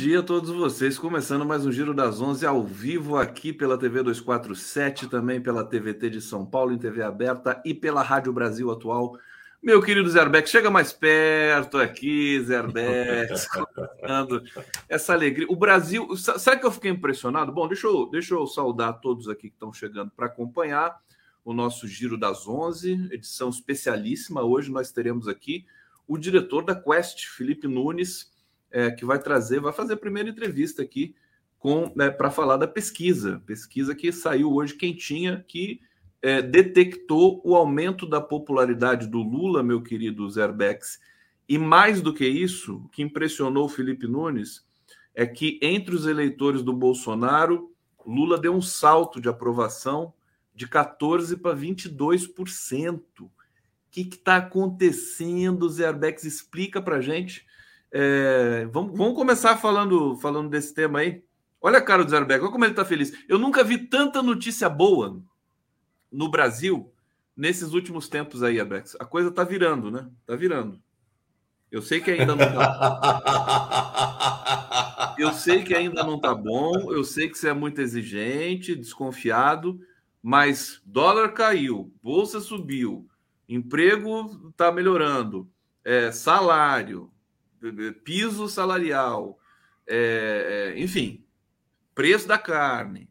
dia a todos vocês. Começando mais um Giro das 11 ao vivo aqui pela TV 247, também pela TVT de São Paulo em TV aberta e pela Rádio Brasil Atual. Meu querido Zerbeck, chega mais perto aqui, Zerbeck, essa alegria. O Brasil, sabe que eu fiquei impressionado? Bom, deixa eu, deixa eu saudar todos aqui que estão chegando para acompanhar o nosso Giro das 11, edição especialíssima. Hoje nós teremos aqui o diretor da Quest, Felipe Nunes, é, que vai trazer, vai fazer a primeira entrevista aqui né, para falar da pesquisa, pesquisa que saiu hoje quentinha, que é, detectou o aumento da popularidade do Lula, meu querido Zerbex, e mais do que isso, o que impressionou o Felipe Nunes é que entre os eleitores do Bolsonaro, Lula deu um salto de aprovação de 14 para 22%. O que está acontecendo, Zerbex? Explica para gente. É, vamos, vamos, começar falando, falando desse tema aí. Olha a cara do Zerbeck, olha como ele está feliz. Eu nunca vi tanta notícia boa no Brasil nesses últimos tempos aí, Abex. A coisa está virando, né? Está virando. Eu sei que ainda não tá... Eu sei que ainda não tá bom, eu sei que você é muito exigente, desconfiado, mas dólar caiu, bolsa subiu, emprego está melhorando, é, salário, piso salarial, é, enfim, preço da carne,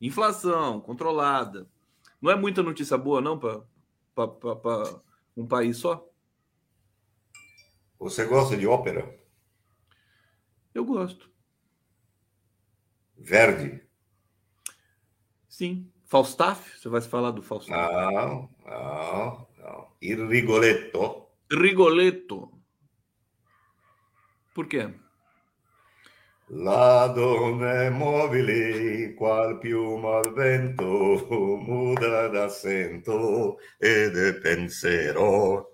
inflação controlada. Não é muita notícia boa, não, para um país só? Você gosta de ópera? Eu gosto. Verdi? Sim. Falstaff? Você vai falar do Falstaff? Não, não, não. Il Rigoletto. Rigoletto. Por quê? La donna è mobile, qual piuma al vento, muda d'accento e de pensiero.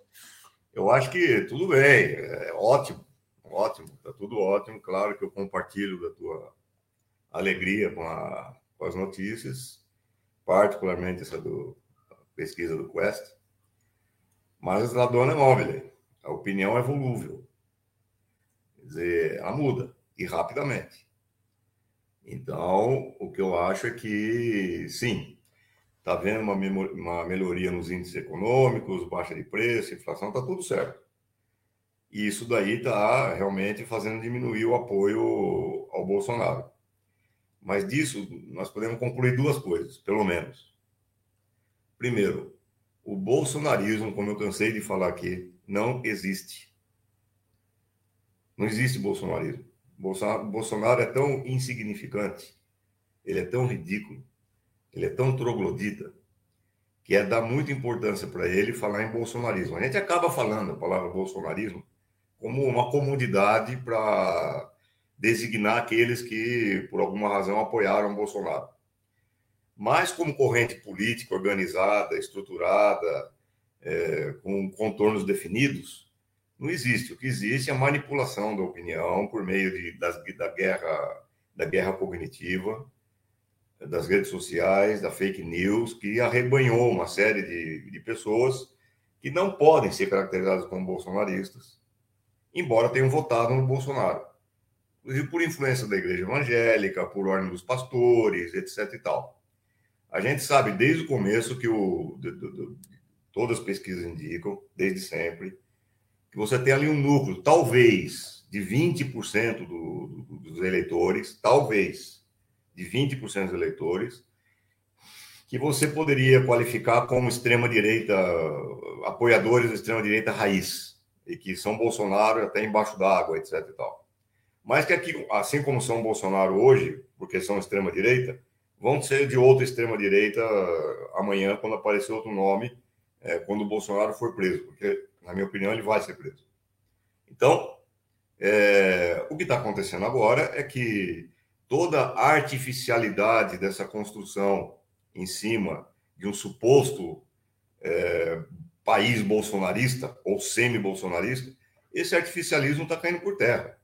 Eu acho que tudo bem, é ótimo, ótimo, tá tudo ótimo. Claro que eu compartilho da tua alegria com, a, com as notícias, particularmente essa do, pesquisa do Quest. Mas a dona é móvel, a opinião é volúvel. Quer dizer, ela muda e rapidamente. Então, o que eu acho é que, sim, está vendo uma, uma melhoria nos índices econômicos, baixa de preço, inflação, está tudo certo. E isso daí está realmente fazendo diminuir o apoio ao Bolsonaro. Mas disso, nós podemos concluir duas coisas, pelo menos. Primeiro, o bolsonarismo, como eu cansei de falar aqui, não existe. Não existe bolsonarismo. Bolsonaro, Bolsonaro é tão insignificante, ele é tão ridículo, ele é tão troglodita, que é dar muita importância para ele falar em bolsonarismo. A gente acaba falando a palavra bolsonarismo como uma comodidade para designar aqueles que, por alguma razão, apoiaram Bolsonaro. Mas, como corrente política organizada, estruturada, é, com contornos definidos, não existe. O que existe é a manipulação da opinião por meio de, das, da, guerra, da guerra cognitiva, das redes sociais, da fake news, que arrebanhou uma série de, de pessoas que não podem ser caracterizadas como bolsonaristas, embora tenham votado no Bolsonaro. Inclusive por influência da igreja evangélica, por ordem dos pastores, etc. e tal. A gente sabe desde o começo que o, todas as pesquisas indicam, desde sempre, você tem ali um núcleo, talvez, de 20% do, do, dos eleitores, talvez, de 20% dos eleitores, que você poderia qualificar como extrema-direita, apoiadores da extrema-direita raiz, e que são Bolsonaro até embaixo d'água, etc. E tal. Mas que aqui, assim como são Bolsonaro hoje, porque são extrema-direita, vão ser de outra extrema-direita amanhã, quando aparecer outro nome, é, quando o Bolsonaro for preso, porque na minha opinião, ele vai ser preso. Então, é, o que está acontecendo agora é que toda a artificialidade dessa construção em cima de um suposto é, país bolsonarista ou semi-bolsonarista, esse artificialismo está caindo por terra.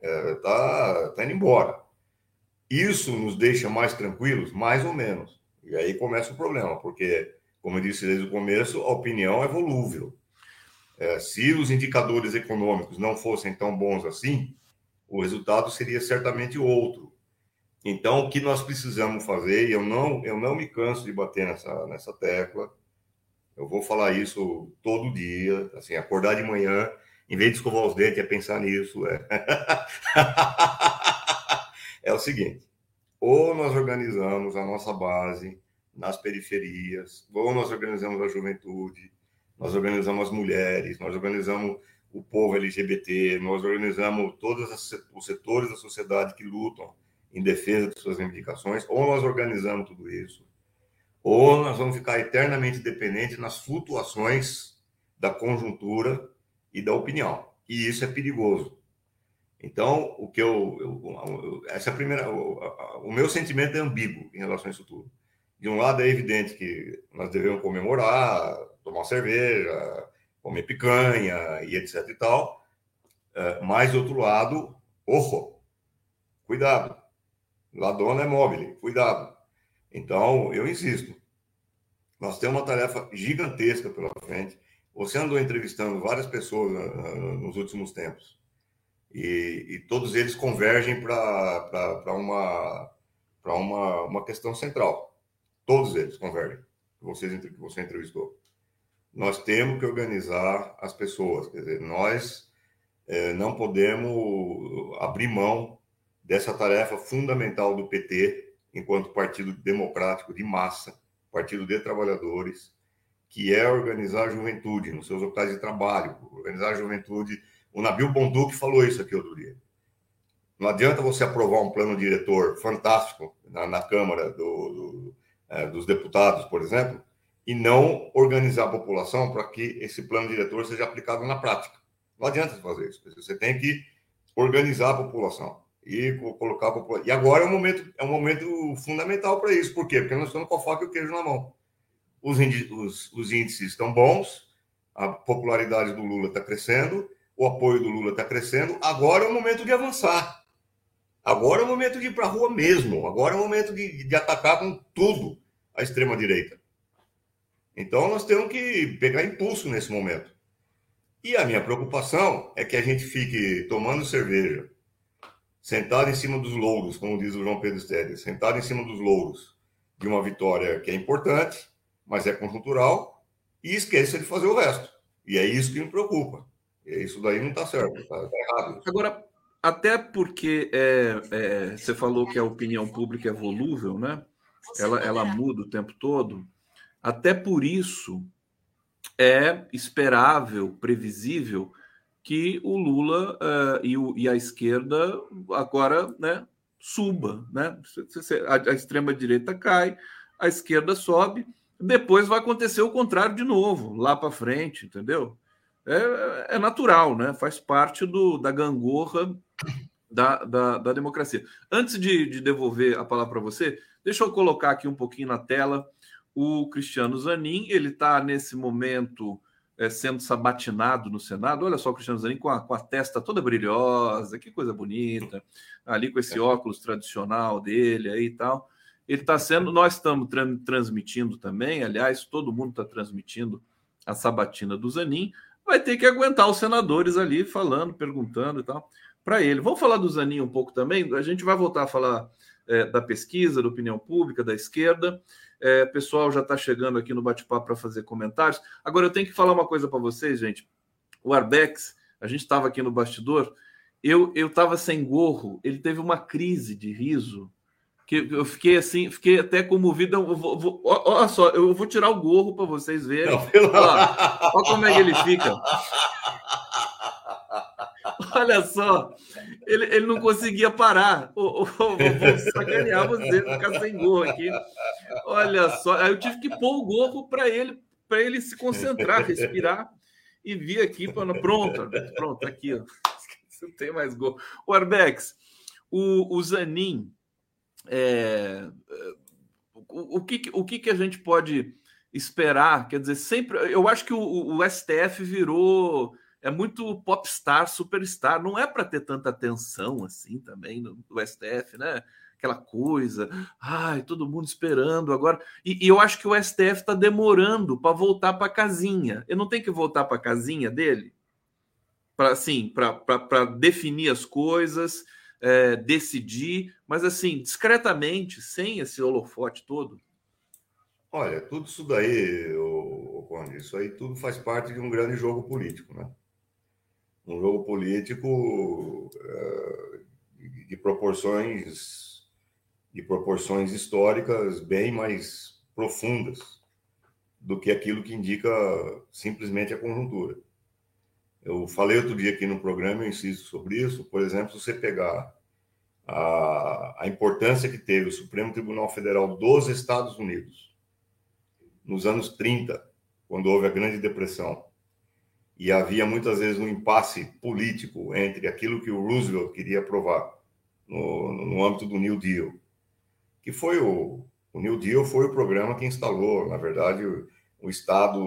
Está é, tá, tá indo embora. Isso nos deixa mais tranquilos? Mais ou menos. E aí começa o problema, porque, como eu disse desde o começo, a opinião é volúvel. É, se os indicadores econômicos não fossem tão bons assim, o resultado seria certamente outro. Então, o que nós precisamos fazer, e eu não, eu não me canso de bater nessa, nessa tecla, eu vou falar isso todo dia, assim, acordar de manhã, em vez de escovar os dentes, é pensar nisso. É, é o seguinte: ou nós organizamos a nossa base nas periferias, ou nós organizamos a juventude, nós organizamos as mulheres, nós organizamos o povo LGBT, nós organizamos todos os setores da sociedade que lutam em defesa de suas reivindicações, ou nós organizamos tudo isso, ou nós vamos ficar eternamente dependentes nas flutuações da conjuntura e da opinião. E isso é perigoso. Então, o que eu, eu essa é a primeira, o, o, meu sentimento é ambíguo em relação a isso tudo. De um lado é evidente que nós devemos comemorar, tomar cerveja, comer picanha e etc e tal. É, mas do outro lado, ojo, cuidado. Ladrona é móvel, cuidado. Então, eu insisto. Nós temos uma tarefa gigantesca pela frente. Você andou entrevistando várias pessoas uh, nos últimos tempos. E, e todos eles convergem para uma, uma, uma questão central. Todos eles convergem, que você entrevistou. Nós temos que organizar as pessoas. Quer dizer, nós é, não podemos abrir mão dessa tarefa fundamental do PT, enquanto partido democrático de massa, partido de trabalhadores, que é organizar a juventude nos seus locais de trabalho, organizar a juventude. O Nabil Bonduque falou isso aqui outro dia. Não adianta você aprovar um plano diretor fantástico na, na Câmara do, do, é, dos Deputados, por exemplo, e não organizar a população para que esse plano diretor seja aplicado na prática. Não adianta fazer isso. Você tem que organizar a população e colocar a população. E agora é um momento, é um momento fundamental para isso. Por quê? Porque nós estamos com a faca e o queijo na mão. Os, os, os índices estão bons, a popularidade do Lula está crescendo, o apoio do Lula está crescendo. Agora é o momento de avançar. Agora é o momento de ir para a rua mesmo. Agora é o momento de, de atacar com tudo a extrema-direita. Então, nós temos que pegar impulso nesse momento. E a minha preocupação é que a gente fique tomando cerveja, sentado em cima dos louros, como diz o João Pedro Stedley, sentado em cima dos louros de uma vitória que é importante, mas é conjuntural, e esqueça de fazer o resto. E é isso que me preocupa. E isso daí não está certo, está tá errado. Agora, até porque é, é, você falou que a opinião pública é volúvel, né? Ela, ela muda o tempo todo. Até por isso é esperável, previsível, que o Lula uh, e, o, e, a esquerda agora né, suba. Né? A, a extrema-direita cai, a esquerda sobe, depois vai acontecer o contrário de novo, lá para frente, entendeu? É, é, natural, né? faz parte do, da gangorra da, da, da democracia. Antes de, de devolver a palavra para você, deixa eu colocar aqui um pouquinho na tela o Cristiano Zanin, ele está nesse momento é, sendo sabatinado no Senado. Olha só o Cristiano Zanin com a, com a testa toda brilhosa, que coisa bonita, ali com esse óculos tradicional dele aí e tal. Ele está sendo, nós estamos tra transmitindo também, aliás, todo mundo está transmitindo a sabatina do Zanin. Vai ter que aguentar os senadores ali falando, perguntando e tal para ele. Vamos falar do Zanin um pouco também. A gente vai voltar a falar é, da pesquisa, da opinião pública, da esquerda. É, pessoal já está chegando aqui no bate-papo para fazer comentários. Agora eu tenho que falar uma coisa para vocês, gente. O Arbex, a gente estava aqui no bastidor, eu eu estava sem gorro, ele teve uma crise de riso que eu fiquei assim, fiquei até comovido. Eu vou, vou, olha só, eu vou tirar o gorro para vocês verem. Olha, olha como é que ele fica. Olha só, ele, ele não conseguia parar. vou sacanear você, ficar sem gorro aqui. Olha só, aí eu tive que pôr o gorro para ele, para ele se concentrar, respirar e vir aqui para pronto, pronto, aqui, ó. Não tem mais gorro. O Arbex, o, o Zanin, é, o, o, que, o que, que a gente pode esperar? Quer dizer, sempre. Eu acho que o, o STF virou é muito popstar, superstar. Não é para ter tanta atenção assim também no, no, STF, né? Aquela coisa, ai, todo mundo esperando agora. E, e eu acho que o STF está demorando para voltar para a casinha. Eu não tenho que voltar para a casinha dele? para assim, para definir as coisas, é, decidir, mas assim, discretamente, sem esse holofote todo? Olha, tudo isso daí, o, Conde, isso aí tudo faz parte de um grande jogo político, né? Um jogo político é, de proporções de proporções históricas bem mais profundas do que aquilo que indica simplesmente a conjuntura. Eu falei outro dia aqui no programa, eu insisto sobre isso. Por exemplo, se você pegar a, a importância que teve o Supremo Tribunal Federal dos Estados Unidos nos anos 30, quando houve a Grande Depressão, e havia muitas vezes um impasse político entre aquilo que o Roosevelt queria aprovar no, no âmbito do New Deal, que foi o, o New Deal foi o programa que instalou, na verdade, o, o Estado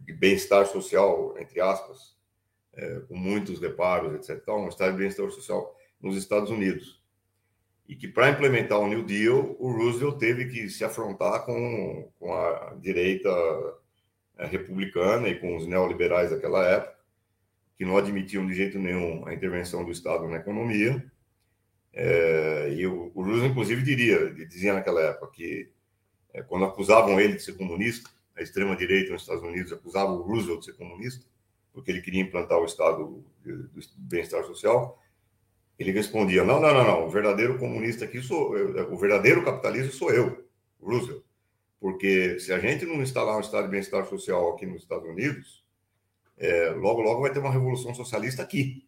de bem-estar social, entre aspas, é, com muitos reparos, etc. Então, um estado de bem-estar social nos Estados Unidos. E que, para implementar o New Deal, o Roosevelt teve que se afrontar com, com a direita republicana e com os neoliberais daquela época, que não admitiam de jeito nenhum a intervenção do Estado na economia. É, e o, o inclusive, diria, dizia naquela época que, é, quando acusavam ele de ser comunista, a extrema-direita nos Estados Unidos acusava o Roosevelt de ser comunista, porque ele queria implantar o Estado do bem-estar social, ele respondia: não, não, não, não, o verdadeiro comunista aqui sou eu, o verdadeiro capitalista sou eu, Roosevelt. Porque se a gente não instalar um Estado de bem-estar social aqui nos Estados Unidos, é, logo, logo vai ter uma revolução socialista aqui.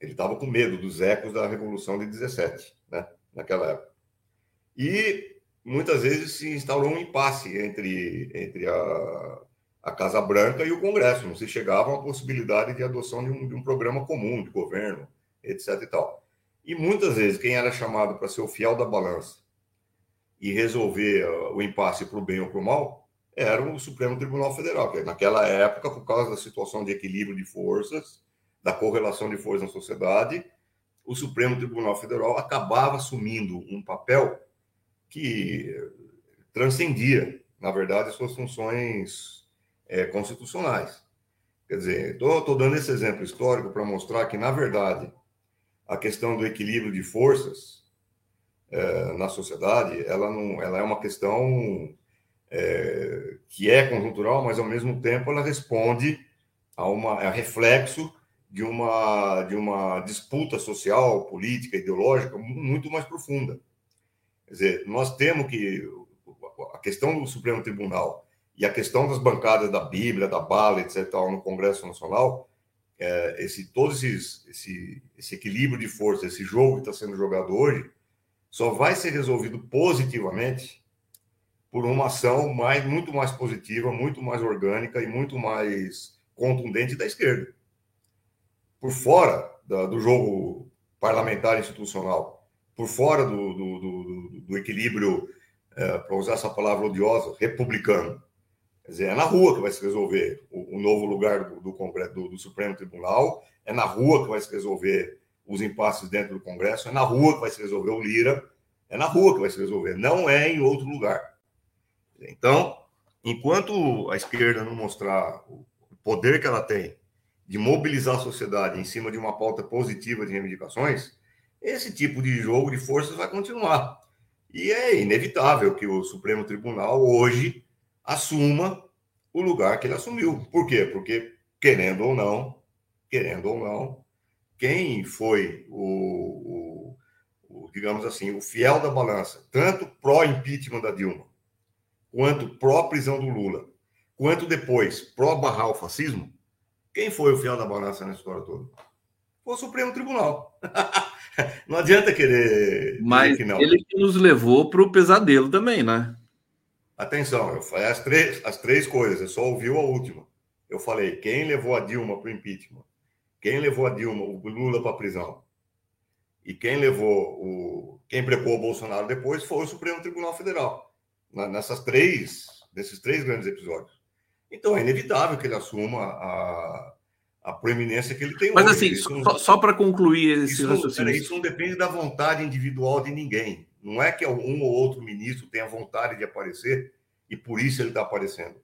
Ele estava com medo dos ecos da Revolução de 17, né, naquela época. E muitas vezes se instaurou um impasse entre, entre a, a Casa Branca e o Congresso. Não se chegava a possibilidade de adoção de um, de um programa comum de governo, etc. E, tal. e muitas vezes quem era chamado para ser o fiel da balança e resolver uh, o impasse para o bem ou para o mal era o Supremo Tribunal Federal, que naquela época, por causa da situação de equilíbrio de forças, da correlação de forças na sociedade, o Supremo Tribunal Federal acabava assumindo um papel que transcendia, na verdade, suas funções é, constitucionais. Quer dizer, estou dando esse exemplo histórico para mostrar que, na verdade, a questão do equilíbrio de forças é, na sociedade, ela, não, ela é uma questão é, que é conjuntural, mas, ao mesmo tempo, ela responde a uma a reflexo de uma, de uma disputa social, política, ideológica muito mais profunda. Quer dizer, nós temos que. A questão do Supremo Tribunal e a questão das bancadas da Bíblia, da bala, etc., no Congresso Nacional, é, esse, todo esses, esse, esse equilíbrio de força, esse jogo que está sendo jogado hoje, só vai ser resolvido positivamente por uma ação mais, muito mais positiva, muito mais orgânica e muito mais contundente da esquerda. Por fora da, do jogo parlamentar institucional por fora do, do, do, do equilíbrio, é, para usar essa palavra odiosa, republicano. Quer dizer, é na rua que vai se resolver o, o novo lugar do, do, Congresso, do, do Supremo Tribunal, é na rua que vai se resolver os impasses dentro do Congresso, é na rua que vai se resolver o Lira, é na rua que vai se resolver, não é em outro lugar. Então, enquanto a esquerda não mostrar o poder que ela tem de mobilizar a sociedade em cima de uma pauta positiva de reivindicações, esse tipo de jogo de forças vai continuar. E é inevitável que o Supremo Tribunal hoje assuma o lugar que ele assumiu. Por quê? Porque, querendo ou não, querendo ou não, quem foi o, o, o digamos assim, o fiel da balança, tanto pró-impeachment da Dilma, quanto pró-prisão do Lula, quanto depois pró-barrar o fascismo, quem foi o fiel da balança nessa história toda? Foi o Supremo Tribunal. Não adianta querer. Mas que não. ele que nos levou para o pesadelo também, né? Atenção, eu falei as três, as três coisas, eu só ouviu a última. Eu falei, quem levou a Dilma para o impeachment? Quem levou a Dilma, o Lula para a prisão? E quem levou o. Quem preparou o Bolsonaro depois foi o Supremo Tribunal Federal. Nessas três, nesses três grandes episódios. Então é inevitável que ele assuma a, a proeminência que ele tem Mas hoje. assim, só, não... só para concluir esse isso, raciocínio. Isso não depende da vontade individual de ninguém. Não é que um ou outro ministro tenha vontade de aparecer e por isso ele está aparecendo.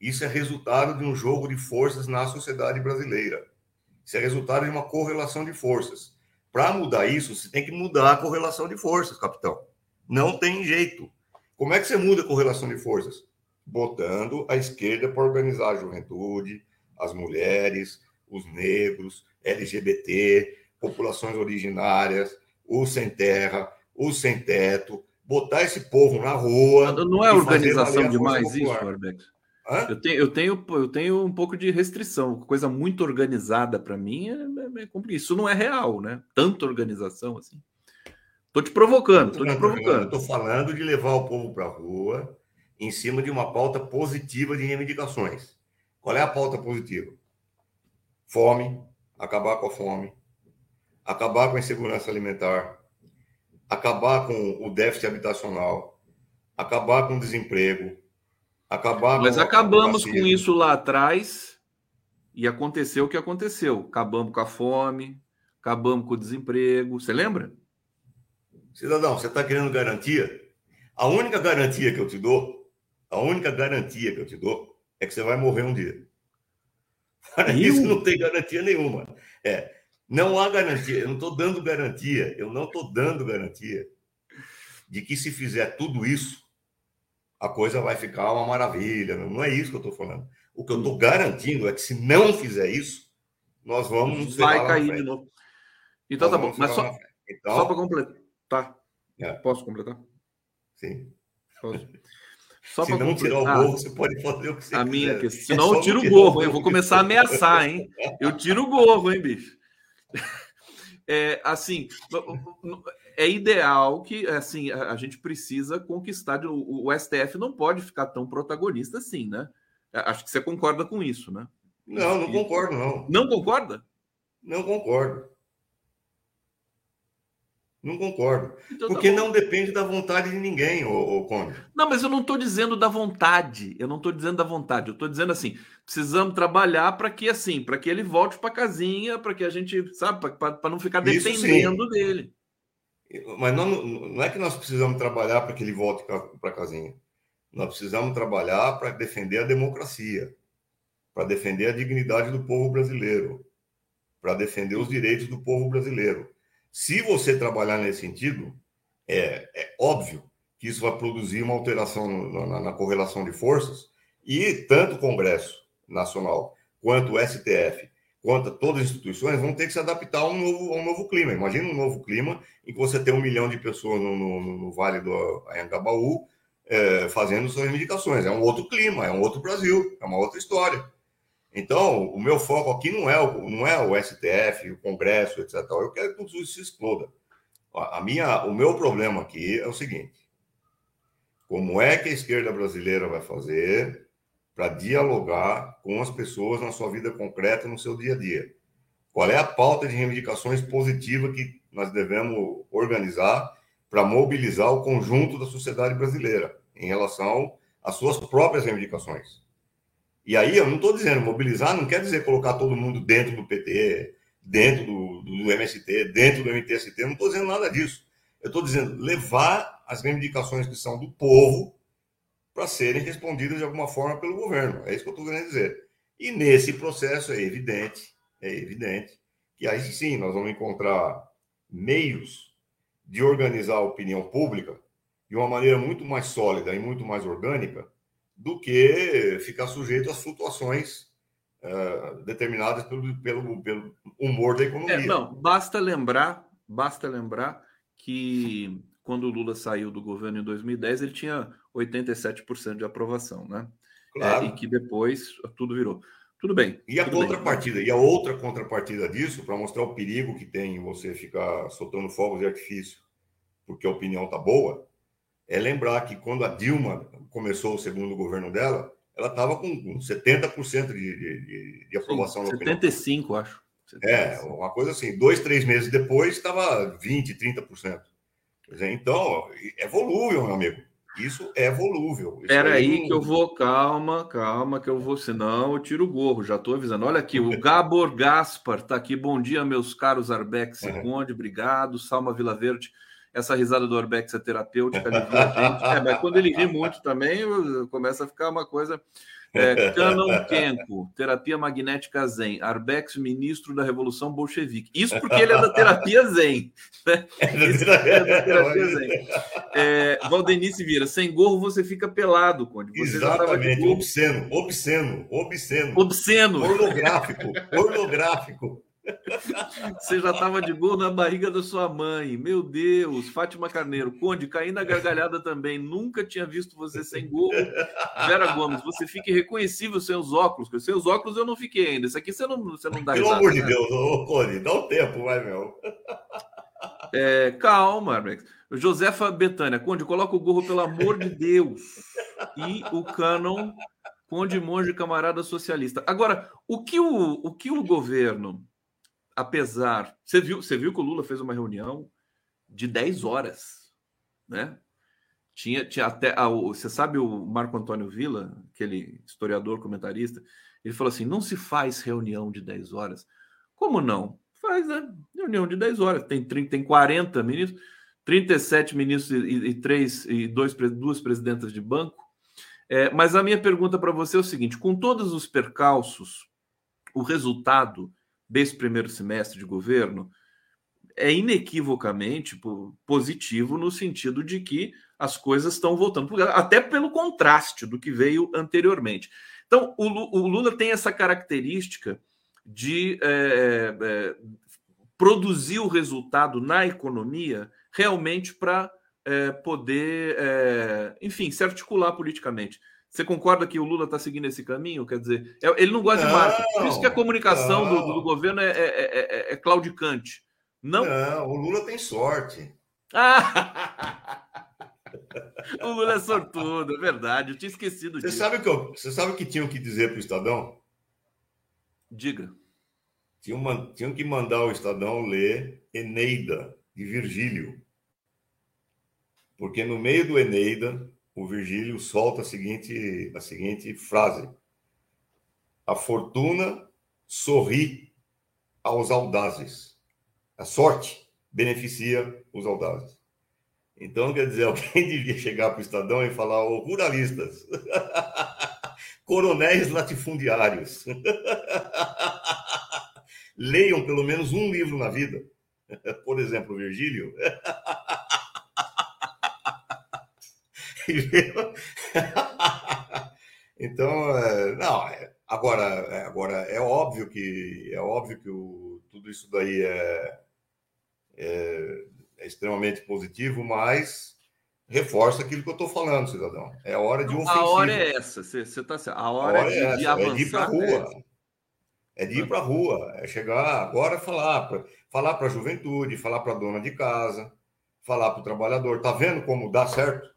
Isso é resultado de um jogo de forças na sociedade brasileira. Isso é resultado de uma correlação de forças. Para mudar isso, você tem que mudar a correlação de forças, capitão. Não tem jeito. Como é que você muda a correlação de forças? Botando a esquerda para organizar a juventude, as mulheres, os negros, LGBT, populações originárias, os sem terra, os sem teto, botar esse povo na rua. Não é organização demais isso, Arbex? Eu tenho, eu, tenho, eu tenho um pouco de restrição. Coisa muito organizada para mim é, é, é complicado. Isso não é real, né? Tanta organização assim. Tô te provocando, tô, tô te provocando. Eu tô falando de levar o povo para a rua em cima de uma pauta positiva de reivindicações. Qual é a pauta positiva? Fome, acabar com a fome, acabar com a insegurança alimentar, acabar com o déficit habitacional, acabar com o desemprego, acabar Mas acabamos com isso lá atrás e aconteceu o que aconteceu. Acabamos com a fome, acabamos com o desemprego. Você lembra? Cidadão, você está querendo garantia? A única garantia que eu te dou, a única garantia que eu te dou é que você vai morrer um dia. Para isso não tem garantia nenhuma. É, não há garantia, eu não estou dando garantia, eu não estou dando garantia de que se fizer tudo isso, a coisa vai ficar uma maravilha. Não é isso que eu estou falando. O que eu estou garantindo é que se não fizer isso, nós vamos. Vai cair de novo. Então nós tá bom. Mas só, então, só para completar. Tá. É. Posso completar? Sim. Posso. Só Se não tirar o gorro, você pode fazer o que você a quiser. Minha questão. Se não, eu tiro o gorro. Eu vou começar a ameaçar, hein? Eu tiro o gorro, hein, bicho? É, assim, é ideal que assim a gente precisa conquistar. O, o STF não pode ficar tão protagonista assim, né? Acho que você concorda com isso, né? Não, não concordo, não. Não concorda? Não concordo. Não concordo. Então, tá Porque tá não depende da vontade de ninguém, ô, ô Conde. Não, mas eu não estou dizendo da vontade. Eu não estou dizendo da vontade. Eu estou dizendo assim: precisamos trabalhar para que assim, para que ele volte para casinha, para que a gente, sabe, para não ficar dependendo dele. Mas não, não é que nós precisamos trabalhar para que ele volte para casinha. Nós precisamos trabalhar para defender a democracia, para defender a dignidade do povo brasileiro, para defender os direitos do povo brasileiro. Se você trabalhar nesse sentido, é, é óbvio que isso vai produzir uma alteração na, na, correlação de forças e tanto o Congresso Nacional quanto o STF, quanto todas as instituições vão ter que se adaptar a um novo, a um novo clima. Imagina um novo clima em que você tem um milhão de pessoas no, no, no Vale do Anhangabaú é, fazendo suas reivindicações. É um outro clima, é um outro Brasil, é uma outra história. Então, o meu foco aqui não é o, não é o STF, o Congresso, etc. Eu quero que tudo isso se exploda. A minha, o meu problema aqui é o seguinte: como é que a esquerda brasileira vai fazer para dialogar com as pessoas na sua vida concreta, no seu dia a dia? Qual é a pauta de reivindicações positiva que nós devemos organizar para mobilizar o conjunto da sociedade brasileira em relação às suas próprias reivindicações? E aí eu não estou dizendo mobilizar, não quer dizer colocar todo mundo dentro do PT, dentro do, do MST, dentro do MTST, não estou dizendo nada disso. Eu estou dizendo levar as reivindicações que são do povo para serem respondidas de alguma forma pelo governo. É isso que eu estou querendo dizer. E nesse processo é evidente, é evidente que aí sim nós vamos encontrar meios de organizar a opinião pública de uma maneira muito mais sólida e muito mais orgânica do que ficar sujeito às flutuações uh, determinadas pelo, pelo, pelo, humor da economia. É, não, basta lembrar, basta lembrar que quando o Lula saiu do governo em 2010, ele tinha 87% de aprovação, né? Claro. É, e que depois tudo virou. Tudo bem. E a contrapartida, bem. e a outra contrapartida disso, para mostrar o perigo que tem em você ficar soltando fogos de artifício, porque a opinião tá boa, é lembrar que quando a Dilma começou o segundo governo dela, ela estava com 70% de, de, de aprovação Sim, 75, acho. 75. É, uma coisa assim, dois, três meses depois estava 20%, 30%. Então, é volúvel, meu amigo. Isso é volúvel. Espera aí que eu vou, calma, calma, que eu vou, senão eu tiro o gorro, já estou avisando. Olha aqui, o Gabor Gaspar está aqui. Bom dia, meus caros Arbex e Conde, obrigado. Salma Vila Verde essa risada do Orbex é terapêutica, alivia a gente. É, mas quando ele ri muito também, começa a ficar uma coisa. É, Canon Kenko, terapia magnética Zen, Arbex, ministro da Revolução Bolchevique. Isso porque ele é da terapia Zen. Né? É, é da terapia Zen. É, Valdenice Vira, sem gorro você fica pelado, Conde. Você Exatamente, obsceno, obsceno, obsceno. Obsceno. Pornográfico, pornográfico. Você já estava de gol na barriga da sua mãe. Meu Deus, Fátima Carneiro. Conde, caí na gargalhada também. Nunca tinha visto você sem gol. Vera Gomes, você fica irreconhecível sem os óculos. Com seus óculos eu não fiquei ainda. Isso aqui você não, você não dá Pelo amor de né? Deus, ô, Conde, dá um tempo, vai, meu. É, calma, Arbex. Josefa Betânia, Conde, coloca o gorro, pelo amor de Deus. E o Canon, Conde Monge, camarada socialista. Agora, o que o, o, que o governo apesar. Você viu, você viu que o Lula fez uma reunião de 10 horas, né? Tinha, tinha até. Ah, você sabe o Marco Antônio Villa, aquele historiador, comentarista, ele falou assim: não se faz reunião de 10 horas. Como não? Faz, né? Reunião de 10 horas. Tem, 30, tem 40 ministros, 37 ministros e, e, três, e dois, duas presidentas de banco. É, mas a minha pergunta para você é o seguinte: com todos os percalços, o resultado desse primeiro semestre de governo é inequivocamente positivo no sentido de que as coisas estão voltando, até pelo contraste do que veio anteriormente. Então, o Lula tem essa característica de é, é, produzir o resultado na economia realmente para é, poder, é, enfim, se articular politicamente. Você concorda que o Lula está seguindo esse caminho? Quer dizer, é, ele não gosta não, de marketing. Por isso que a comunicação do, do, governo é, é, é, é, claudicante. Não? não, o Lula tem sorte. o Lula é sortudo, é verdade. Eu tinha esquecido você disso. Sabe que eu, você sabe o que tinham que dizer para o Estadão? Diga. Tinham, tinham que mandar o Estadão ler Eneida, de Virgílio. Porque no meio do Eneida o Virgílio solta a seguinte, a seguinte frase: A fortuna sorri aos audazes. A sorte beneficia os audazes. Então, quer dizer, alguém devia chegar para o Estadão e falar: Ô, ruralistas, coronéis latifundiários, leiam pelo menos um livro na vida. Por exemplo, Virgílio. então, é, não, é, agora, é, agora é óbvio que é óbvio que o, tudo isso daí é, é, é extremamente positivo, mas reforça aquilo que eu estou falando, cidadão. É hora de um A hora é essa, você está A hora, a hora é, de, de avançar. É de ir para a rua. É de ir para a rua, é chegar agora falar, falar para a juventude, falar para a dona de casa, falar para o trabalhador. Tá vendo como dá certo?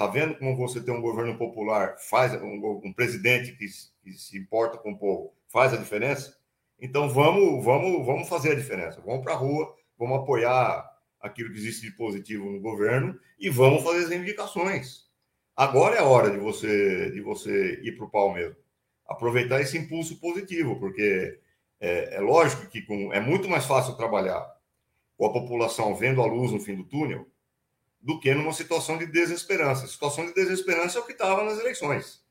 Tá vendo como você tem um governo popular, faz um, um presidente que, que, se importa com o povo, faz a diferença? Então vamos, vamos, vamos fazer a diferença. Vamos para a rua, vamos apoiar aquilo que existe de positivo no governo e vamos fazer as reivindicações. Agora é a hora de você de você ir para o pau mesmo. Aproveitar esse impulso positivo, porque é, é lógico que com, é muito mais fácil trabalhar com a população vendo a luz no fim do túnel do que numa situação de desesperança. A situação de desesperança é o que estava nas eleições,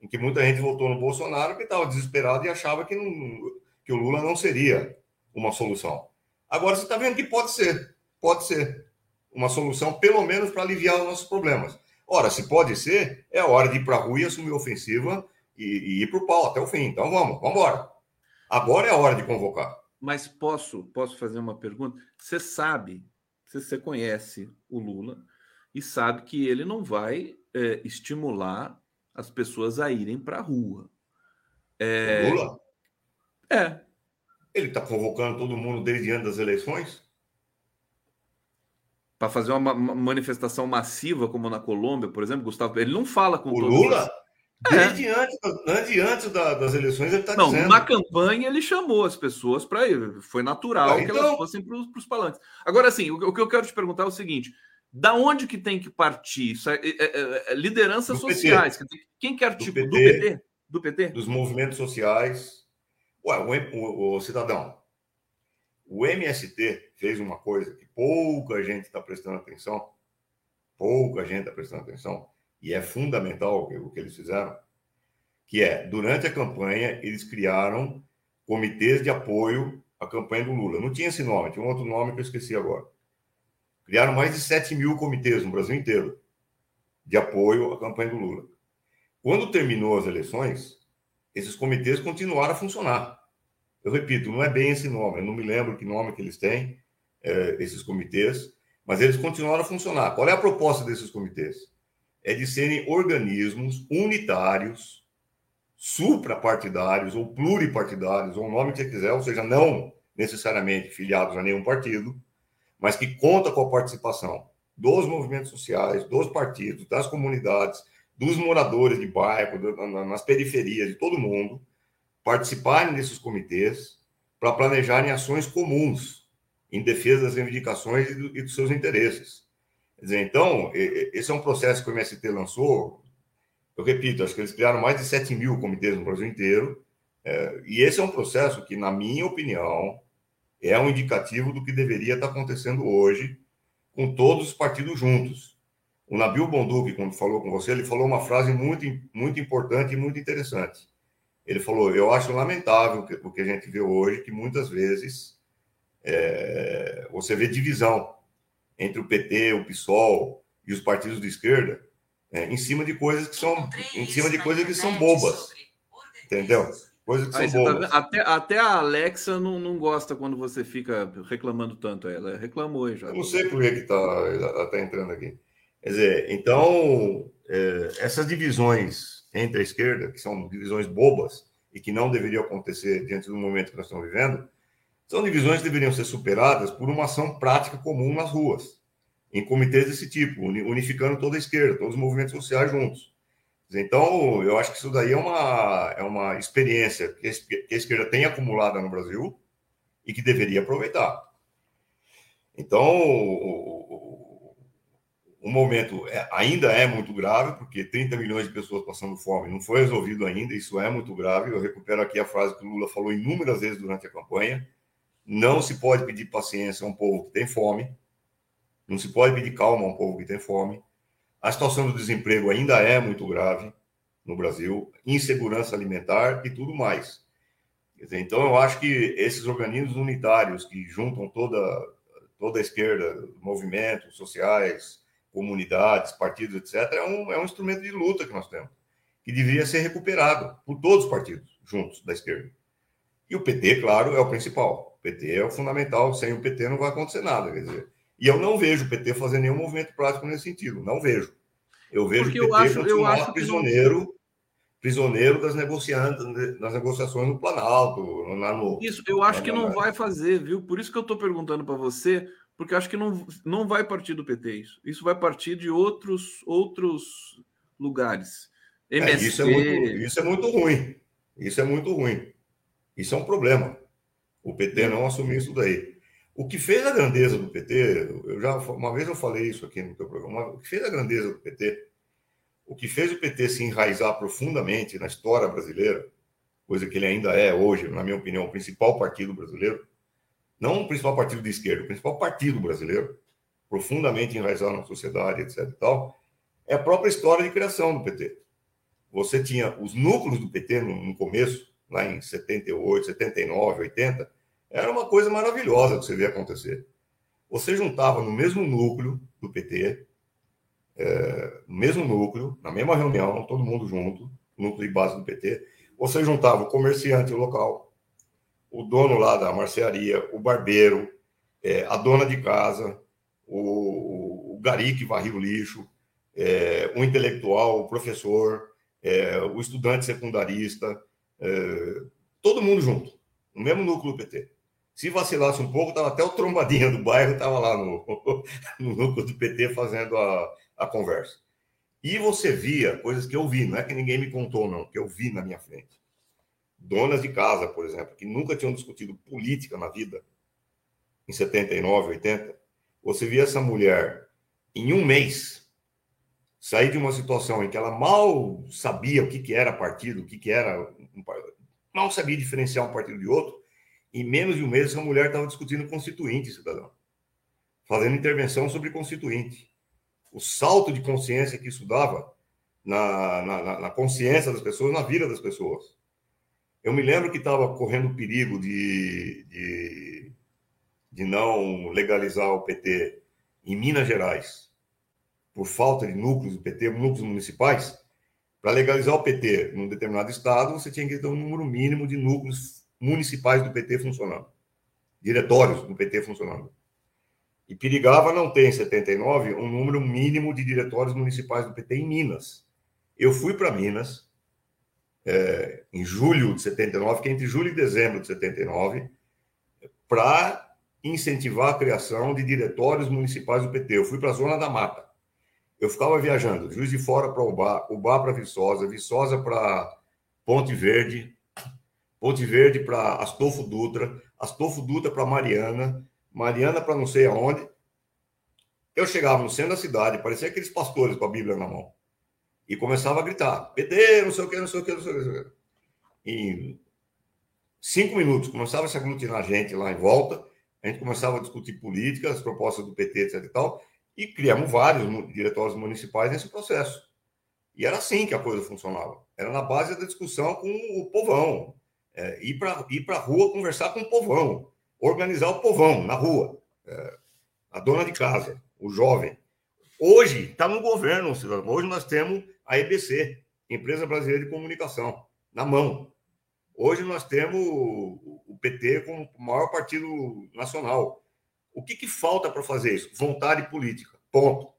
em que muita gente votou no Bolsonaro que estava desesperado e achava que, não, que o Lula não seria uma solução. Agora você está vendo que pode ser, pode ser uma solução, pelo menos para aliviar os nossos problemas. Ora, se pode ser, é a hora de ir para a rua e assumir a ofensiva e, e ir para o pau até o fim. Então vamos, vamos embora. Agora é a hora de convocar. Mas posso, posso fazer uma pergunta? Você sabe você conhece o Lula e sabe que ele não vai é, estimular as pessoas a irem para a rua. É... O Lula? É. Ele está convocando todo mundo desde antes das eleições? Para fazer uma, manifestação massiva, como na Colômbia, por exemplo, Gustavo. Ele não fala com o Lula? Desde é. antes, antes, antes das eleições ele está dizendo. Na campanha ele chamou as pessoas para ir. Foi natural ah, então... que elas fossem para os palanques. Agora, assim, o, o, que eu quero te perguntar é o seguinte: da onde que tem que partir? Isso é, é, é, é lideranças do sociais. PT. Quem quer do tipo PT, do PT? Do PT? Dos movimentos sociais. Ué, o, o, o cidadão. o MST fez uma coisa que pouca gente está prestando atenção, pouca gente está prestando atenção, e é fundamental o que eles fizeram, que é, durante a campanha, eles criaram comitês de apoio à campanha do Lula. Não tinha esse nome, tinha um outro nome que eu esqueci agora. Criaram mais de 7 mil comitês no Brasil inteiro de apoio à campanha do Lula. Quando terminou as eleições, esses comitês continuaram a funcionar. Eu repito, não é bem esse nome, eu não me lembro que nome que eles têm, é, esses comitês, mas eles continuaram a funcionar. Qual é a proposta desses comitês? É de serem organismos unitários, suprapartidários ou pluripartidários, ou o nome que você quiser, ou seja, não necessariamente filiados a nenhum partido, mas que conta com a participação dos movimentos sociais, dos partidos, das comunidades, dos moradores de bairro, nas periferias, de todo mundo, participarem desses comitês para planejarem ações comuns em defesa das reivindicações e, e dos seus interesses. Dizer, então, esse é um processo que o MST lançou. Eu repito, acho que eles criaram mais de 7 mil comitês no Brasil inteiro. É, e esse é um processo que, na minha opinião, é um indicativo do que deveria estar acontecendo hoje com todos os partidos juntos. O Nabil Bonduque, quando falou com você, ele falou uma frase muito, muito importante e muito interessante. Ele falou: Eu acho lamentável o que a gente vê hoje, que muitas vezes é, você vê divisão entre o PT, o PSOL e os partidos de esquerda é, em cima de coisas que são em cima de coisas que são bobas, entendeu? Coisas que Aí, são tá bobas. Tá até, até a Alexa não, não gosta quando você fica reclamando tanto. Ela reclamou já. Eu não sei por que está tá entrando aqui. Quer dizer, então é, essas divisões entre a esquerda, que são divisões bobas e que não deveriam acontecer diante do momento que nós estamos vivendo, são divisões que deveriam ser superadas por uma ação prática comum nas ruas, em comitês desse tipo, unificando toda a esquerda, todos os movimentos sociais juntos. Então, eu acho que isso daí é uma, é uma experiência que a esquerda tem acumulada no Brasil e que deveria aproveitar. Então, o momento é, ainda é muito grave, porque 30 milhões de pessoas passando fome não foi resolvido ainda, isso é muito grave. Eu recupero aqui a frase que o Lula falou inúmeras vezes durante a campanha: não se pode pedir paciência a um povo que tem fome, não se pode pedir calma a um povo que tem fome. A situação do desemprego ainda é muito grave no Brasil, insegurança alimentar e tudo mais. Então, eu acho que esses organismos unitários que juntam toda, toda a esquerda, movimentos sociais, comunidades, partidos, etc., é um, é um instrumento de luta que nós temos, que deveria ser recuperado por todos os partidos juntos da esquerda. E o PT, claro, é o principal. O PT é o fundamental. Sem o PT não vai acontecer nada. Quer dizer, e eu não vejo o PT fazer nenhum movimento prático nesse sentido. Não vejo. Eu vejo Porque o PT acho, continuar prisioneiro, que... prisioneiro das, das negociações no Planalto. No, isso, eu acho que não vai fazer, viu? Por isso que eu estou perguntando para você, porque acho que não, não vai partir do PT isso. Isso vai partir de outros, outros lugares. MST... É, isso, é muito, isso é muito ruim. Isso é muito ruim. Isso é um problema. O PT não assumir isso daí. O que fez a grandeza do PT, eu já uma vez eu falei isso aqui no teu programa, o que fez a grandeza do PT, o que fez o PT se enraizar profundamente na história brasileira, coisa que ele ainda é hoje, na minha opinião, o principal partido brasileiro, não o principal partido de esquerda, o principal partido brasileiro, profundamente enraizado na sociedade, etc. E tal, é a própria história de criação do PT. Você tinha os núcleos do PT no, no começo, lá em 78, 79, 80, era uma coisa maravilhosa que você via acontecer. Você juntava no mesmo núcleo do PT, é, no mesmo núcleo, na mesma reunião, todo mundo junto, núcleo de base do PT, você juntava o comerciante local, o dono lá da marcearia, o barbeiro, é, a dona de casa, o, o gari que varria o lixo, é, o intelectual, o professor, é, o estudante secundarista, é, todo mundo junto, no mesmo núcleo do PT. Se vacilasse um pouco, estava até o trombadinha do bairro, estava lá no, no núcleo do PT fazendo a, a conversa. E você via coisas que eu vi, não é que ninguém me contou, não, que eu vi na minha frente donas de casa, por exemplo, que nunca tinham discutido política na vida, em 79, 80, você via essa mulher em um mês sair de uma situação em que ela mal sabia o que, que era partido, o que, que era. Mal sabia diferenciar um partido de outro, Em menos de um mês, essa mulher estava discutindo constituinte, cidadão. Fazendo intervenção sobre constituinte. O salto de consciência que isso dava na, na, na consciência das pessoas, na vida das pessoas. Eu me lembro que estava correndo perigo de, de, de não legalizar o PT em Minas Gerais, por falta de núcleos do PT, núcleos municipais. Para legalizar o PT num determinado estado, você tinha que ter um número mínimo de núcleos municipais do PT funcionando, diretórios do PT funcionando. E perigava não ter em 79 um número mínimo de diretórios municipais do PT em Minas. Eu fui para Minas é, em julho de 79, que é entre julho e dezembro de 79, para incentivar a criação de diretórios municipais do PT. Eu fui para a Zona da Mata. Eu ficava viajando, Juiz de Fora para Ubá, Ubá para Viçosa, Viçosa para Ponte Verde, Ponte Verde para Astolfo Dutra, Astolfo Dutra para Mariana, Mariana para não sei aonde. Eu chegava no centro da cidade, parecia aqueles pastores com a Bíblia na mão, e começava a gritar: PT, não sei o que, não sei o que, não sei o que. Em cinco minutos começava a se aglutinar gente lá em volta, a gente começava a discutir política, as propostas do PT, etc e tal, e criamos vários diretórios municipais nesse processo. E era assim que a coisa funcionava. Era na base da discussão com o povão, é, ir para ir a rua conversar com o povão, organizar o povão na rua, é, a dona de casa, o jovem. Hoje está no governo, hoje nós temos a EBC, Empresa Brasileira de Comunicação, na mão. Hoje nós temos o PT como o maior partido nacional. O que, que falta para fazer isso? Vontade política. Ponto.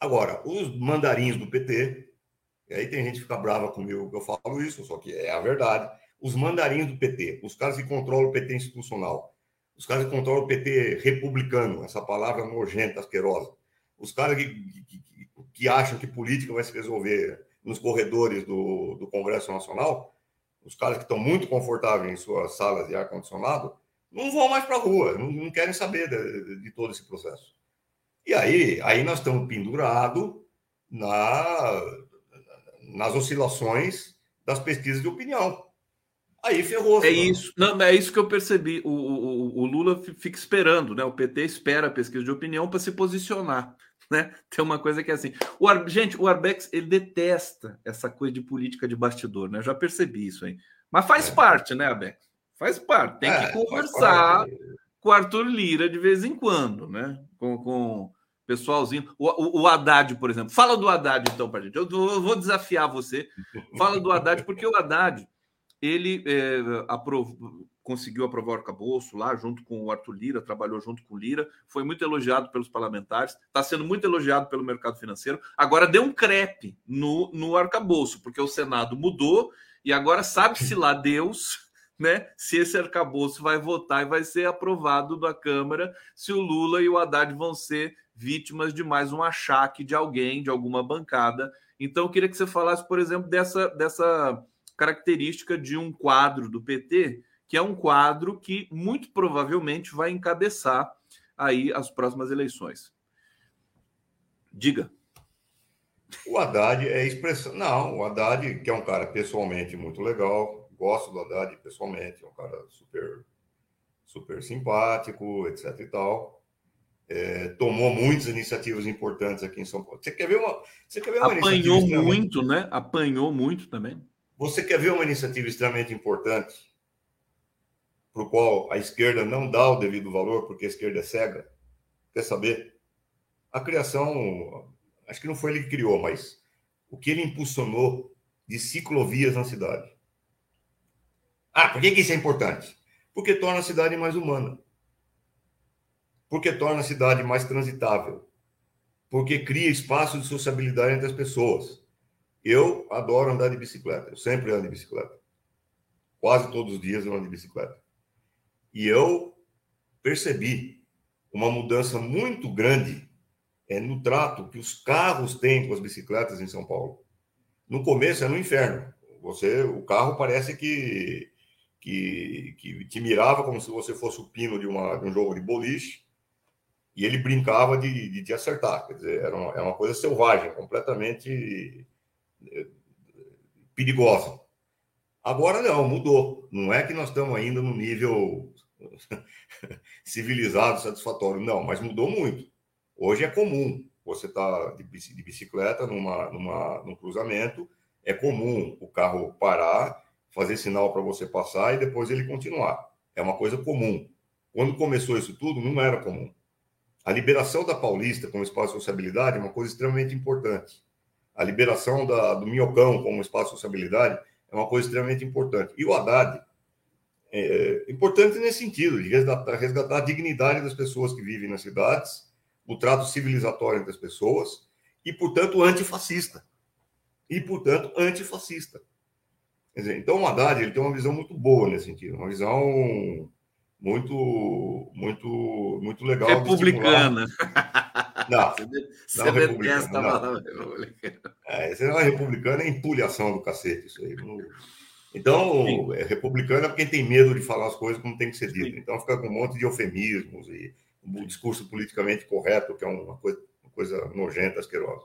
Agora, os mandarins do PT, e aí tem gente que fica brava comigo que eu falo isso, só que é a verdade os mandarins do PT, os caras que controlam o PT institucional, os caras que controlam o PT republicano, essa palavra nojenta, asquerosa, os caras que, que, que acham que política vai se resolver nos corredores do, do Congresso Nacional, os caras que estão muito confortáveis em suas salas de ar-condicionado, não vão mais para a rua, não, não, querem saber de, de, todo esse processo. E aí, aí nós estamos pendurados na, nas oscilações das pesquisas de opinião. Aí ferrou. É isso, não, é isso que eu percebi. O, o, o, Lula fica esperando, né? O PT espera a pesquisa de opinião para se posicionar. Né? Tem uma coisa que é assim. O Ar... Gente, o Arbex ele detesta essa coisa de política de bastidor, né? Eu já percebi isso aí. Mas faz é. parte, né, Arbex? Faz parte. Tem é, que conversar com o Arthur Lira de vez em quando, né? Com, com o pessoalzinho. O, o, o Haddad, por exemplo. Fala do Haddad, então, para gente. Eu, eu vou desafiar você. Fala do Haddad, porque o Haddad ele é, conseguiu aprovar o arcabouço lá, junto com o Arthur Lira, trabalhou junto com o Lira, foi muito elogiado pelos parlamentares, está sendo muito elogiado pelo mercado financeiro. Agora deu um crepe no, no arcabouço, porque o Senado mudou e agora sabe-se lá Deus. Né? Se esse arcabouço vai votar e vai ser aprovado da Câmara, se o Lula e o Haddad vão ser vítimas de mais um achaque de alguém, de alguma bancada. Então, eu queria que você falasse, por exemplo, dessa, dessa característica de um quadro do PT, que é um quadro que muito provavelmente vai encabeçar aí as próximas eleições. Diga. O Haddad é expressão. Não, o Haddad, que é um cara pessoalmente muito legal, gosto do Haddad pessoalmente, é um cara super, super simpático, etc e tal. É, tomou muitas iniciativas importantes aqui em São Paulo. Você quer ver uma, você quer ver uma Apanhou muito, né? Apanhou muito também. Você quer ver uma iniciativa extremamente importante, para o qual a esquerda não dá o devido valor, porque a esquerda é cega? Quer saber? A criação, acho que não foi ele que criou, mas o que ele impulsionou de ciclovias na cidade. Ah, por que, isso é importante? Porque torna a cidade mais humana. Porque torna a cidade mais transitável. Porque cria espaço de sociabilidade entre as pessoas eu adoro andar de bicicleta. Eu sempre ando de bicicleta. Quase todos os dias eu ando de bicicleta. E eu percebi uma mudança muito grande é, no trato que os carros têm com as bicicletas em São Paulo. No começo é no inferno. Você, o carro parece que que, que te mirava como se você fosse o pino de, uma, de um jogo de boliche e ele brincava de, de te acertar. Quer dizer, era uma, era uma coisa selvagem, completamente perigosa. Agora não, mudou. Não é que nós estamos ainda no nível civilizado, satisfatório, não, mas mudou muito. Hoje é comum você estar tá de bicicleta numa, numa, num cruzamento, é comum o carro parar, fazer sinal para você passar e depois ele continuar. É uma coisa comum. Quando começou isso tudo, não era comum. A liberação da Paulista como espaço de sociabilidade é uma coisa extremamente importante. A liberação da, do Minhocão como espaço de sociabilidade é uma coisa extremamente importante. E o Haddad é importante nesse sentido, de resgatar, resgatar a dignidade das pessoas que vivem nas cidades, o trato civilizatório entre as pessoas e, portanto, antifascista. E, portanto, antifascista. Dizer, então, o Haddad ele tem uma visão muito boa nesse sentido, uma visão muito, muito, muito legal. Republicana. Não, você não detesta a palavra republicana. É, você não é republicana, é empulhação do cacete isso aí. Então, é republicana é quem tem medo de falar as coisas como tem que ser dito. Então, fica com um monte de eufemismos e um discurso politicamente correto, que é uma coisa, uma coisa nojenta, asquerosa.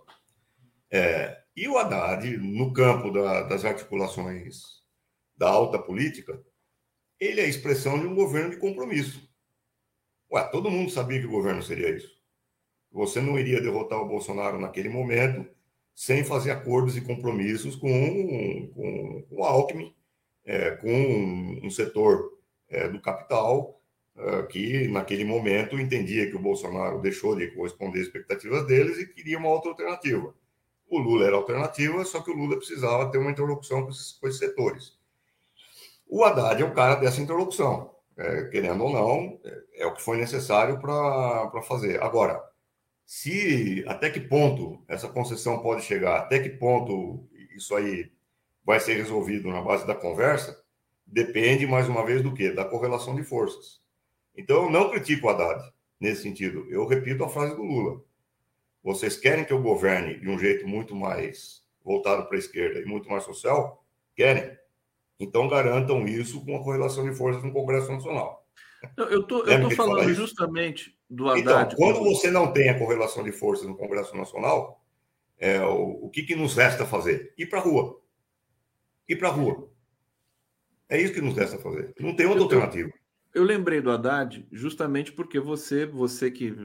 É, e o Haddad, no campo da, das articulações da alta política, ele é a expressão de um governo de compromisso. Ué, todo mundo sabia que o governo seria isso. Você não iria derrotar o Bolsonaro naquele momento sem fazer acordos e compromissos com, com, com o Alckmin, é, com um, setor é, do capital é, que, naquele momento, entendia que o Bolsonaro deixou de corresponder às expectativas deles e queria uma outra alternativa. O Lula era alternativa, só que o Lula precisava ter uma interlocução com esses, com esses setores. O Haddad é o cara dessa interlocução. É, querendo ou não, é, é, o que foi necessário para fazer. Agora, se até que ponto essa concessão pode chegar, até que ponto isso aí vai ser resolvido na base da conversa, depende mais uma vez do que da correlação de forças. Então eu não critico o Haddad nesse sentido. Eu repito a frase do Lula. Vocês querem que eu governe de um jeito muito mais voltado para a esquerda e muito mais social? Querem. Então garantam isso com a correlação de forças no Congresso Nacional. Eu eu tô falando justamente do então, Haddad. Então, quando você não tem a correlação de forças no Congresso Nacional, é, o, o que, que nos resta fazer? Ir para a rua. Ir para a rua. É isso que nos resta fazer. Não tem outra eu, alternativa. Eu lembrei do Haddad justamente porque você, você que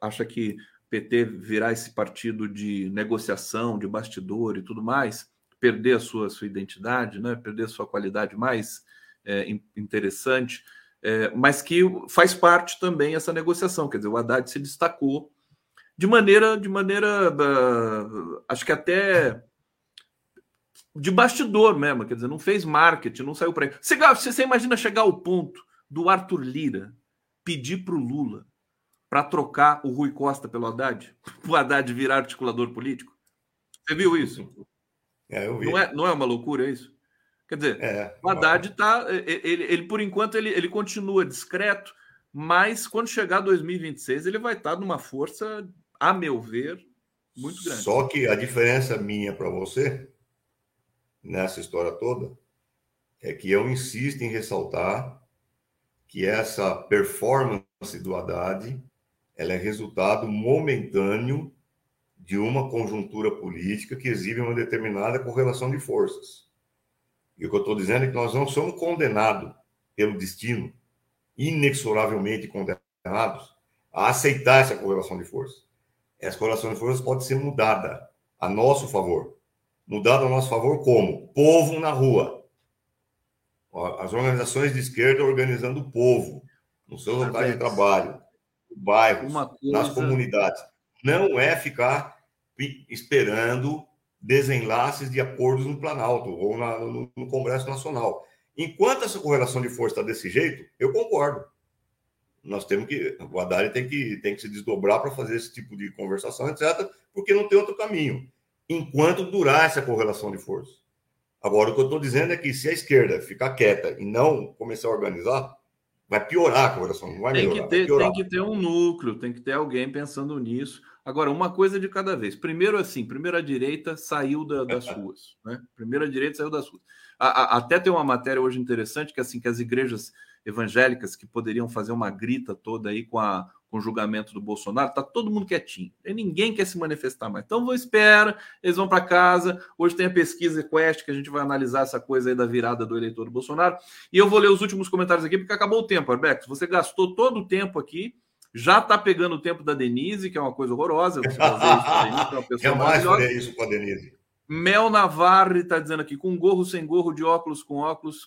acha que PT virá esse partido de negociação, de bastidor e tudo mais, perder a sua, sua identidade, né? perder a sua qualidade mais é, interessante é, mas que faz parte também essa negociação. Quer dizer, o Haddad se destacou de maneira, de maneira, uh, acho que até de bastidor mesmo, quer dizer, não fez marketing, não saiu para. Você, você imagina chegar ao ponto do Arthur Lira pedir para o Lula para trocar o Rui Costa pelo Haddad, o Haddad virar articulador político? Você viu isso? É, eu vi. Não é, não é uma loucura isso? Quer dizer, é, o Haddad está. Ele, ele, por enquanto, ele, ele continua discreto, mas quando chegar 2026, ele vai estar tá numa força, a meu ver, muito grande. Só que a diferença minha para você, nessa história toda, é que eu insisto em ressaltar que essa performance do Haddad ela é resultado momentâneo de uma conjuntura política que exibe uma determinada correlação de forças. E o que eu estou dizendo é que nós não somos condenados pelo destino, inexoravelmente condenados, a aceitar essa correlação de forças. Essa correlação de forças pode ser mudada a nosso favor. Mudada a nosso favor como? Povo na rua. As organizações de esquerda organizando o povo, nos seus locais de trabalho, bairros, coisa... nas comunidades. Não é ficar esperando desenlaces de acordos no Planalto ou na, no, no, Congresso Nacional. Enquanto essa correlação de força está desse jeito, eu concordo. Nós temos que. O Haddad tem que, tem que se desdobrar para fazer esse tipo de conversação, etc., porque não tem outro caminho. Enquanto durar essa correlação de força. Agora, o que eu estou dizendo é que se a esquerda ficar quieta e não começar a organizar, vai piorar a correlação, não vai tem melhorar. Que ter, tem que ter um núcleo, tem que ter alguém pensando nisso. Agora, uma coisa de cada vez. Primeiro, assim, primeiro a direita saiu da, das ruas, né? Primeiro a direita saiu das ruas. A, a, até tem uma matéria hoje interessante que assim que as igrejas evangélicas que poderiam fazer uma grita toda aí com a, com o julgamento do Bolsonaro, tá todo mundo quietinho. E ninguém quer se manifestar mais. Então, vou esperar, eles vão para casa. Hoje tem a pesquisa Quest, que a gente vai analisar essa coisa aí da virada do eleitor do Bolsonaro. E eu vou ler os últimos comentários aqui, porque acabou o tempo, Arbex. Você gastou todo o tempo aqui. Já está pegando o tempo da Denise, que é uma coisa horrorosa. Você fazer isso, Denise, é uma pessoa Jamais faria isso com a Denise. Mel Navarre está dizendo aqui, com gorro, sem gorro, de óculos, com óculos,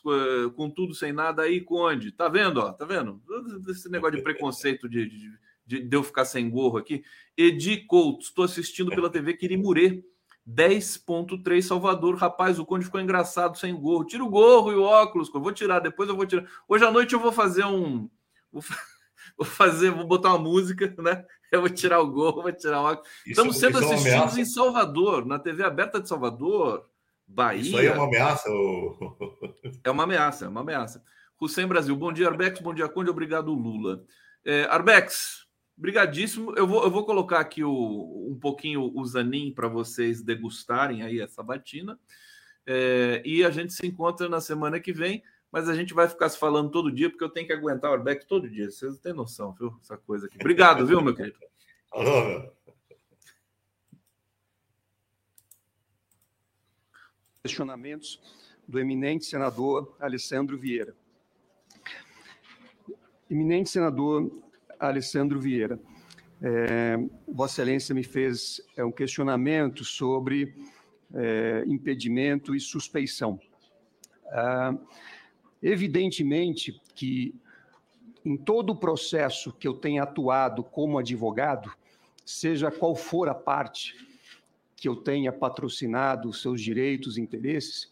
com tudo, sem nada, aí Conde. Tá vendo, ó? Tá vendo? Esse negócio de preconceito de, de, de, de eu ficar sem gorro aqui. Edi Couto, estou assistindo pela TV Quirimurê. 10.3 Salvador. Rapaz, o Conde ficou engraçado sem gorro. Tira o gorro e o óculos. Vou tirar, depois eu vou tirar. Hoje à noite eu vou fazer um. Vou fazer, vou botar uma música, né? Eu vou tirar o gol, vou tirar o. Estamos sendo é assistidos em Salvador, na TV aberta de Salvador, Bahia. Isso aí é uma ameaça? Ou... É uma ameaça, é uma ameaça. Hussein Brasil, bom dia, Arbex, bom dia, Conde, obrigado, Lula. É, Arbex, brigadíssimo. Eu vou, eu vou colocar aqui o, um pouquinho o Zanin para vocês degustarem aí essa batina. É, e a gente se encontra na semana que vem mas a gente vai ficar se falando todo dia, porque eu tenho que aguentar o Arbeck todo dia. Vocês não têm noção, viu? Essa coisa aqui. Obrigado, viu, meu querido? Alô, Questionamentos do eminente senador Alessandro Vieira. Eminente senador Alessandro Vieira, é, Vossa Excelência me fez é, um questionamento sobre é, impedimento e suspeição. Ah, Evidentemente que em todo o processo que eu tenha atuado como advogado, seja qual for a parte que eu tenha patrocinado os seus direitos e interesses,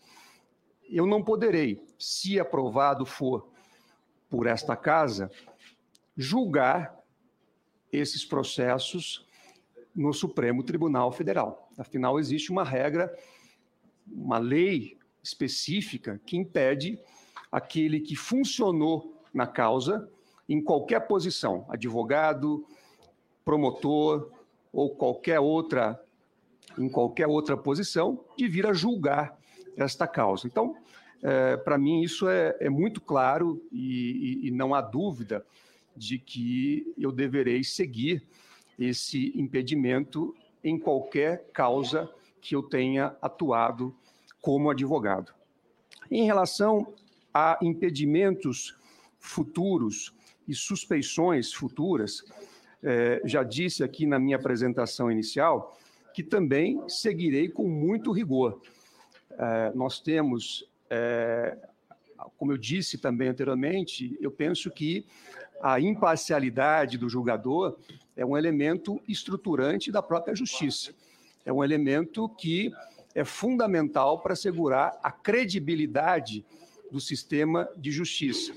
eu não poderei, se aprovado for por esta casa, julgar esses processos no Supremo Tribunal Federal. Afinal, existe uma regra, uma lei específica que impede aquele que funcionou na causa em qualquer posição, advogado, promotor ou qualquer outra em qualquer outra posição, de vir a julgar esta causa. Então, é, para mim, isso é, é muito claro e, e, e não há dúvida de que eu deverei seguir esse impedimento em qualquer causa que eu tenha atuado como advogado. Em relação a impedimentos futuros e suspeições futuras. É, já disse aqui na minha apresentação inicial que também seguirei com muito rigor. É, nós temos, é, como eu disse também anteriormente, eu penso que a imparcialidade do julgador é um elemento estruturante da própria justiça. É um elemento que é fundamental para assegurar a credibilidade do sistema de justiça.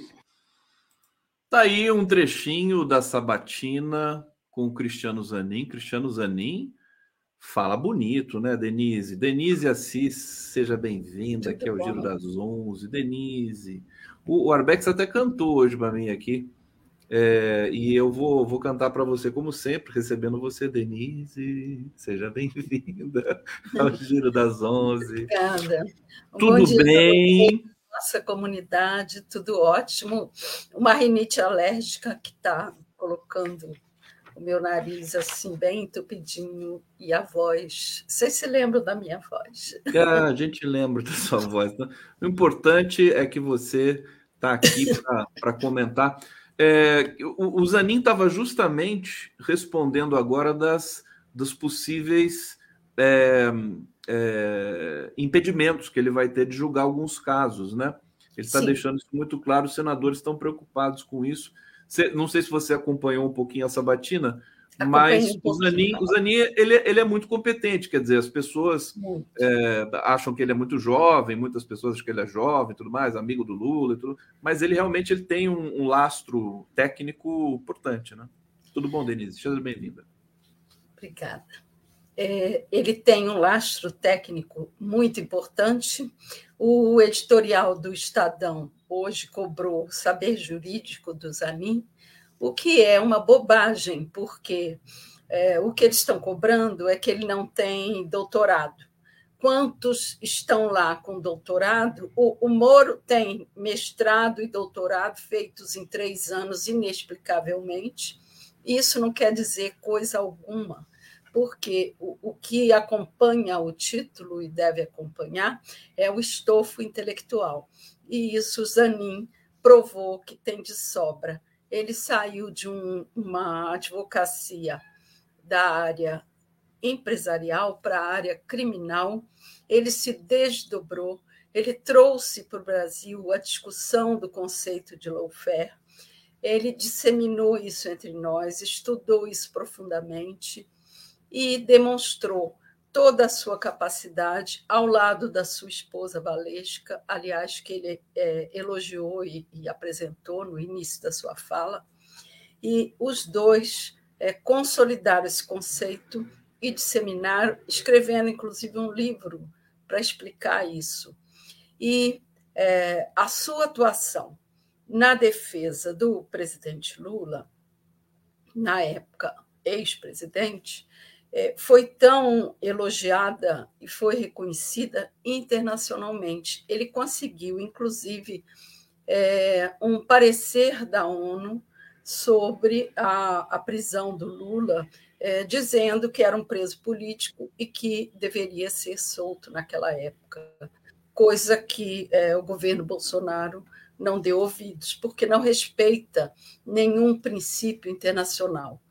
Tá aí um trechinho da Sabatina com o Cristiano Zanin. Cristiano Zanin fala bonito, né, Denise? Denise Assis, seja bem-vinda aqui ao Giro das Onze. Denise. O, o Arbex até cantou hoje para mim aqui. É, e eu vou, vou cantar para você, como sempre, recebendo você, Denise. Seja bem-vinda ao Giro das Onze. Obrigada. Um Tudo bem? Nossa comunidade, tudo ótimo. Uma rinite alérgica que está colocando o meu nariz assim bem entupidinho e a voz. Vocês se lembram da minha voz? Ah, a gente lembra da sua voz. Né? O importante é que você está aqui para comentar. É, o, o Zanin estava justamente respondendo agora das, dos possíveis é, é, impedimentos que ele vai ter de julgar alguns casos, né? Ele está deixando isso muito claro, os senadores estão preocupados com isso. não sei se você acompanhou um pouquinho essa batina, mas um o Zanin, o Zanin ele, ele é muito competente, quer dizer, as pessoas é, acham que ele é muito jovem, muitas pessoas acham que ele é jovem tudo mais, amigo do Lula e tudo, mas ele realmente ele tem um, um lastro técnico importante, né? Tudo bom, Denise? Seja bem-vinda. Obrigada é, ele tem um lastro técnico muito importante. O editorial do Estadão hoje cobrou saber jurídico do Zanin, o que é uma bobagem, porque é, o que eles estão cobrando é que ele não tem doutorado. Quantos estão lá com doutorado? O, o Moro tem mestrado e doutorado feitos em três anos, inexplicavelmente Isso não quer dizer coisa alguma, porque o, o que acompanha o título e deve acompanhar é o estofo intelectual. E isso Zanin provou que tem de sobra. Ele saiu de um, uma advocacia da área empresarial para a área criminal, ele se desdobrou, ele trouxe para o Brasil a discussão do conceito de lawfare, ele disseminou isso entre nós, estudou isso profundamente e demonstrou toda a sua capacidade ao lado da sua esposa Valesca, aliás, que ele é, elogiou e, e, apresentou no início da sua fala, e os dois é, consolidaram esse conceito e disseminar, escrevendo inclusive um livro para explicar isso. E é, a sua atuação na defesa do presidente Lula, na época ex-presidente, foi tão elogiada e foi reconhecida internacionalmente. Ele conseguiu, inclusive, é, um parecer da ONU sobre a, a prisão do Lula é, dizendo que era um preso político e que deveria ser solto naquela época, coisa que é, o governo Bolsonaro não deu ouvidos, porque não respeita nenhum princípio internacional.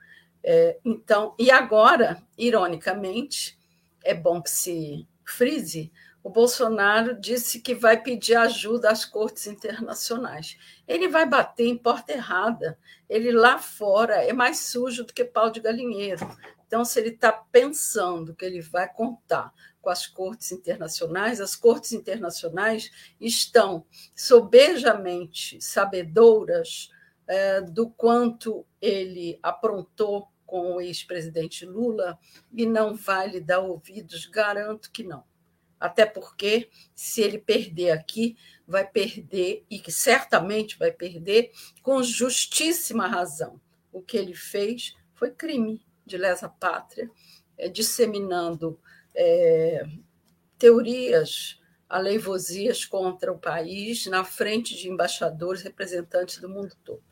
É, então, e agora, ironicamente, é bom que se frise, o Bolsonaro disse que vai pedir ajuda às cortes internacionais. Ele vai bater em porta errada. Ele lá fora é mais sujo do que pau de galinheiro. Então, se ele está pensando que ele vai contar com as cortes internacionais, as cortes internacionais estão sobejamente sabedoras é, do quanto ele aprontou com o ex-presidente Lula e não vai lhe dar ouvidos, garanto que não até porque se ele perder aqui, vai perder, e que certamente vai perder, com justíssima razão. O que ele fez foi crime de lesa pátria, é, disseminando é, teorias aleivosias contra o país na frente de embaixadores, representantes do mundo todo.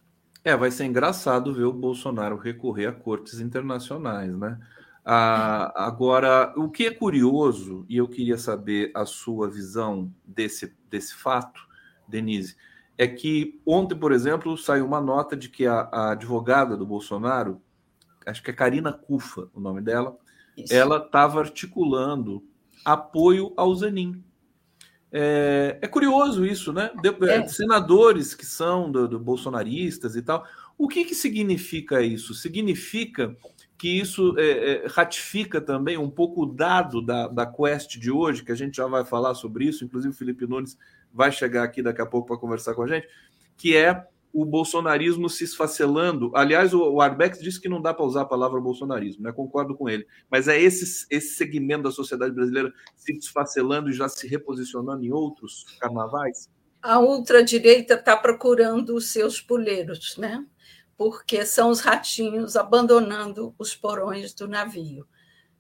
É, vai ser engraçado ver o Bolsonaro recorrer a cortes internacionais, né? Ah, agora, o que é curioso, e eu queria saber a sua visão desse, desse fato, Denise, é que ontem, por exemplo, saiu uma nota de que a, a advogada do Bolsonaro, acho que é Karina Cufa o nome dela, Isso. ela estava articulando apoio ao Zanin. É, é, curioso isso, né? De, é. Senadores que são do, do bolsonaristas e tal. O que, que significa isso? Significa que isso é, é, ratifica também um pouco o dado da, da Quest de hoje, que a gente já vai falar sobre isso, inclusive o Felipe Nunes vai chegar aqui daqui a pouco para conversar com a gente, que é o bolsonarismo se esfacelando. Aliás, o, Arbex disse que não dá para usar a palavra bolsonarismo, né? concordo com ele, mas é esse, esse segmento da sociedade brasileira se desfacelando e já se reposicionando em outros carnavais? A ultradireita está procurando os seus puleiros, né? porque são os ratinhos abandonando os porões do navio.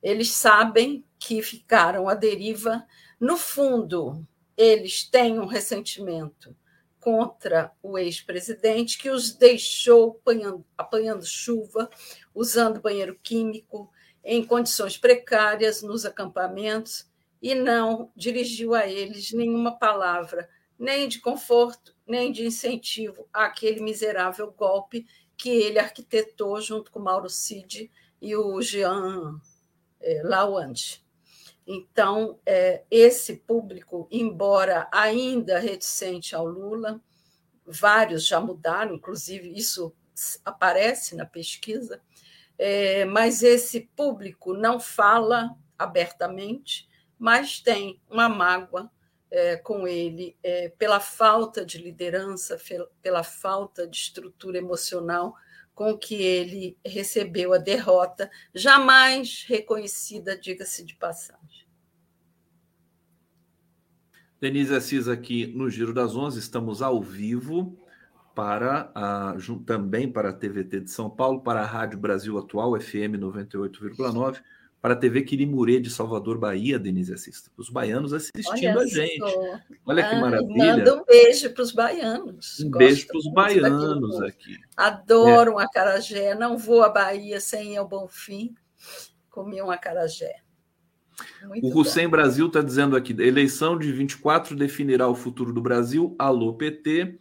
Eles sabem que ficaram à deriva. No fundo, eles têm um ressentimento contra o ex-presidente que os deixou apanhando, apanhando chuva, usando banheiro químico, em condições precárias nos acampamentos e não dirigiu a eles nenhuma palavra, nem de conforto, nem de incentivo àquele miserável golpe que ele arquitetou junto com Mauro Cid e o Jean é. Então, é, esse público, embora ainda reticente ao Lula, vários já mudaram, inclusive isso aparece na pesquisa, é, mas esse público não fala abertamente, mas tem uma mágoa é, com ele pela falta de liderança, pela falta de estrutura emocional com que ele recebeu a derrota, jamais reconhecida, diga-se de passagem. Denise Assis aqui no Giro das Onze, estamos ao vivo para a, também para a TVT de São Paulo, para a Rádio Brasil Atual, FM 98,9 para a TV Quirimurê de Salvador, Bahia, Denise Assista. Os baianos assistindo Olha a gente. Só. Olha que maravilha. Manda um beijo para os baianos. Um Gosto beijo para os baianos aqui. Adoro é. um acarajé. Não vou à Bahia sem ir ao Bonfim. Comi um acarajé. Muito o Hussein bom. Brasil está dizendo aqui: eleição de 24 definirá o futuro do Brasil. Alô, PT.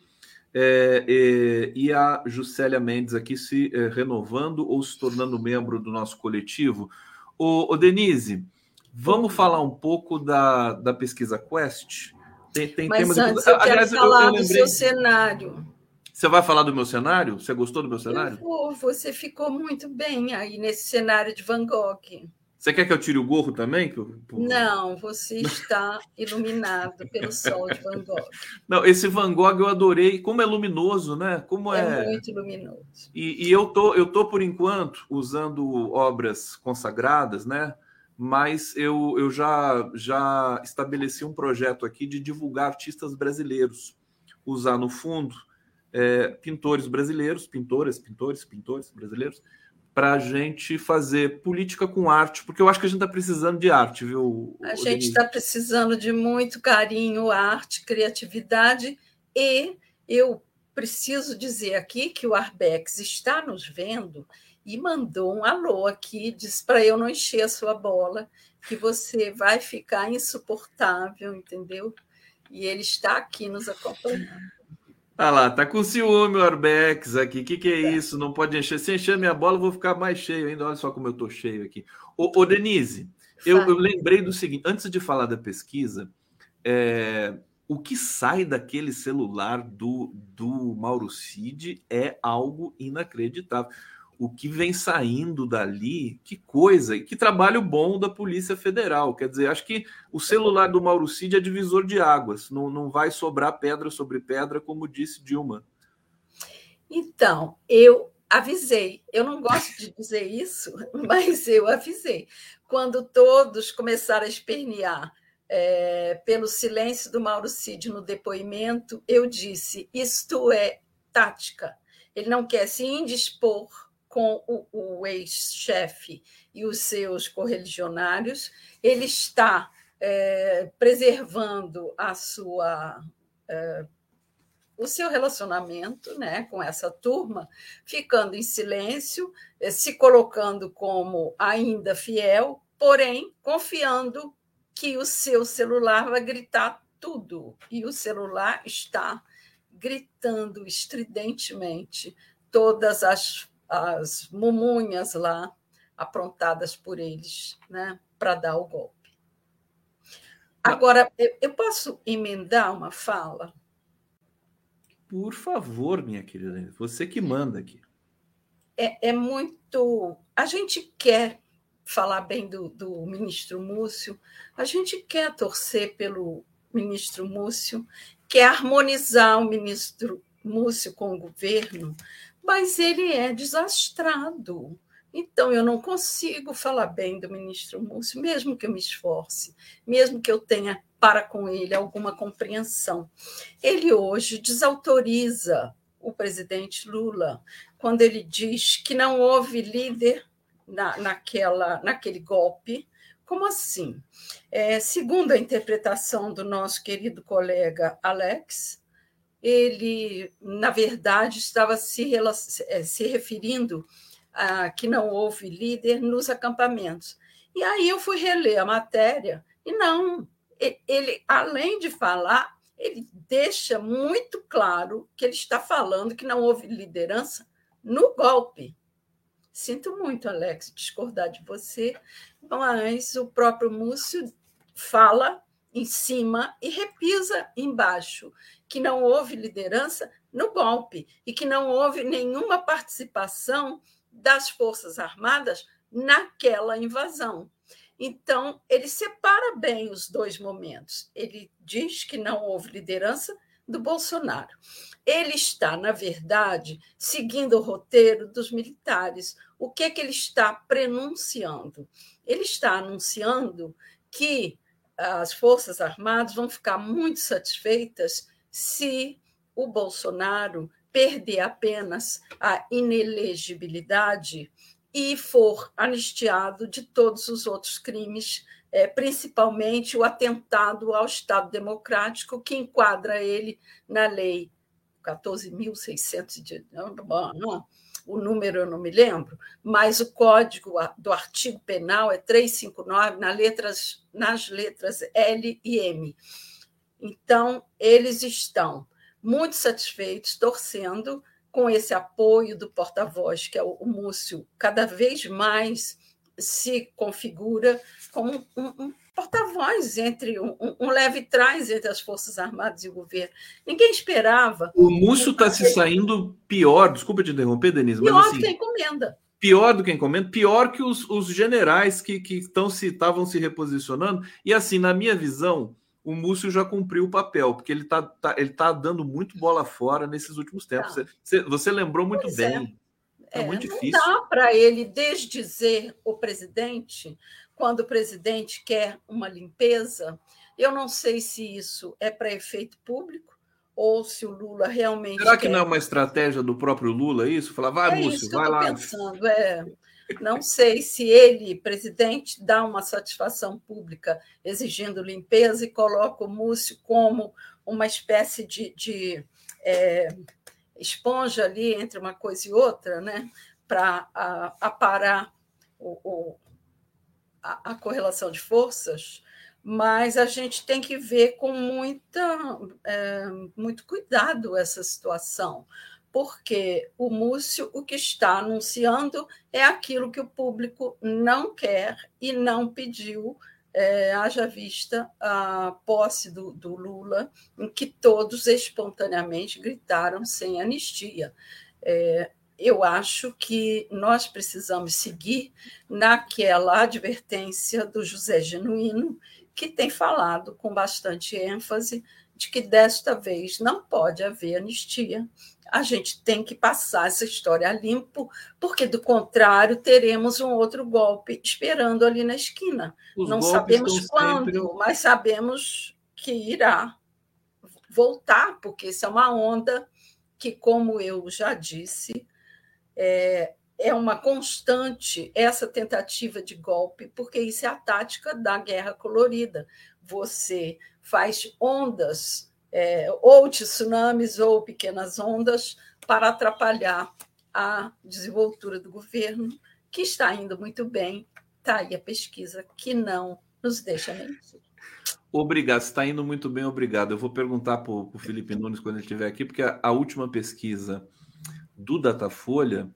É, é, e a Juscelia Mendes aqui se é, renovando ou se tornando membro do nosso coletivo. Ô, ô Denise, vamos falar um pouco da, da pesquisa Quest? Tem, tem Mas temas antes, de... eu quero falar eu, eu do seu cenário. Você vai falar do meu cenário? Você gostou do meu cenário? Vou, você ficou muito bem aí nesse cenário de Van Gogh. Você quer que eu tire o gorro também? Não, você está iluminado pelo sol de Van Gogh. Não, esse Van Gogh eu adorei. Como é luminoso, né? Como é, é muito luminoso. E, e, eu tô, eu tô por enquanto usando obras consagradas, né? Mas eu, eu já já estabeleci um projeto aqui de divulgar artistas brasileiros, usar no fundo é, pintores brasileiros, pintoras, pintores, pintores brasileiros para a gente fazer política com arte, porque eu acho que a gente está precisando de arte, viu? A gente está precisando de muito carinho, arte, criatividade e eu preciso dizer aqui que o Arbex está nos vendo e mandou um alô aqui, disse para eu não encher a sua bola, que você vai ficar insuportável, entendeu? E ele está aqui nos acompanhando. Ah lá, tá com ciúme o Arbex aqui. O que, que é isso? Não pode encher. Se encher minha bola, eu vou ficar mais cheio ainda. Olha só como eu tô cheio aqui. Ô, ô Denise, eu, eu, lembrei do seguinte: antes de falar da pesquisa, é, o que sai daquele celular do, do Mauro Cid é algo inacreditável o que vem saindo dali, que coisa, que trabalho bom da Polícia Federal. Quer dizer, acho que o celular do Mauro Cid é divisor de águas, não, não vai sobrar pedra sobre pedra, como disse Dilma. Então, eu avisei, eu não gosto de dizer isso, mas eu avisei. Quando todos começaram a espernear é, pelo silêncio do Mauro Cid no depoimento, eu disse: isto é tática. Ele não quer se indispor com o, o ex-chefe e os seus correligionários, ele está é, preservando a sua é, o seu relacionamento né, com essa turma, ficando em silêncio, é, se colocando como ainda fiel, porém confiando que o seu celular vai gritar tudo. E o celular está gritando estridentemente todas as as mumunhas lá aprontadas por eles né, para dar o golpe. Agora, eu posso emendar uma fala? Por favor, minha querida, você que manda aqui. É, é muito. A gente quer falar bem do, do ministro Múcio, a gente quer torcer pelo ministro Múcio, quer harmonizar o ministro Múcio com o governo, mas ele é desastrado. Então, eu não consigo falar bem do ministro Múcio, mesmo que eu me esforce, mesmo que eu tenha para com ele alguma compreensão. Ele hoje desautoriza o presidente Lula quando ele diz que não houve líder na, naquela, naquele golpe. Como assim? É, segundo a interpretação do nosso querido colega Alex, ele, na verdade, estava se, eh, se referindo a que não houve líder nos acampamentos. E aí eu fui reler a matéria e não, ele, além de falar, ele deixa muito claro que ele está falando que não houve liderança no golpe. Sinto muito, Alex, discordar de você, mas o próprio Múcio fala em cima e repisa embaixo que não houve liderança no golpe e que não houve nenhuma participação das Forças Armadas naquela invasão. Então, ele separa bem os dois momentos. Ele diz que não houve liderança do Bolsonaro. Ele está, na verdade, seguindo o roteiro dos militares. O que é que ele está prenunciando? Ele está anunciando que as Forças Armadas vão ficar muito satisfeitas se o Bolsonaro perder apenas a inelegibilidade e for anistiado de todos os outros crimes, é, principalmente o atentado ao Estado Democrático, que enquadra ele na lei 14.600 não, o número eu não me lembro, mas o código do artigo penal é 359 nas letras, nas letras L e M. Então, eles estão muito satisfeitos, torcendo com esse apoio do porta-voz, que é o Múcio, cada vez mais se configura como um, um porta-voz entre um, um, leve trás entre as Forças Armadas e o governo. Ninguém esperava. O Múcio está se saindo pior, desculpa te interromper, Denise, pior mas assim, que a encomenda. Pior do que a encomenda, pior que os, os generais que estavam se, se reposicionando. E assim, na minha visão, o Múcio já cumpriu o papel, porque ele está tá, ele tá dando muito bola fora nesses últimos tempos. Tá. Você, você, lembrou muito pois bem. É. É, muito difícil. Não dá para ele desdizer o presidente quando o presidente quer uma limpeza. Eu não sei se isso é para efeito público ou se o Lula realmente. Será que quer... não é uma estratégia do próprio Lula isso? Falar, vai, é Múcio, isso vai eu lá. Pensando, é. Não sei se ele, presidente, dá uma satisfação pública exigindo limpeza e coloca o Múcio como uma espécie de, de é, esponja ali entre uma coisa e outra, né? para aparar o, o, a, a correlação de forças, mas a gente tem que ver com muita, é, muito cuidado essa situação, porque o Múcio o que está anunciando é aquilo que o público não quer e não pediu, é, haja vista a posse do, do Lula, em que todos espontaneamente gritaram sem anistia. É, eu acho que nós precisamos seguir naquela advertência do José Genuíno, que tem falado com bastante ênfase de que desta vez não pode haver anistia. A gente tem que passar essa história a limpo, porque do contrário teremos um outro golpe esperando ali na esquina. Os não sabemos quando, sempre... mas sabemos que irá voltar, porque isso é uma onda que, como eu já disse, é, é uma constante essa tentativa de golpe, porque isso é a tática da guerra colorida. Você faz ondas, é, ou tsunamis, ou pequenas ondas, para atrapalhar a desenvoltura do governo, que está indo muito bem. Está aí a pesquisa que não nos deixa mentir. Obrigado, está indo muito bem, obrigado. Eu vou perguntar para o Felipe Nunes quando ele estiver aqui, porque a, a última pesquisa do Datafolha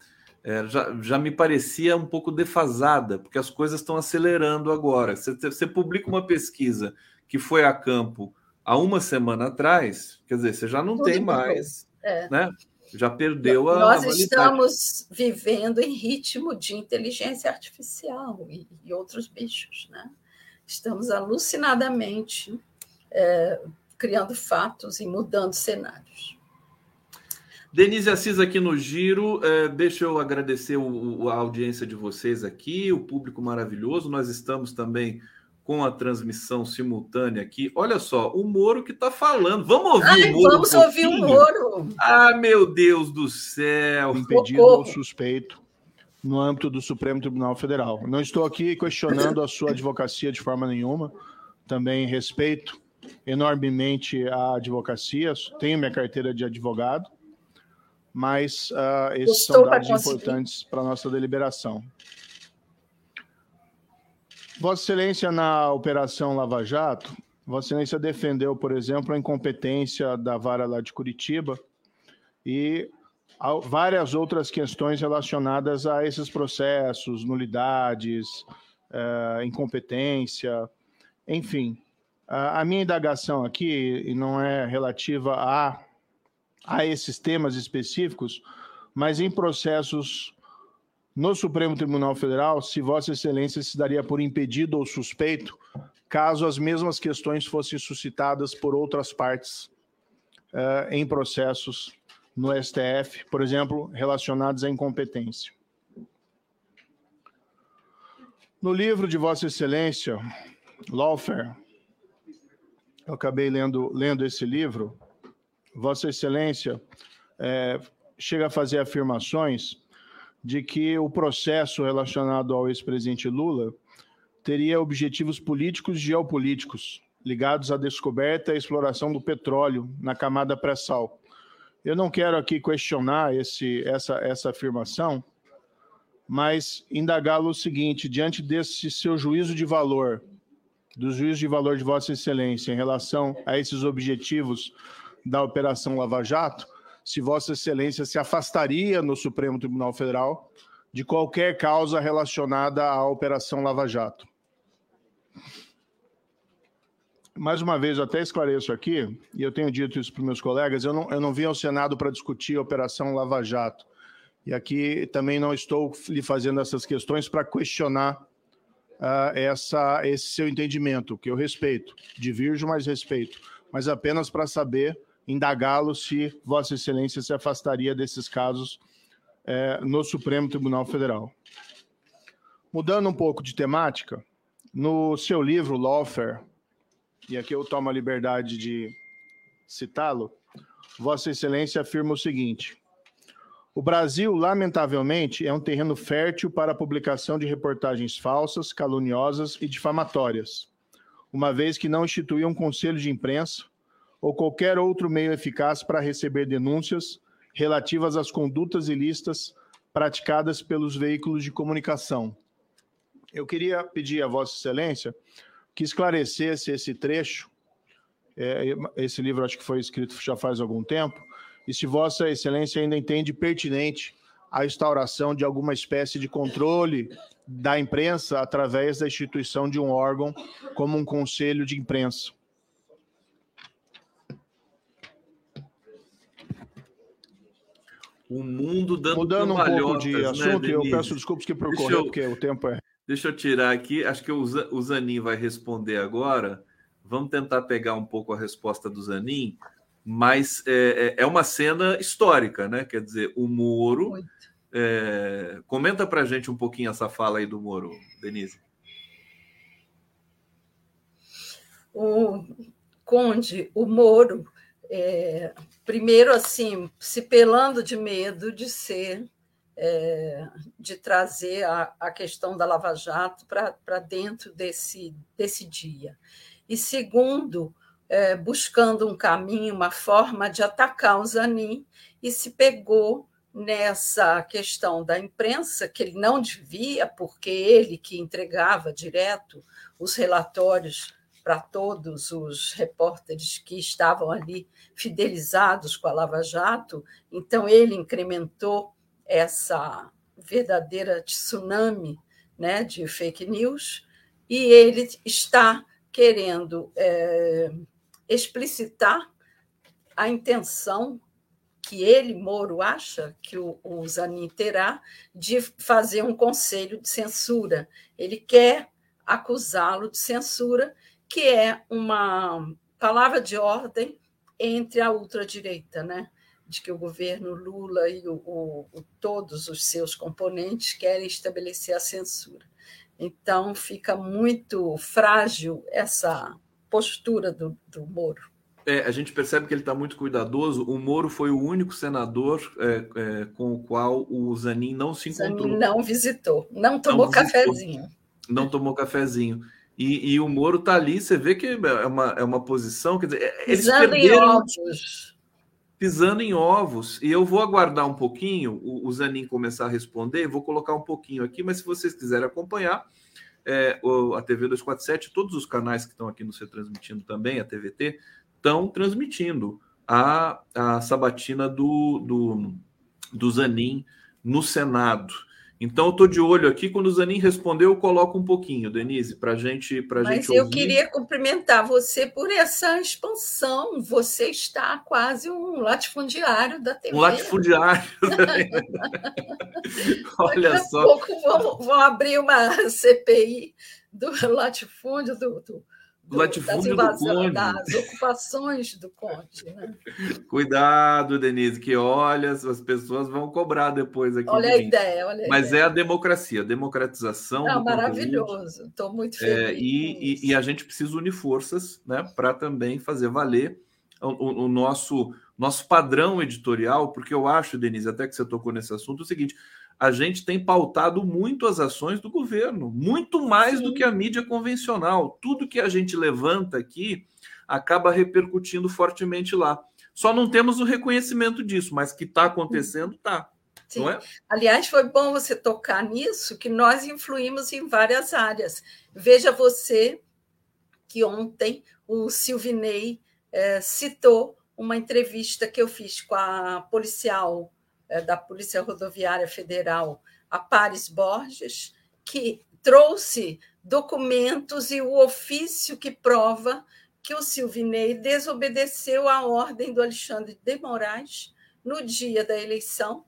é, já, já me parecia um pouco defasada, porque as coisas estão acelerando agora. Você, você publica uma pesquisa que foi a campo há uma semana atrás, quer dizer, você já não Tudo tem mais, é. né? Já perdeu a. Nós a estamos vivendo em ritmo de inteligência artificial e, e outros bichos, né? Estamos alucinadamente é, criando fatos e mudando cenários. Denise Assis aqui no Giro, é, deixa eu agradecer o, a audiência de vocês aqui, o público maravilhoso. Nós estamos também com a transmissão simultânea aqui. Olha só, o Moro que está falando. Vamos ouvir Ai, o Moro. Vamos um ouvir o Moro. Ah, meu Deus do céu. Impedido ou suspeito no âmbito do Supremo Tribunal Federal. Não estou aqui questionando a sua advocacia de forma nenhuma. Também respeito enormemente a advocacia. Tenho minha carteira de advogado mas uh, esses Gostou são dados importantes para a nossa deliberação. Vossa Excelência, na Operação Lava Jato, Vossa Excelência defendeu, por exemplo, a incompetência da vara lá de Curitiba e várias outras questões relacionadas a esses processos, nulidades, uh, incompetência, enfim. Uh, a minha indagação aqui não é relativa a a esses temas específicos, mas em processos no Supremo Tribunal Federal, se Vossa Excelência se daria por impedido ou suspeito, caso as mesmas questões fossem suscitadas por outras partes uh, em processos no STF, por exemplo, relacionados à incompetência. No livro de Vossa Excelência, Lawfare, eu acabei lendo, lendo esse livro, Vossa Excelência é, chega a fazer afirmações de que o processo relacionado ao ex-presidente Lula teria objetivos políticos e geopolíticos ligados à descoberta e exploração do petróleo na camada pré-sal. Eu não quero aqui questionar esse, essa, essa afirmação, mas indagá-lo o seguinte: diante desse seu juízo de valor, do juízo de valor de Vossa Excelência em relação a esses objetivos da Operação Lava Jato, se Vossa Excelência se afastaria no Supremo Tribunal Federal de qualquer causa relacionada à Operação Lava Jato. Mais uma vez, eu até esclareço aqui, e eu tenho dito isso para meus colegas, eu não, eu não vim ao Senado para discutir a Operação Lava Jato. E aqui também não estou lhe fazendo essas questões para questionar uh, essa, esse seu entendimento, que eu respeito, divirjo, mas respeito, mas apenas para saber, indagá-lo se Vossa Excelência se afastaria desses casos eh, no Supremo Tribunal Federal. Mudando um pouco de temática, no seu livro Lawfare, e aqui eu tomo a liberdade de citá-lo, Vossa Excelência afirma o seguinte: o Brasil, lamentavelmente, é um terreno fértil para a publicação de reportagens falsas, caluniosas e difamatórias, uma vez que não instituiu um conselho de imprensa ou qualquer outro meio eficaz para receber denúncias relativas às condutas ilícitas praticadas pelos veículos de comunicação. Eu queria pedir a Vossa Excelência que esclarecesse esse trecho. É, esse livro acho que foi escrito já faz algum tempo. E se Vossa Excelência ainda entende pertinente a instauração de alguma espécie de controle da imprensa através da instituição de um órgão como um conselho de imprensa. O mundo dando Mudando um pouco de né, assunto, né, eu peço desculpas que por correr, eu... porque o tempo é. Deixa eu tirar aqui, acho que o Zanin vai responder agora. Vamos tentar pegar um pouco a resposta do Zanin, mas é, é, é uma cena histórica, né? Quer dizer, o Moro. É... Comenta para gente um pouquinho essa fala aí do Moro, Denise. O Conde, o Moro, é, primeiro assim, se pelando de medo de ser é, de trazer a, a, questão da Lava Jato para dentro desse, desse dia. E segundo, é, buscando um caminho, uma forma de atacar o Zanin, e se pegou nessa questão da imprensa, que ele não devia, porque ele que entregava direto os relatórios para todos os repórteres que estavam ali fidelizados com a Lava Jato, então ele incrementou essa verdadeira tsunami né, de fake news, e ele está querendo é, explicitar a intenção que ele, Moro, acha que o, o Zanin terá de fazer um conselho de censura. Ele quer acusá-lo de censura, que é uma palavra de ordem entre a ultradireita, né? de que o governo Lula e o, o, todos os seus componentes querem estabelecer a censura. Então, fica muito frágil essa postura do, do Moro. É, a gente percebe que ele está muito cuidadoso. O Moro foi o único senador é, é, com o qual o Zanin não se encontrou. Zanin não visitou, não tomou não cafezinho. Não tomou cafezinho. E, e o Moro está ali, você vê que é uma, é uma posição. Quer dizer, é, eles Pisando perderam, em ovos pisando em ovos. E eu vou aguardar um pouquinho o, o Zanin começar a responder, vou colocar um pouquinho aqui, mas se vocês quiserem acompanhar, é, a TV 247, todos os canais que estão aqui no ser transmitindo também, a TVT, estão transmitindo a, a sabatina do, do, do Zanin no Senado. Então, eu estou de olho aqui. Quando o Zanin respondeu, eu coloco um pouquinho, Denise, para gente, a Mas gente eu queria cumprimentar você por essa expansão. Você está quase um latifundiário da TV. Um latifundiário. Olha Daqui só. a pouco vão, vão abrir uma CPI do latifúndio, do, do do latifúndio das, do Conde. das ocupações do Conde. Né? Cuidado, Denise, que olha, as pessoas vão cobrar depois aqui. Olha a ideia, olha a Mas ideia. é a democracia, a democratização. Não, maravilhoso, estou muito feliz. É, e, e, e, a gente precisa unir forças né, para também fazer valer o, o, o nosso nosso padrão editorial, porque eu acho, Denise, até que você tocou nesse assunto, é o seguinte: a gente tem pautado muito as ações do governo, muito mais Sim. do que a mídia convencional. Tudo que a gente levanta aqui acaba repercutindo fortemente lá. Só não temos o reconhecimento disso, mas que está acontecendo, está. É? Aliás, foi bom você tocar nisso, que nós influímos em várias áreas. Veja você que ontem o Silvinei é, citou uma entrevista que eu fiz com a policial da Polícia Rodoviária Federal, a Paris Borges, que trouxe documentos e o ofício que prova que o Silvinei desobedeceu a ordem do Alexandre de Moraes no dia da eleição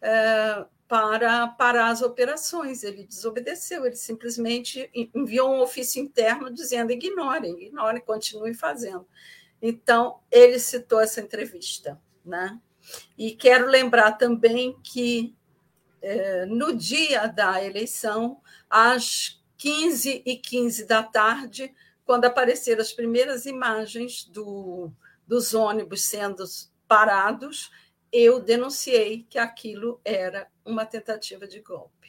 é, para parar as operações. Ele desobedeceu, ele simplesmente enviou um ofício interno dizendo ignorem, ignorem, continuem fazendo. Então, ele citou essa entrevista. Né? E quero lembrar também que é, no dia da eleição, às 15 e 15 da tarde, quando apareceram as primeiras imagens do, dos ônibus sendo parados, eu denunciei que aquilo era uma tentativa de golpe.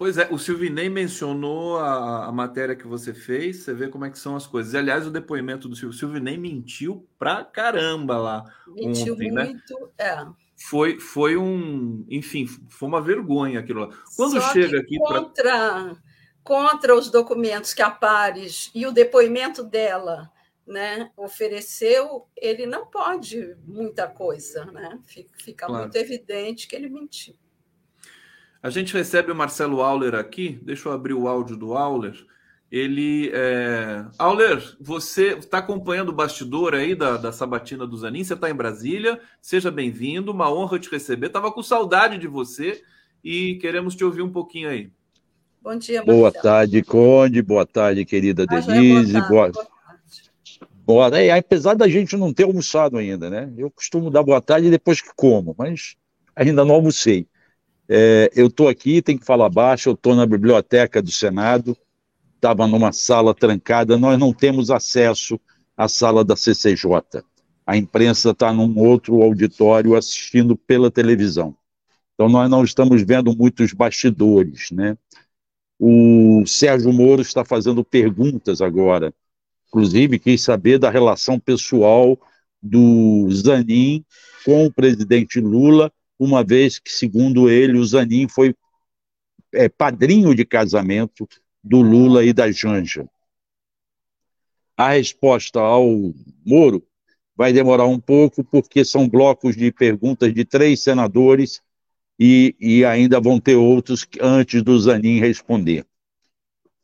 Pois é, o Silvinei mencionou a, a, matéria que você fez, você vê como é que são as coisas. E, aliás, o depoimento do Silvinei, Silvinei mentiu pra caramba lá. Mentiu ontem, né? muito, né? é. Foi, foi um, enfim, foi uma vergonha aquilo lá. Quando Só chega aqui contra, pra... contra os documentos que a Pares e o depoimento dela né, ofereceu, ele não pode muita coisa, né? Fica, fica claro. muito evidente que ele mentiu. A gente recebe o Marcelo Auler aqui. Deixa eu abrir o áudio do Auler. Ele. É... Auler, você está acompanhando o bastidor aí da, da Sabatina do Zanin. Você está em Brasília. Seja bem-vindo. Uma honra te receber. Estava com saudade de você e queremos te ouvir um pouquinho aí. Bom dia, Marcelo. Boa tarde, Conde. Boa tarde, querida ah, Denise. É boa, boa... boa tarde. É, apesar da gente não ter almoçado ainda, né? Eu costumo dar boa tarde depois que como, mas ainda não almocei. É, eu estou aqui, tem que falar baixo, eu estou na biblioteca do Senado, estava numa sala trancada, nós não temos acesso à sala da CCJ. A imprensa está num outro auditório assistindo pela televisão. Então nós não estamos vendo muitos bastidores, né? O Sérgio Moro está fazendo perguntas agora. Inclusive, quis saber da relação pessoal do Zanin com o presidente Lula uma vez que, segundo ele, o Zanin foi é, padrinho de casamento do Lula e da Janja. A resposta ao Moro vai demorar um pouco, porque são blocos de perguntas de três senadores e, e ainda vão ter outros antes do Zanin responder.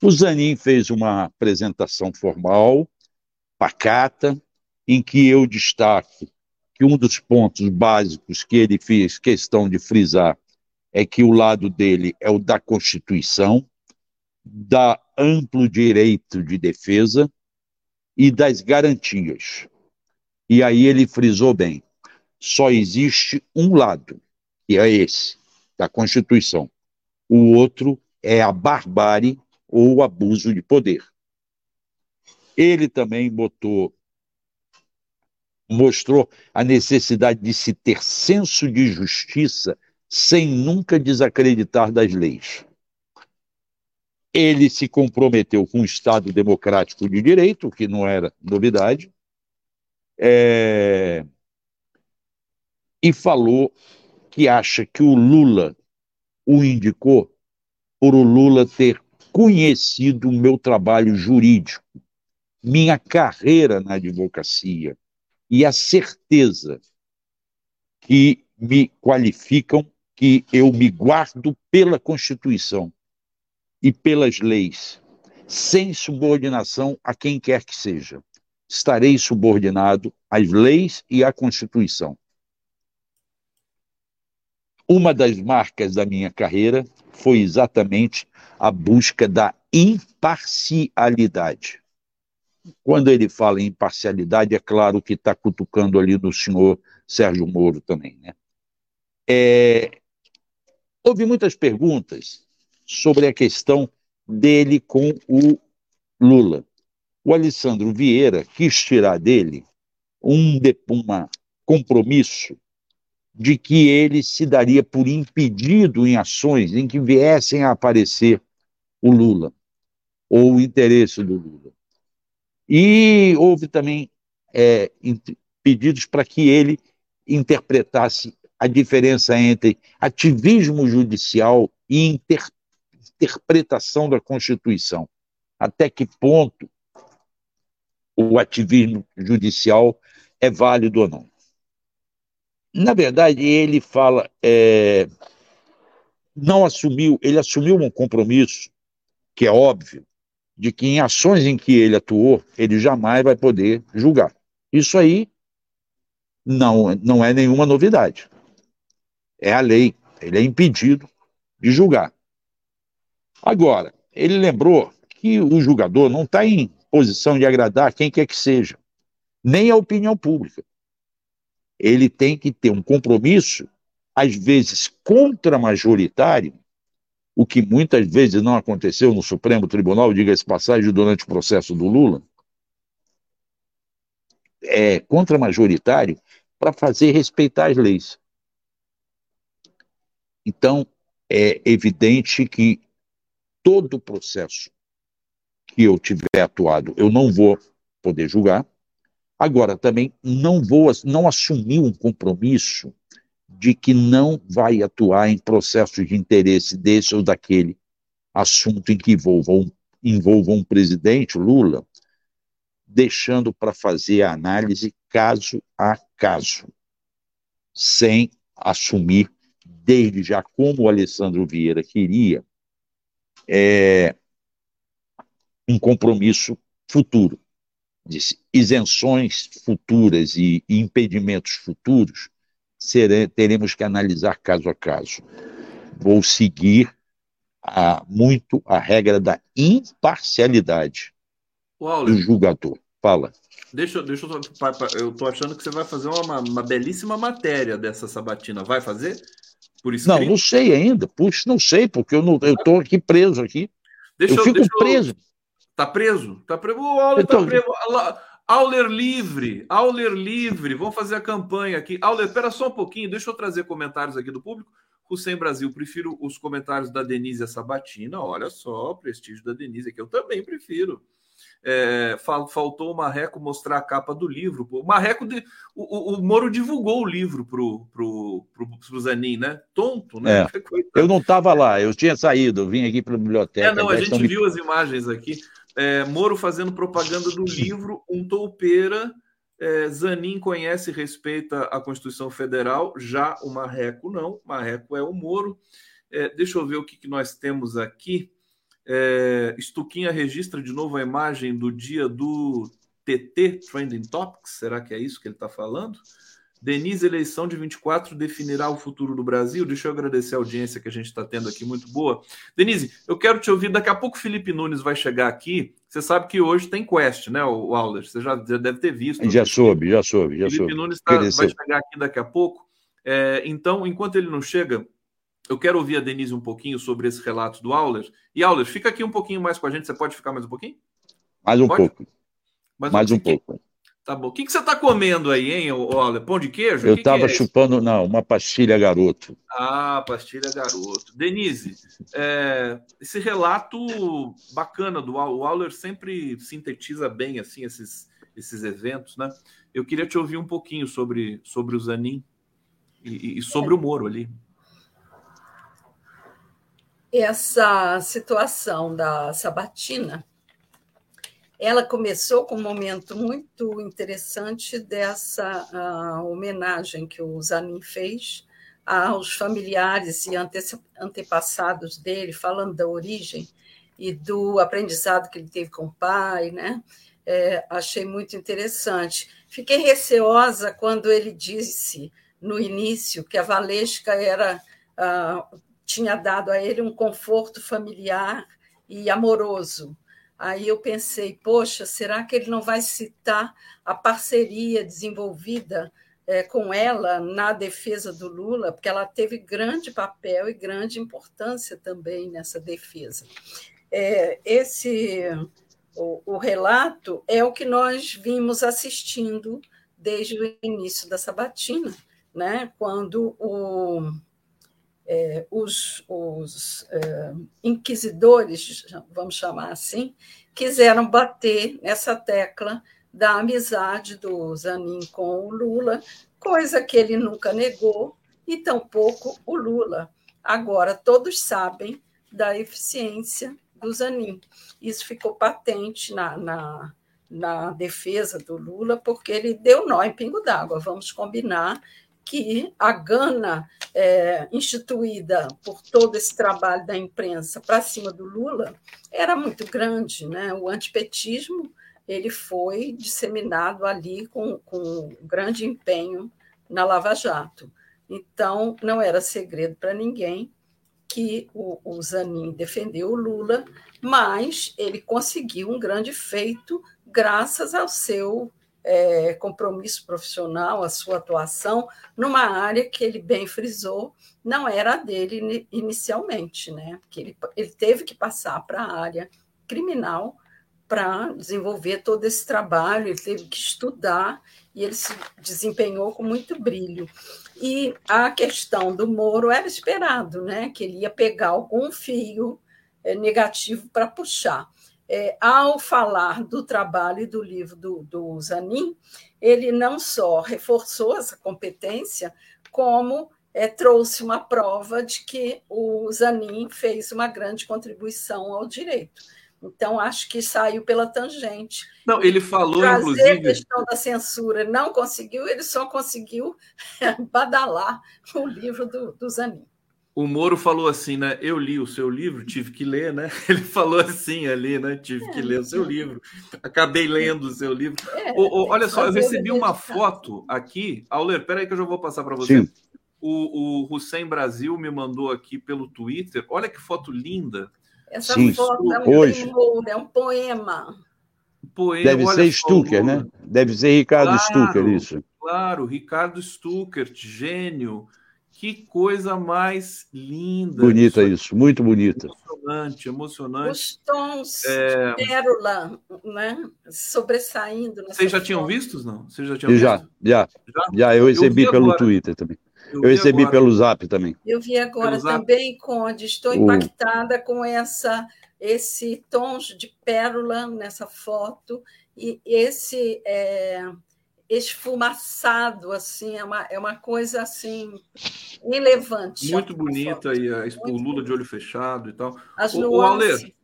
O Zanin fez uma apresentação formal, pacata, em que eu destaco que um dos pontos básicos que ele fez questão de frisar é que o lado dele é o da Constituição, da amplo direito de defesa e das garantias. E aí ele frisou bem: só existe um lado, que é esse, da Constituição. O outro é a barbárie ou o abuso de poder. Ele também botou mostrou a necessidade de se ter senso de justiça sem nunca desacreditar das leis. Ele se comprometeu com o Estado democrático de direito, que não era novidade, é... e falou que acha que o Lula o indicou por o Lula ter conhecido o meu trabalho jurídico, minha carreira na advocacia, e a certeza que me qualificam, que eu me guardo pela Constituição e pelas leis, sem subordinação a quem quer que seja. Estarei subordinado às leis e à Constituição. Uma das marcas da minha carreira foi exatamente a busca da imparcialidade. Quando ele fala em imparcialidade, é claro que está cutucando ali no senhor Sérgio Moro também. Né? É, houve muitas perguntas sobre a questão dele com o Lula. O Alessandro Vieira quis tirar dele um uma compromisso de que ele se daria por impedido em ações em que viessem a aparecer o Lula, ou o interesse do Lula. E houve também é, pedidos para que ele interpretasse a diferença entre ativismo judicial e inter, interpretação da Constituição. Até que ponto o ativismo judicial é válido ou não. Na verdade, ele fala, é, não assumiu, ele assumiu um compromisso, que é óbvio, de que em ações em que ele atuou, ele jamais vai poder julgar. Isso aí não, não é nenhuma novidade. É a lei. Ele é impedido de julgar. Agora, ele lembrou que o julgador não está em posição de agradar quem quer que seja, nem a opinião pública. Ele tem que ter um compromisso, às vezes contra-majoritário, o que muitas vezes não aconteceu no Supremo Tribunal, diga-se passagem, durante o processo do Lula, é contra-majoritário para fazer respeitar as leis. Então, é evidente que todo o processo que eu tiver atuado, eu não vou poder julgar. Agora, também não vou, não assumir um compromisso de que não vai atuar em processos de interesse desse ou daquele assunto em que envolva um, envolva um presidente, Lula, deixando para fazer a análise caso a caso, sem assumir, desde já, como o Alessandro Vieira queria, é, um compromisso futuro. Disse, isenções futuras e impedimentos futuros teremos que analisar caso a caso. Vou seguir a, muito a regra da imparcialidade do julgador. Fala. Deixa, deixa eu. Eu tô achando que você vai fazer uma, uma belíssima matéria dessa sabatina. Vai fazer? Por escrito? Não, não sei ainda. Puxa, não sei, porque eu não, eu tô aqui preso aqui. Deixa eu, eu fico preso. Eu... Tá preso? Tá preso. O Auler tá preso. Auler livre, Auler livre. Vamos fazer a campanha aqui. Auler, espera só um pouquinho, deixa eu trazer comentários aqui do público. Hussein Brasil, prefiro os comentários da Denise Sabatina. Olha só, o prestígio da Denise, que eu também prefiro. É, faltou o Marreco mostrar a capa do livro. O Marreco, de, o, o, Moro divulgou o livro pro, pro, pro, pro Zanin, né? Tonto, né? É. Eu não estava lá, eu tinha saído, eu vim aqui para a biblioteca. É, não, a gente viu as imagens aqui. É, Moro fazendo propaganda do livro Um Toupeira. É, Zanin conhece e respeita a Constituição Federal, já o Marreco não. Marreco é o Moro. É, deixa eu ver o que, que nós temos aqui. É, Stuquinha registra de novo a imagem do dia do TT, Trending Topics. Será que é isso que ele está falando? Denise, eleição de 24 definirá o futuro do Brasil. Deixa eu agradecer a audiência que a gente está tendo aqui, muito boa. Denise, eu quero te ouvir. Daqui a pouco o Felipe Nunes vai chegar aqui. Você sabe que hoje tem Quest, né, o Auler? Você já, já deve ter visto. Já soube, já soube, já Felipe soube. Nunes tá, vai chegar aqui daqui a pouco. É, então, enquanto ele não chega, eu quero ouvir a Denise um pouquinho sobre esse relato do Auler. E Auler, fica aqui um pouquinho mais com a gente. Você pode ficar mais um pouquinho? Mais um pode? pouco. Mais, mais um pouco. Tá bom. O que, que você está comendo aí, hein, Olha, Pão de queijo? Eu estava é chupando, não, uma pastilha garoto. Ah, pastilha garoto. Denise, é, esse relato bacana do o Auler sempre sintetiza bem assim esses, esses eventos, né? Eu queria te ouvir um pouquinho sobre, sobre o Zanin e, e sobre o Moro ali. Essa situação da Sabatina ela começou com um momento muito interessante dessa uh, homenagem que o Zanin fez aos familiares e ante antepassados dele, falando da origem e do aprendizado que ele teve com o pai, né? É, achei muito interessante. Fiquei receosa quando ele disse no início que a Valesca era uh, tinha dado a ele um conforto familiar e amoroso Aí eu pensei, poxa, será que ele não vai citar a parceria desenvolvida é, com ela na defesa do Lula? Porque ela teve grande papel e grande importância também nessa defesa. É, esse o, o relato é o que nós vimos assistindo desde o início da sabatina, né, quando o, é, os, os é, inquisidores, vamos chamar assim, quiseram bater nessa tecla da amizade do Zanin com o Lula, coisa que ele nunca negou, e tampouco o Lula. Agora, todos sabem da eficiência do Zanin. Isso ficou patente na, na, na defesa do Lula, porque ele deu nó em pingo d'água. Vamos combinar que a gana é, instituída por todo esse trabalho da imprensa para cima do Lula era muito grande. Né? O antipetismo ele foi disseminado ali com, com grande empenho na Lava Jato. Então, não era segredo para ninguém que o, o Zanin defendeu o Lula, mas ele conseguiu um grande feito graças ao seu é, compromisso profissional, a sua atuação numa área que ele bem frisou não era a dele inicialmente, né? Porque ele, ele teve que passar para a área criminal para desenvolver todo esse trabalho, ele teve que estudar e ele se desempenhou com muito brilho. E a questão do Moro era esperado, né? Que ele ia pegar algum fio é, negativo para puxar. É, ao falar do trabalho e do livro do, do Zanin, ele não só reforçou essa competência, como é, trouxe uma prova de que o Zanin fez uma grande contribuição ao direito. Então, acho que saiu pela tangente. Não, ele falou, Trazer inclusive. a questão da censura não conseguiu, ele só conseguiu badalar o livro do, do Zanin. O Moro falou assim, né? Eu li o seu livro, tive que ler, né? Ele falou assim ali, né? Tive é, que ler o seu livro. Acabei lendo o seu livro. É, o, o, olha só, eu recebi uma foto aqui. Auler, peraí que eu já vou passar para você. Sim. O, o Hussein Brasil me mandou aqui pelo Twitter. Olha que foto linda. Essa Sim, foto é um, hoje. é um poema. poema. Deve ser Stucker, né? Deve ser Ricardo claro, Stucker, isso. Claro, Ricardo Stucker, gênio. Que coisa mais linda. Bonita isso, isso muito bonita. Emocionante, emocionante. Os tons é... de pérola, né? Sobressaindo. Vocês já tinham visto, não? Vocês já tinham já, visto? Já, já. Já, eu recebi eu pelo agora. Twitter também. Eu, eu recebi agora. pelo Zap também. Eu vi agora também, Conde. Estou impactada com essa esse tons de pérola nessa foto e esse é, esfumaçado, assim, é uma, é uma coisa assim relevante. Muito bonita, e a, o Lula de olho fechado e tal. As o, o Ale,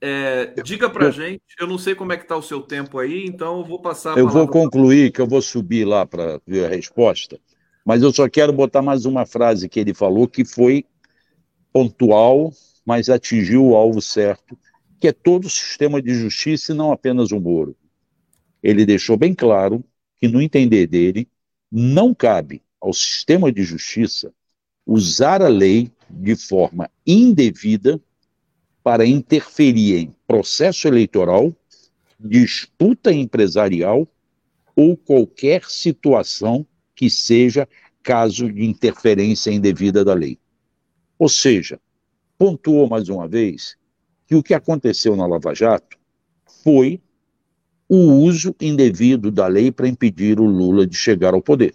é, diga para a gente, eu não sei como é que está o seu tempo aí, então eu vou passar Eu vou concluir, que eu vou subir lá para ver a resposta, mas eu só quero botar mais uma frase que ele falou, que foi pontual, mas atingiu o alvo certo, que é todo o sistema de justiça e não apenas o Moro ele deixou bem claro que, no entender dele, não cabe ao sistema de justiça usar a lei de forma indevida para interferir em processo eleitoral, disputa empresarial ou qualquer situação que seja caso de interferência indevida da lei. Ou seja, pontuou mais uma vez que o que aconteceu na Lava Jato foi o uso indevido da lei para impedir o Lula de chegar ao poder.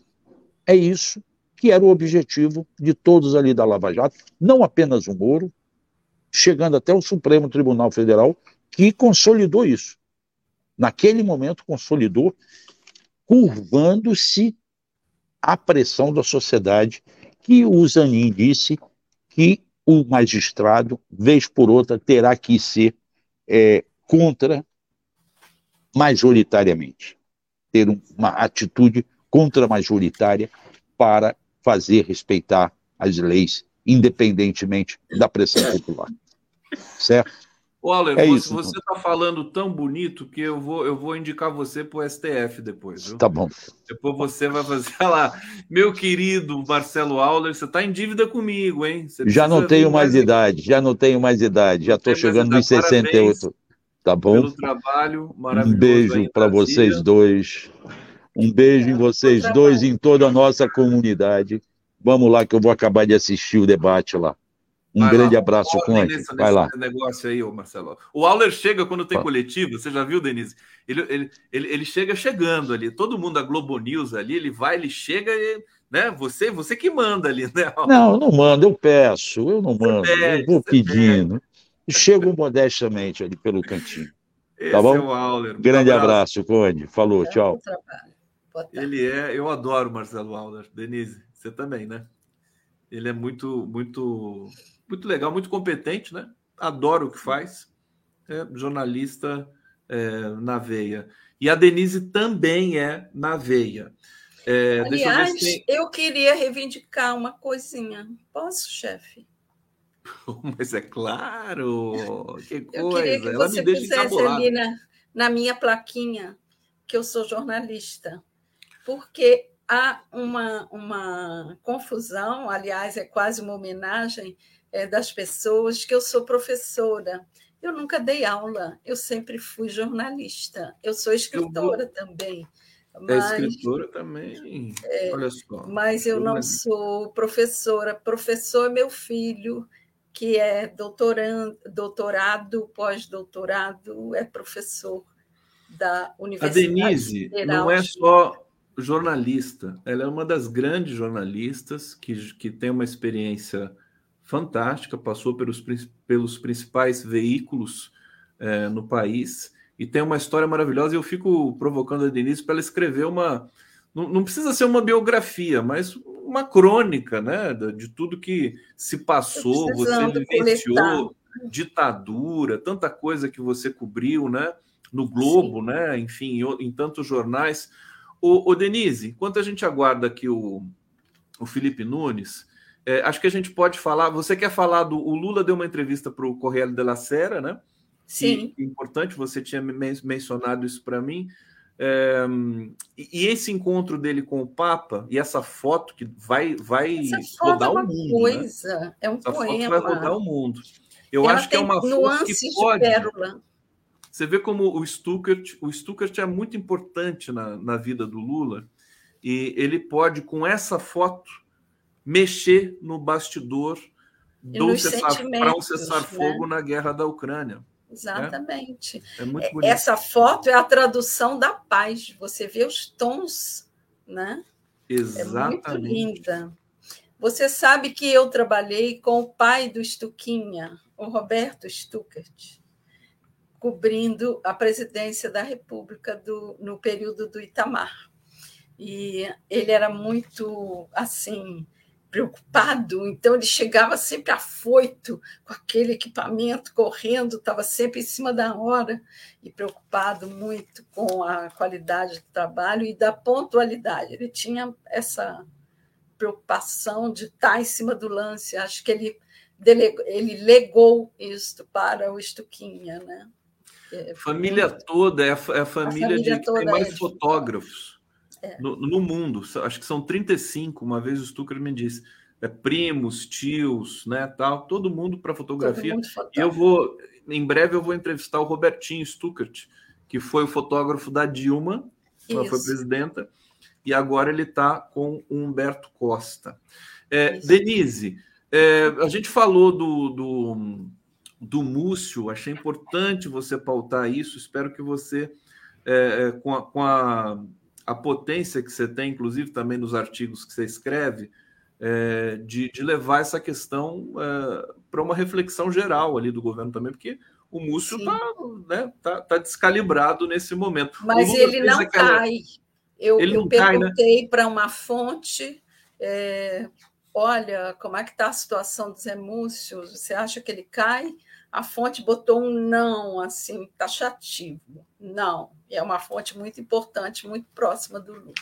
É isso que era o objetivo de todos ali da Lava Jato, não apenas o Moro, chegando até o Supremo Tribunal Federal, que consolidou isso. Naquele momento, consolidou, curvando-se à pressão da sociedade, que o Zanin disse que o magistrado, vez por outra, terá que ser é, contra majoritariamente, ter uma atitude contra-majoritária para fazer respeitar as leis, independentemente da pressão popular. Certo? Waller, é você está então. falando tão bonito que eu vou, eu vou indicar você para o STF depois. Viu? Tá bom. Depois você vai fazer lá. Meu querido Marcelo Auler, você está em dívida comigo, hein? já não tenho mais, mais idade, já não tenho mais idade, já estou chegando nos 68. Tá bom? Pelo trabalho maravilhoso. Um beijo para vocês dois. Um beijo em vocês dois e em toda a nossa comunidade. Vamos lá que eu vou acabar de assistir o debate lá. Um Vai grande lá. abraço, Conte. Vai lá. negócio aí, ô Marcelo. O Auler chega quando tem coletiva, você já viu, Denise? Ele, ele, ele, ele chega chegando ali. Todo mundo da Globo News ali, ele vai, ele chega e né? Você, você que manda ali, né? Não, eu não mando, eu peço, eu não mando, pede, eu vou pedindo. E chego modestamente ali pelo cantinho. Esse tá bom? É Auler, Grande um abraço. abraço, Conde. Falou, é tchau. Ele é, eu adoro Marcelo Auler. Denise, você também, né? Ele é muito, muito, muito legal, muito competente, né? Adoro o que faz. É jornalista é, na veia. E a Denise também é na veia. É, Aliás, eu, se... eu, queria reivindicar uma coisinha. Posso, chefe? Mas é claro! Que coisa! Eu queria que Ela você me pusesse ali na, na minha plaquinha que eu sou jornalista. Porque há uma, uma confusão, aliás, é quase uma homenagem é, das pessoas, que eu sou professora. Eu nunca dei aula, eu sempre fui jornalista. Eu sou escritora eu vou... também. É mas, é escritora também. É, Olha só. Mas eu não sou professora. Professor é meu filho, que é doutorando, doutorado, pós-doutorado, é professor da Universidade. A Denise Federal não é só jornalista, ela é uma das grandes jornalistas que, que tem uma experiência fantástica, passou pelos, pelos principais veículos é, no país e tem uma história maravilhosa. E eu fico provocando a Denise para ela escrever uma. Não, não, precisa ser uma biografia, mas uma crônica né, de tudo que se passou, você vivenciou, ditadura, tanta coisa que você cobriu né, no Globo, né, enfim, em, em tantos jornais. O, o, Denise, enquanto a gente aguarda aqui o, o Felipe Nunes, é, acho que a gente pode falar. Você quer falar do. O Lula deu uma entrevista para o Correio de la Sera, né? Sim. E, importante, você tinha mencionado isso para mim. É, e esse encontro dele com o Papa e essa foto que vai vai rodar é o mundo, né? coisa, né? é um essa poema. Vai rodar o mundo. Eu Ela acho que é uma foto que pode. Pérola. Você vê como o Stuckert, o Stuckert é muito importante na, na vida do Lula e ele pode com essa foto mexer no bastidor do cessar, para um cessar-fogo né? na guerra da Ucrânia. Exatamente. É, é muito bonito. Essa foto é a tradução da paz. Você vê os tons, né? Exatamente. É muito linda. Você sabe que eu trabalhei com o pai do Stuquinha, o Roberto Stuckert, cobrindo a presidência da República do, no período do Itamar. E ele era muito assim preocupado, então ele chegava sempre afoito com aquele equipamento, correndo, estava sempre em cima da hora e preocupado muito com a qualidade do trabalho e da pontualidade. Ele tinha essa preocupação de estar em cima do lance. Acho que ele, delegou, ele legou isto para o Estuquinha, né? É, família toda, é a, é a família, a família de que tem mais é fotógrafos. É. No, no, mundo, acho que são 35, uma vez o Stucker me disse, é, primos, tios, né, tal, todo mundo para fotografia. E eu vou, em breve eu vou entrevistar o Robertinho Stuckert, que foi o fotógrafo da Dilma, ela foi presidenta, e agora ele está com o Humberto Costa. É, Denise, é, a gente falou do, do, do Múcio, achei importante você pautar isso, espero que você, é, é com, a, com a a potência que você tem, inclusive também nos artigos que você escreve, é, de, de, levar essa questão é, para uma reflexão geral ali do governo também, porque o Múcio está né, tá, tá descalibrado nesse momento. Mas ele não aquela... cai. Eu, ele eu perguntei né? para uma fonte, é, olha, como é que está a situação do Zé Múcio? Você acha que ele cai? A fonte botou um não, assim, taxativo. Não. É uma fonte muito importante, muito próxima do Lula.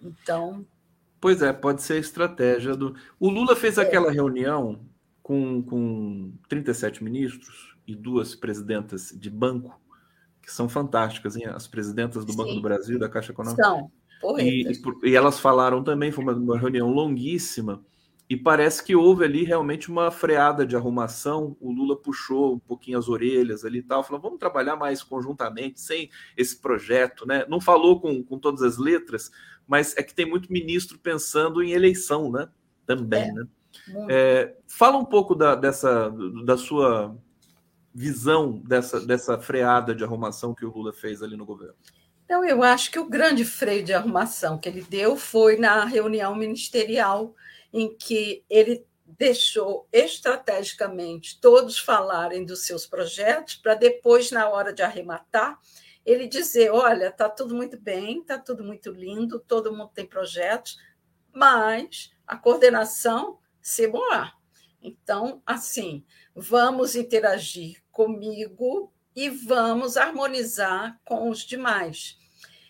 Então. Pois é, pode ser a estratégia do. O Lula fez é. aquela reunião com, com 37 ministros e duas presidentas de banco, que são fantásticas, hein? as presidentas do Banco Sim. do Brasil e da Caixa Econômica. São, e, e, e elas falaram também, foi uma, uma reunião longuíssima e parece que houve ali realmente uma freada de arrumação. O Lula puxou um pouquinho as orelhas ali e tal, falou: vamos trabalhar mais conjuntamente, sem esse projeto, né? Não falou com, com todas as letras, mas é que tem muito ministro pensando em eleição, né? Também, é, né? É, fala um pouco da, dessa, da sua visão dessa, dessa freada de arrumação que o Lula fez ali no governo. Então, eu acho que o grande freio de arrumação que ele deu foi na reunião ministerial, em que ele deixou estrategicamente todos falarem dos seus projetos, para depois, na hora de arrematar, ele dizer: olha, está tudo muito bem, está tudo muito lindo, todo mundo tem projetos, mas a coordenação lá. Então, assim, vamos interagir comigo e vamos harmonizar com os demais.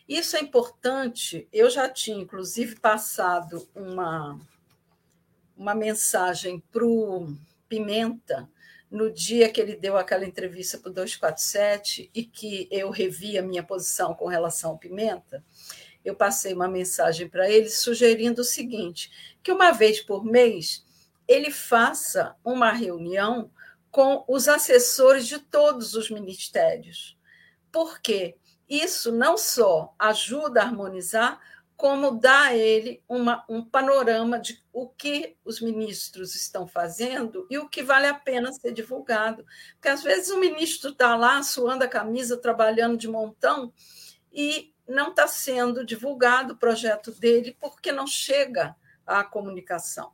Isso é importante. Eu já tinha, inclusive, passado uma, uma mensagem para o Pimenta no dia que ele deu aquela entrevista para o 247 e que eu revi a minha posição com relação ao Pimenta. Eu passei uma mensagem para ele sugerindo o seguinte: que uma vez por mês ele faça uma reunião com os assessores de todos os ministérios. Por quê? Isso não só ajuda a harmonizar, como dá a ele uma, um panorama de o que os ministros estão fazendo e o que vale a pena ser divulgado. Porque às vezes o ministro está lá suando a camisa, trabalhando de montão, e não está sendo divulgado o projeto dele porque não chega à comunicação.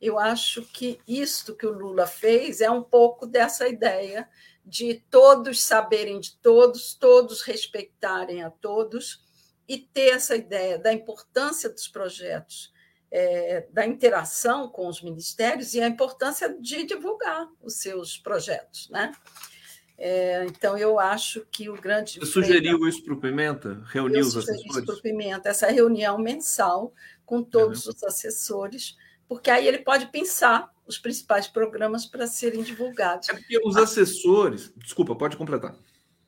Eu acho que isto que o Lula fez é um pouco dessa ideia de todos saberem de todos, todos respeitarem a todos e ter essa ideia da importância dos projetos, é, da interação com os ministérios e a importância de divulgar os seus projetos, né? É, então, eu acho que o grande. Você sugeriu isso para o Pimenta? Reuniu os assessores? Isso para o Pimenta, essa reunião mensal com todos uhum. os assessores, porque aí ele pode pensar os principais programas para serem divulgados. É porque os assessores. Desculpa, pode completar.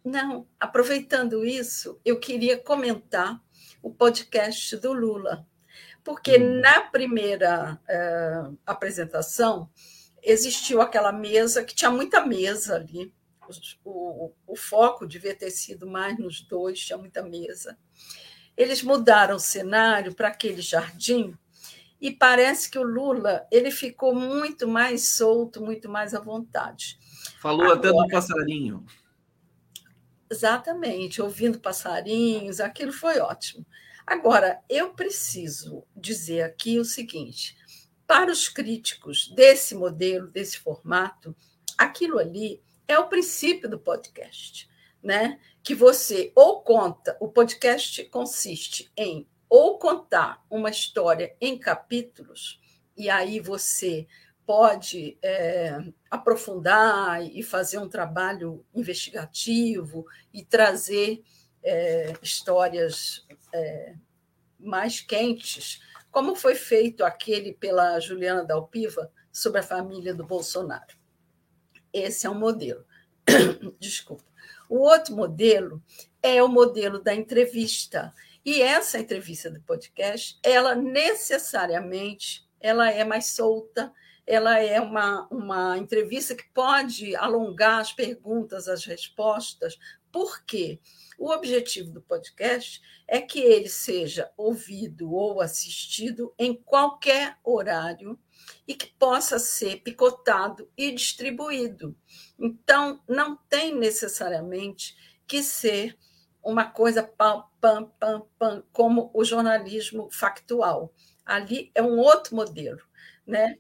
Não, aproveitando isso, eu queria comentar o podcast do Lula, porque hum. na primeira uh, apresentação existiu aquela mesa, que tinha muita mesa ali, o, o, foco devia ter sido mais nos dois, tinha muita mesa. Eles mudaram o cenário para aquele jardim e parece que o Lula ele ficou muito mais solto, muito mais à vontade. Falou Agora, até do passarinho. Exatamente, ouvindo passarinhos, aquilo foi ótimo. Agora, eu preciso dizer aqui o seguinte: para os críticos desse modelo, desse formato, aquilo ali é o princípio do podcast, né? Que você ou conta, o podcast consiste em ou contar uma história em capítulos, e aí você pode é, aprofundar e fazer um trabalho investigativo e trazer é, histórias é, mais quentes, como foi feito aquele pela Juliana Dalpiva sobre a família do Bolsonaro. Esse é um modelo. Desculpa. O outro modelo é o modelo da entrevista, e essa entrevista do podcast, ela necessariamente ela é mais solta, ela é uma, uma entrevista que pode alongar as perguntas, as respostas. Por quê? O objetivo do podcast é que ele seja ouvido ou assistido em qualquer horário e que possa ser picotado e distribuído. Então, não tem necessariamente que ser uma coisa pam, pam, pam, pam, como o jornalismo factual. Ali é um outro modelo. Né?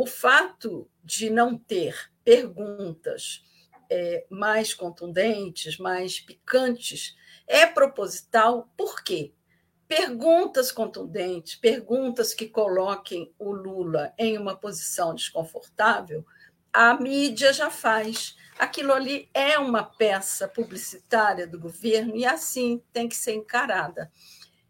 O fato de não ter perguntas é, mais contundentes, mais picantes, é proposital, por quê? Perguntas contundentes, perguntas que coloquem o Lula em uma posição desconfortável, a mídia já faz aquilo ali é uma peça publicitária do governo e assim tem que ser encarada.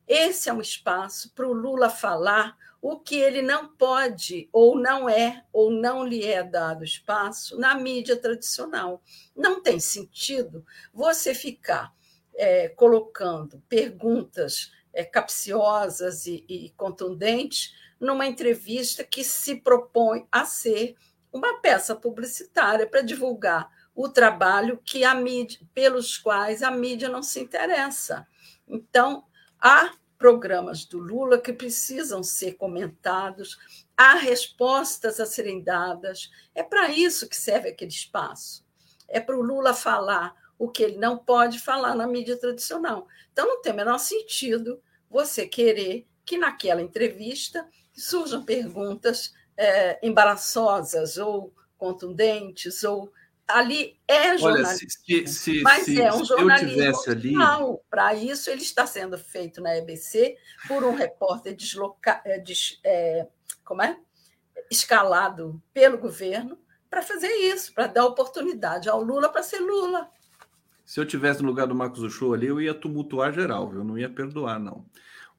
Esse é um espaço para o Lula falar o que ele não pode, ou não é, ou não lhe é dado espaço na mídia tradicional. Não tem sentido você ficar é, colocando perguntas é, capciosas e, e contundentes numa entrevista que se propõe a ser uma peça publicitária para divulgar o trabalho que a mídia, pelos quais a mídia não se interessa. Então, há programas do Lula que precisam ser comentados, há respostas a serem dadas. É para isso que serve aquele espaço. É para o Lula falar o que ele não pode falar na mídia tradicional. Então, não tem o menor sentido você querer que naquela entrevista surjam perguntas é, embaraçosas ou contundentes ou ali é jornalismo, Olha, se, se, mas se, é um jornalismo ali... Para isso, ele está sendo feito na EBC por um repórter desloca... É, des... é... como é? escalado pelo governo para fazer isso, para dar oportunidade ao Lula para ser Lula. Se eu tivesse no lugar do Marcos Uchoa ali, eu ia tumultuar geral, eu não ia perdoar, não.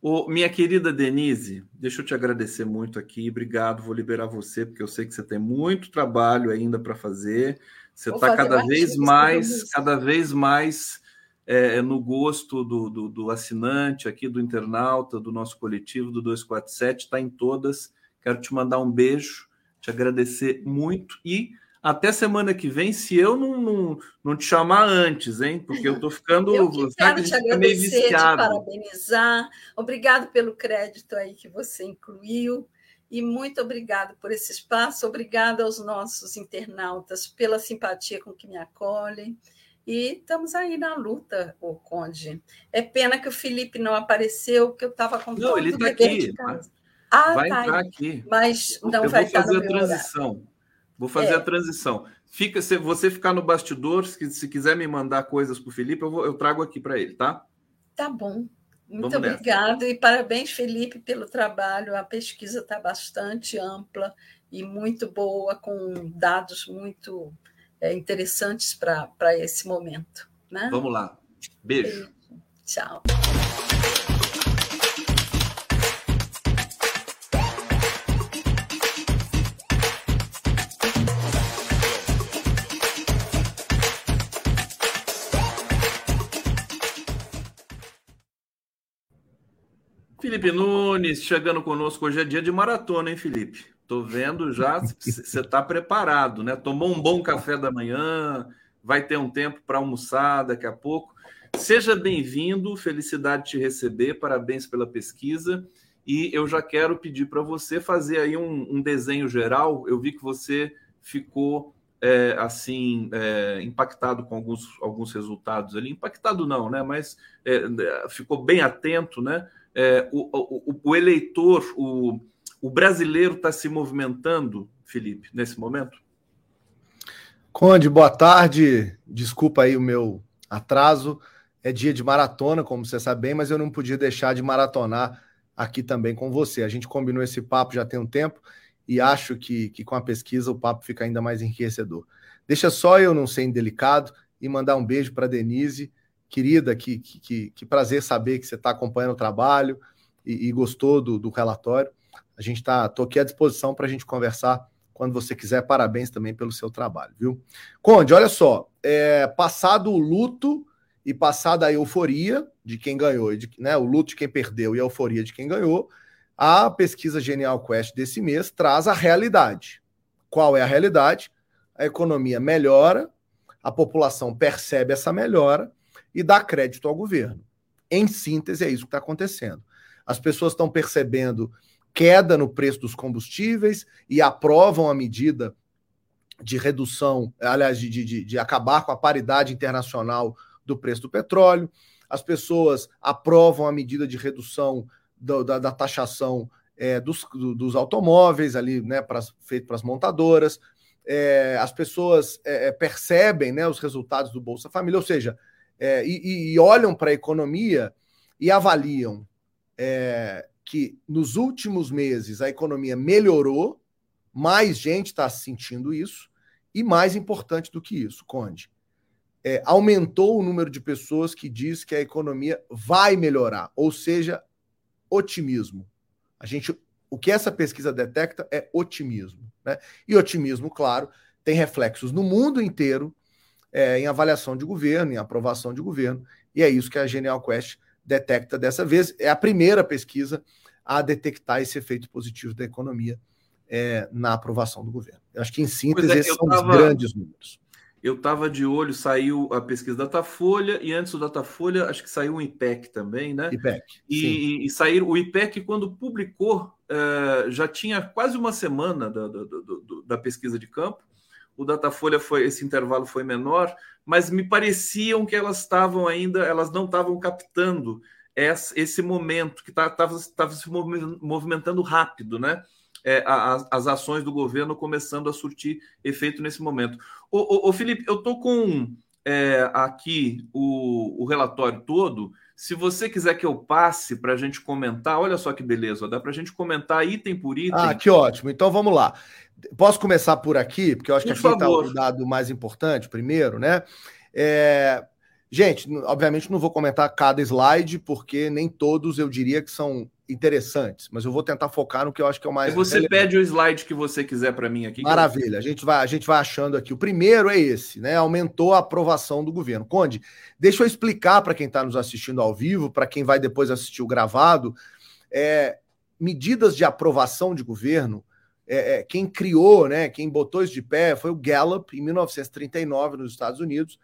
Ô, minha querida Denise, deixa eu te agradecer muito aqui, obrigado, vou liberar você, porque eu sei que você tem muito trabalho ainda para fazer. Você está cada vez mais, cada vez mais é, no gosto do, do, do, assinante aqui, do internauta, do nosso coletivo, do 247, está em todas. Quero te mandar um beijo, te agradecer muito e até semana que vem, se eu não, não, não te chamar antes, hein? Porque eu estou ficando. Eu que quero te agradecer, te parabenizar. Obrigado pelo crédito aí que você incluiu. E muito obrigado por esse espaço, obrigado aos nossos internautas pela simpatia com que me acolhem. E estamos aí na luta, o Conde. É pena que o Felipe não apareceu, porque eu estava com não, ele está aqui. Ah, vai tá entrar aí. aqui. Mas não eu vai vou fazer a transição. Horário. Vou fazer é. a transição. Fica, se você ficar no bastidor, se, se quiser me mandar coisas para o Felipe, eu, vou, eu trago aqui para ele, tá? Tá bom. Muito obrigado e parabéns, Felipe, pelo trabalho. A pesquisa está bastante ampla e muito boa, com dados muito é, interessantes para esse momento. Né? Vamos lá. Beijo. Beijo. Tchau. Felipe Nunes chegando conosco hoje é dia de maratona, hein, Felipe? Tô vendo já, você está preparado, né? Tomou um bom café da manhã, vai ter um tempo para almoçar daqui a pouco. Seja bem-vindo, felicidade te receber, parabéns pela pesquisa. E eu já quero pedir para você fazer aí um, um, desenho geral. Eu vi que você ficou é, assim é, impactado com alguns, alguns resultados ali. Impactado não, né? Mas é, ficou bem atento, né? É, o, o, o, eleitor, o, o brasileiro está se movimentando, Felipe, nesse momento? Conde, boa tarde. Desculpa aí o meu atraso. É dia de maratona, como você sabe bem, mas eu não podia deixar de maratonar aqui também com você. A gente combinou esse papo já tem um tempo e acho que, que com a pesquisa o papo fica ainda mais enriquecedor. Deixa só eu não ser indelicado e mandar um beijo para Denise querida, que, que, que prazer saber que você está acompanhando o trabalho e, e gostou do, do, relatório. A gente está, aqui à disposição para a gente conversar quando você quiser. Parabéns também pelo seu trabalho, viu? Conde, olha só, é, passado o luto e passada a euforia de quem ganhou, de, né, o luto de quem perdeu e a euforia de quem ganhou, a pesquisa Genial Quest desse mês traz a realidade. Qual é a realidade? A economia melhora, a população percebe essa melhora e dar crédito ao governo. Em síntese, é isso que está acontecendo. As pessoas estão percebendo queda no preço dos combustíveis e aprovam a medida de redução, aliás, de, de, de acabar com a paridade internacional do preço do petróleo. As pessoas aprovam a medida de redução do, da, da, taxação é, dos, do, dos automóveis ali, né, feito para as montadoras. É, as pessoas é, é, percebem né, os resultados do Bolsa Família, ou seja, é, e, e, olham para a economia e avaliam é, que nos últimos meses a economia melhorou, mais gente está sentindo isso, e mais importante do que isso, Conde, é, aumentou o número de pessoas que diz que a economia vai melhorar, ou seja, otimismo. A gente, o que essa pesquisa detecta é otimismo, né? E otimismo, claro, tem reflexos no mundo inteiro é, em avaliação de governo, em aprovação de governo, e é isso que a Genial Quest detecta dessa vez. É a primeira pesquisa a detectar esse efeito positivo da economia é, na aprovação do governo. Eu acho que, em síntese, é, esses são tava, os grandes números. Eu estava de olho, saiu a pesquisa Datafolha, e antes do Datafolha, acho que saiu o IPEC também, né? IPEC. E, e, o IPEC, quando publicou, uh, já tinha quase uma semana da, da, da, da pesquisa de campo, o Datafolha foi esse intervalo foi menor, mas me pareciam que elas estavam ainda, elas não estavam captando esse momento que estava tá, se movimentando rápido, né? É, as, as, ações do governo começando a surtir efeito nesse momento. Ô Felipe, eu estou com é, aqui o, o, relatório todo. Se você quiser que eu passe para a gente comentar, olha só que beleza, dá para a gente comentar item por item. Ah, que ótimo. Então vamos lá. Posso começar por aqui, porque eu acho por que aqui está o dado mais importante primeiro, né? É, Gente, obviamente não vou comentar cada slide, porque nem todos eu diria que são interessantes, mas eu vou tentar focar no que eu acho que é o mais. Você relevante. pede o slide que você quiser para mim aqui. Maravilha, a gente, vai, a gente vai achando aqui. O primeiro é esse, né? Aumentou a aprovação do governo. Conde, deixa eu explicar para quem está nos assistindo ao vivo, para quem vai depois assistir o gravado. É, medidas de aprovação de governo. É, é, quem criou, né, quem botou isso de pé foi o Gallup, em 1939, nos Estados Unidos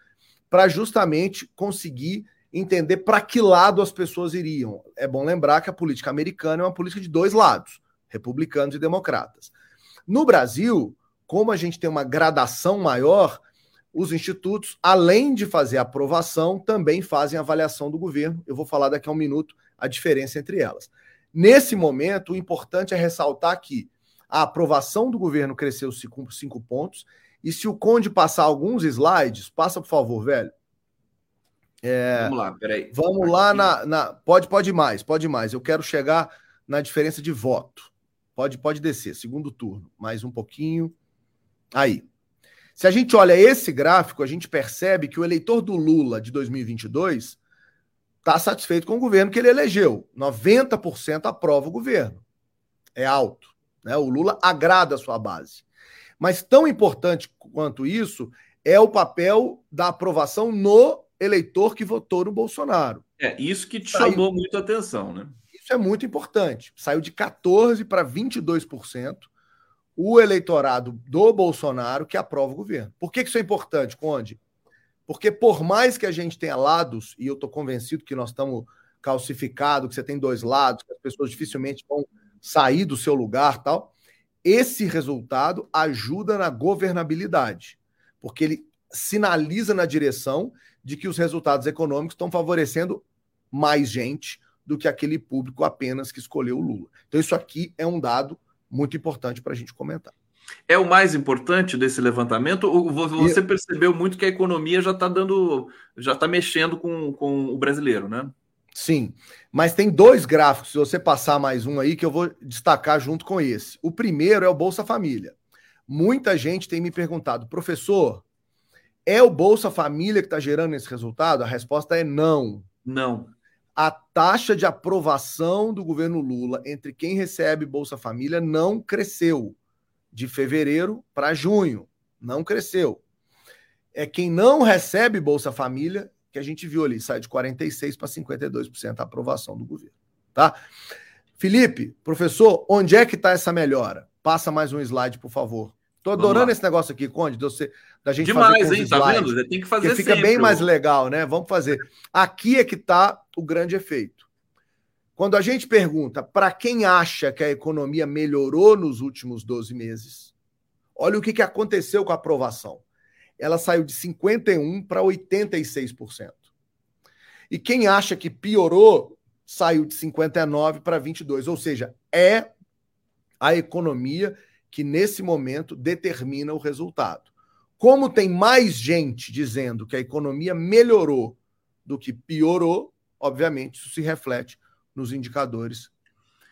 para justamente conseguir entender para que lado as pessoas iriam. É bom lembrar que a política americana é uma política de dois lados, republicanos e democratas. No Brasil, como a gente tem uma gradação maior, os institutos, além de fazer aprovação, também fazem avaliação do governo. Eu vou falar daqui a um minuto a diferença entre elas. Nesse momento, o importante é ressaltar que a aprovação do governo cresceu cinco, pontos e se o Conde passar alguns slides, passa, por favor, velho. É, vamos lá, peraí. Vamos lá na, na. Pode, pode mais, pode mais. Eu quero chegar na diferença de voto. Pode, pode descer, segundo turno. Mais um pouquinho. Aí. Se a gente olha esse gráfico, a gente percebe que o eleitor do Lula de 2022 está satisfeito com o governo que ele elegeu. 90% aprova o governo. É alto. Né? O Lula agrada a sua base. Mas tão importante quanto isso é o papel da aprovação no eleitor que votou no Bolsonaro. É, isso que te Saiu... chamou muito a atenção, né? Isso é muito importante. Saiu de 14% para 22% o eleitorado do Bolsonaro que aprova o governo. Por que isso é importante, Conde? Porque por mais que a gente tenha lados, e eu estou convencido que nós estamos calcificados, que você tem dois lados, que as pessoas dificilmente vão sair do seu lugar tal, esse resultado ajuda na governabilidade, porque ele sinaliza na direção de que os resultados econômicos estão favorecendo mais gente do que aquele público apenas que escolheu o Lula. Então, isso aqui é um dado muito importante para a gente comentar. É o mais importante desse levantamento? Você percebeu muito que a economia já está dando, já está mexendo com, com o brasileiro, né? Sim, mas tem dois gráficos, se você passar mais um aí, que eu vou destacar junto com esse. O primeiro é o Bolsa Família. Muita gente tem me perguntado, professor, é o Bolsa Família que está gerando esse resultado? A resposta é não. Não. A taxa de aprovação do governo Lula entre quem recebe Bolsa Família não cresceu de fevereiro para junho. Não cresceu. É quem não recebe Bolsa Família que a gente viu ali, sai de 46% para 52% a aprovação do governo. Tá? Felipe, professor, onde é que está essa melhora? Passa mais um slide, por favor. Estou adorando esse negócio aqui, Conde, de você, da gente Demais, fazer hein? Slides, tá vendo? Tem que fazer fica sempre, bem mais legal, né? Vamos fazer. Aqui é que está o grande efeito. Quando a gente pergunta para quem acha que a economia melhorou nos últimos 12 meses, olha o que, que aconteceu com a aprovação ela saiu de 51% para 86%. E quem acha que piorou, saiu de 59% para 22%. Ou seja, é a economia que nesse momento determina o resultado. Como tem mais gente dizendo que a economia melhorou do que piorou, obviamente isso se reflete nos indicadores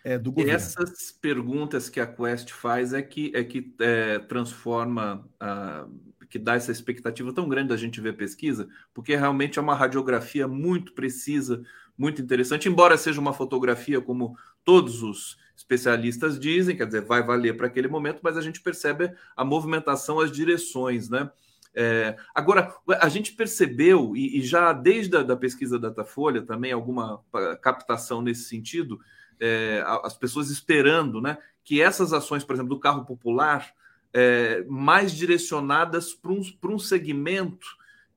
é, do governo. Essas perguntas que a Quest faz é que, é que é, transforma a que dá essa expectativa tão grande da gente ver pesquisa, porque realmente é uma radiografia muito precisa, muito interessante, embora seja uma fotografia como todos os especialistas dizem, quer dizer, vai valer para aquele momento, mas a gente percebe a movimentação, as direções, né? É, agora, a gente percebeu, e, e já desde a da pesquisa Datafolha, também alguma captação nesse sentido, é, as pessoas esperando né, que essas ações, por exemplo, do carro popular, é, mais direcionadas para um, um segmento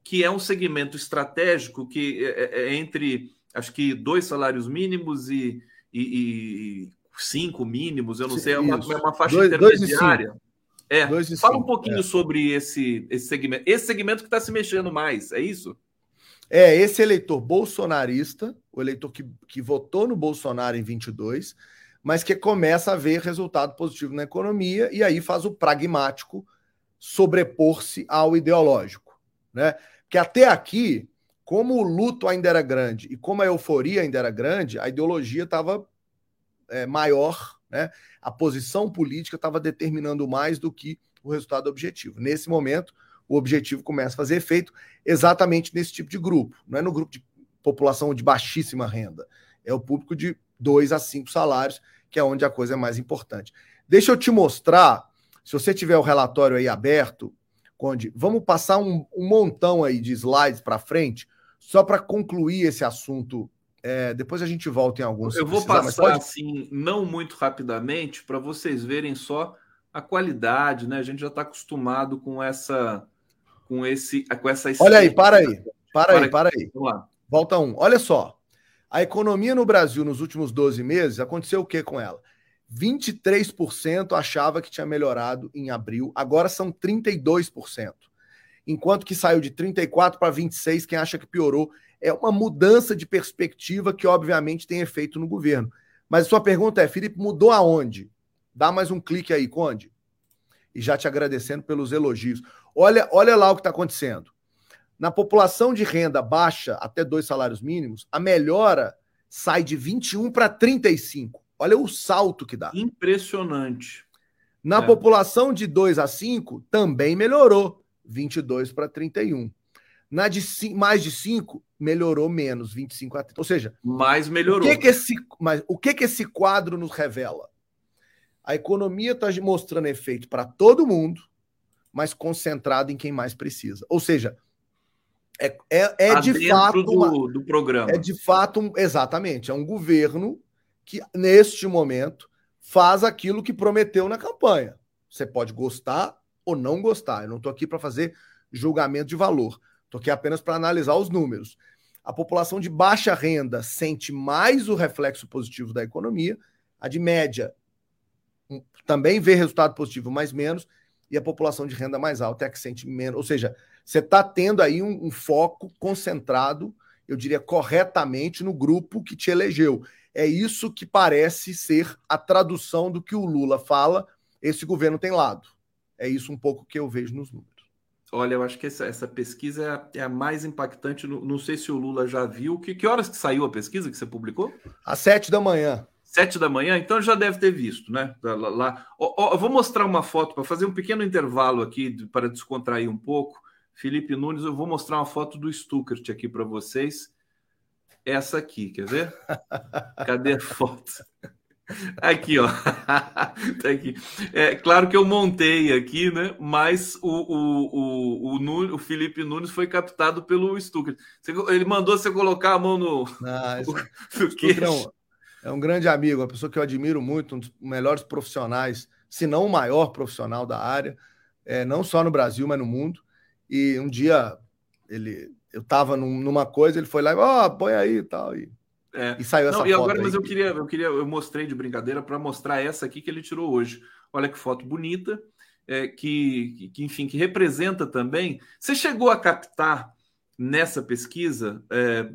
que é um segmento estratégico que é, é, é entre acho que dois salários mínimos e, e, e cinco mínimos, eu não sei, é uma, é uma faixa dois, intermediária. Dois É, fala um pouquinho é. sobre esse, esse segmento. Esse segmento que está se mexendo mais, é isso? É, esse eleitor bolsonarista, o eleitor que, que votou no Bolsonaro em 22, mas que começa a ver resultado positivo na economia e aí faz o pragmático sobrepor-se ao ideológico, né? Que até aqui, como o luto ainda era grande e como a euforia ainda era grande, a ideologia estava é, maior, né? A posição política estava determinando mais do que o resultado objetivo. Nesse momento, o objetivo começa a fazer efeito exatamente nesse tipo de grupo. Não é no grupo de população de baixíssima renda. É o público de dois a cinco salários, que é onde a coisa é mais importante. Deixa eu te mostrar, se você tiver o relatório aí aberto, Conde, vamos passar um, um montão aí de slides para frente, só para concluir esse assunto. É, depois a gente volta em alguns. Eu vou precisar, passar pode... assim, não muito rapidamente, para vocês verem só a qualidade, né? A gente já está acostumado com essa com esse com essa Olha aí, para aí. Para, para aí, para aí. Vamos lá. Volta um. Olha só. A economia no Brasil nos últimos 12 meses aconteceu o que com ela? 23% achava que tinha melhorado em abril, agora são 32%. Enquanto que saiu de 34 para 26, quem acha que piorou é uma mudança de perspectiva que obviamente tem efeito no governo. Mas a sua pergunta é, Felipe, mudou aonde? Dá mais um clique aí, Conde. E já te agradecendo pelos elogios. Olha, olha lá o que está acontecendo. Na população de renda baixa até dois salários mínimos, a melhora sai de 21 para 35. Olha o salto que dá. Impressionante. Na é. população de 2 a 5, também melhorou, 22 para 31. Na de mais de 5, melhorou menos, 25 a 30. Ou seja, mais melhorou. O que, que esse, mas, o que, que esse quadro nos revela? A economia está mostrando efeito para todo mundo, mas concentrado em quem mais precisa. Ou seja, é, é, é tá de fato. Do, uma, do programa. É de fato, um, exatamente. É um governo que, neste momento, faz aquilo que prometeu na campanha. Você pode gostar ou não gostar. Eu não estou aqui para fazer julgamento de valor. Estou aqui apenas para analisar os números. A população de baixa renda sente mais o reflexo positivo da economia, a de média também vê resultado positivo, mas menos, e a população de renda mais alta é a que sente menos. Ou seja, você está tendo aí um, um, foco concentrado, eu diria corretamente, no grupo que te elegeu. É isso que parece ser a tradução do que o Lula fala. Esse governo tem lado. É isso um pouco que eu vejo nos números. Olha, eu acho que essa, essa pesquisa é a, é a, mais impactante. Não, não, sei se o Lula já viu. Que, que horas que saiu a pesquisa que você publicou? Às sete da manhã. Sete da manhã, então já deve ter visto, né? Lá, lá. Ó, ó, eu vou mostrar uma foto para fazer um pequeno intervalo aqui para descontrair um pouco. Felipe Nunes, eu vou mostrar uma foto do Stuckert aqui para vocês. Essa aqui, quer ver? Cadê a foto? Aqui, ó. tá aqui. É claro que eu montei aqui, né? Mas o, o, o, o, Nunes, o Felipe Nunes foi captado pelo Stucker. Ele mandou você colocar a mão no. Ah, no é um grande amigo, uma pessoa que eu admiro muito, um dos melhores profissionais, se não o maior profissional da área, é, não só no Brasil, mas no mundo. E um dia ele, eu estava num, numa coisa, ele foi lá e oh, põe aí e tal. E, é. e saiu essa não, foto. E agora, aí. mas eu queria, eu queria, eu mostrei de brincadeira para mostrar essa aqui que ele tirou hoje. Olha que foto bonita, é, que, que, enfim, que representa também. Você chegou a captar nessa pesquisa, é,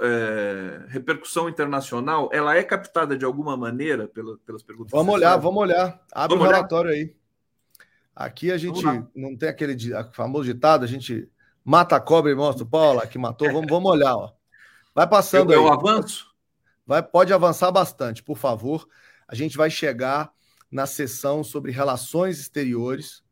é, repercussão internacional, ela é captada de alguma maneira pela, pelas perguntas? Vamos olhar, sabe? vamos olhar. Abre o um relatório aí. Aqui a gente não tem aquele famoso ditado, a gente mata a cobra e mostra o pau lá que matou. Vamos, vamos olhar, ó. Vai passando eu, aí. Eu avanço? Vai, pode avançar bastante, por favor. A gente vai chegar na sessão sobre relações exteriores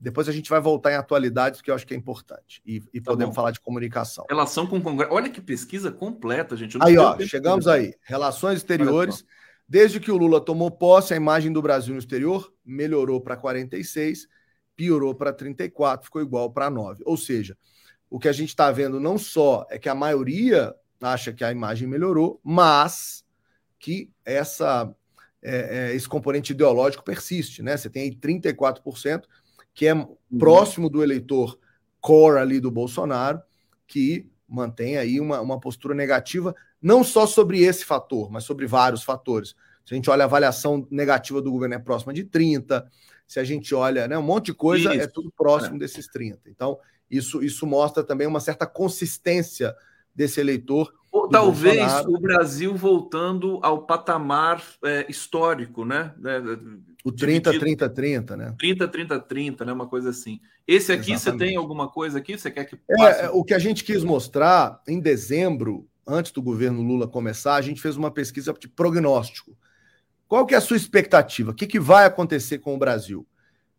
depois a gente vai voltar em atualidades, que eu acho que é importante. E, e tá podemos bom. falar de comunicação. Relação com o Congresso. Olha que pesquisa completa, gente. Aí, ó, chegamos aí. Relações exteriores. Desde que o Lula tomou posse, a imagem do Brasil no exterior melhorou para 46, piorou para 34, ficou igual para 9. Ou seja, o que a gente está vendo não só é que a maioria acha que a imagem melhorou, mas que essa, é, é, esse componente ideológico persiste. Né? Você tem aí 34% que é uhum. próximo do eleitor core ali do Bolsonaro, que mantém aí uma, uma postura negativa, não só sobre esse fator, mas sobre vários fatores. Se a gente olha a avaliação negativa do governo é próxima de 30, Se a gente olha, né, um monte de coisa, é isso. é tudo próximo é. desses 30. Então, isso, isso mostra também uma certa consistência desse eleitor. Ou talvez Bolsonaro. o Brasil voltando ao patamar é, histórico, né? O 30, 30, 30, né? 30, 30, 30, né? Uma coisa assim. Esse aqui, Exatamente. você tem alguma coisa aqui? Você quer que é, passe? É, o que a gente quis mostrar em dezembro, antes do governo Lula começar, a gente fez uma pesquisa de prognóstico. Qual que é a sua expectativa? O que, que vai acontecer com o Brasil?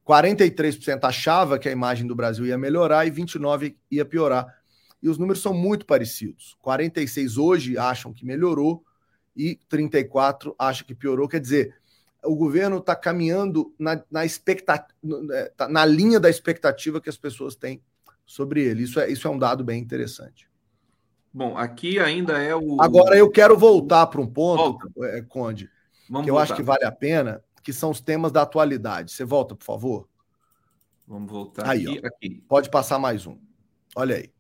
43% achava que a imagem do Brasil ia melhorar e 29% ia piorar. E os números são muito parecidos. 46 hoje acham que melhorou e 34 acham que piorou. Quer dizer, o governo está caminhando na, na, expectativa, é, tá na linha da expectativa que as pessoas têm sobre ele. Isso é, isso é um dado bem interessante. Bom, aqui ainda é o. Agora eu quero voltar para um ponto, é, Conde, Vamos que eu acho que vale a pena, que são os temas da atualidade. Você volta, por favor? Vamos voltar aí, aqui, aqui. Pode passar mais um. Olha aí.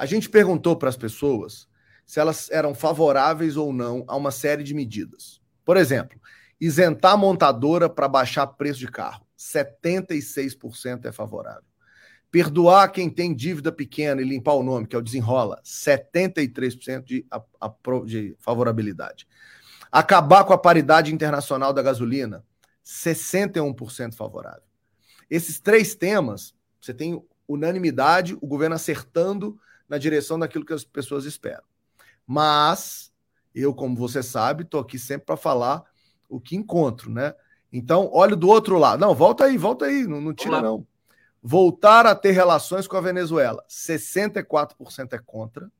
A gente perguntou para as pessoas se elas eram favoráveis ou não a uma série de medidas. Por exemplo, isentar a montadora para baixar preço de carro. 76% é favorável. Perdoar quem tem dívida pequena e limpar o nome, que é o desenrola. 73% de, de favorabilidade. Acabar com a paridade internacional da gasolina, 61% favorável. Esses três temas, você tem unanimidade, o governo acertando na direção daquilo que as pessoas esperam. Mas eu, como você sabe, estou aqui sempre para falar o que encontro, né? Então, olha do outro lado. Não, volta aí, volta aí, não, não tira não. Voltar a ter relações com a Venezuela, 64% é contra.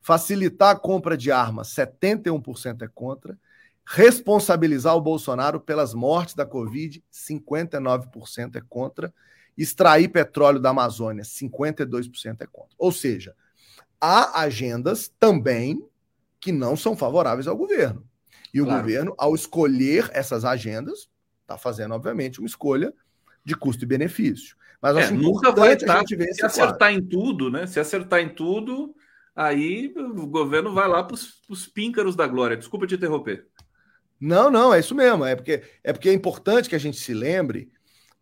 Facilitar a compra de armas, 71% é contra. Responsabilizar o Bolsonaro pelas mortes da Covid, 59% é contra. Extrair petróleo da Amazônia, 52% é contra. Ou seja, há agendas também que não são favoráveis ao governo. E o claro. governo, ao escolher essas agendas, está fazendo, obviamente, uma escolha de custo e benefício. Mas é, nunca vai estar, se acertar quadro. em tudo, né? Se acertar em tudo, aí o governo vai lá para os píncaros da glória. Desculpa te interromper. Não, não, é isso mesmo. É porque, é porque é importante que a gente se lembre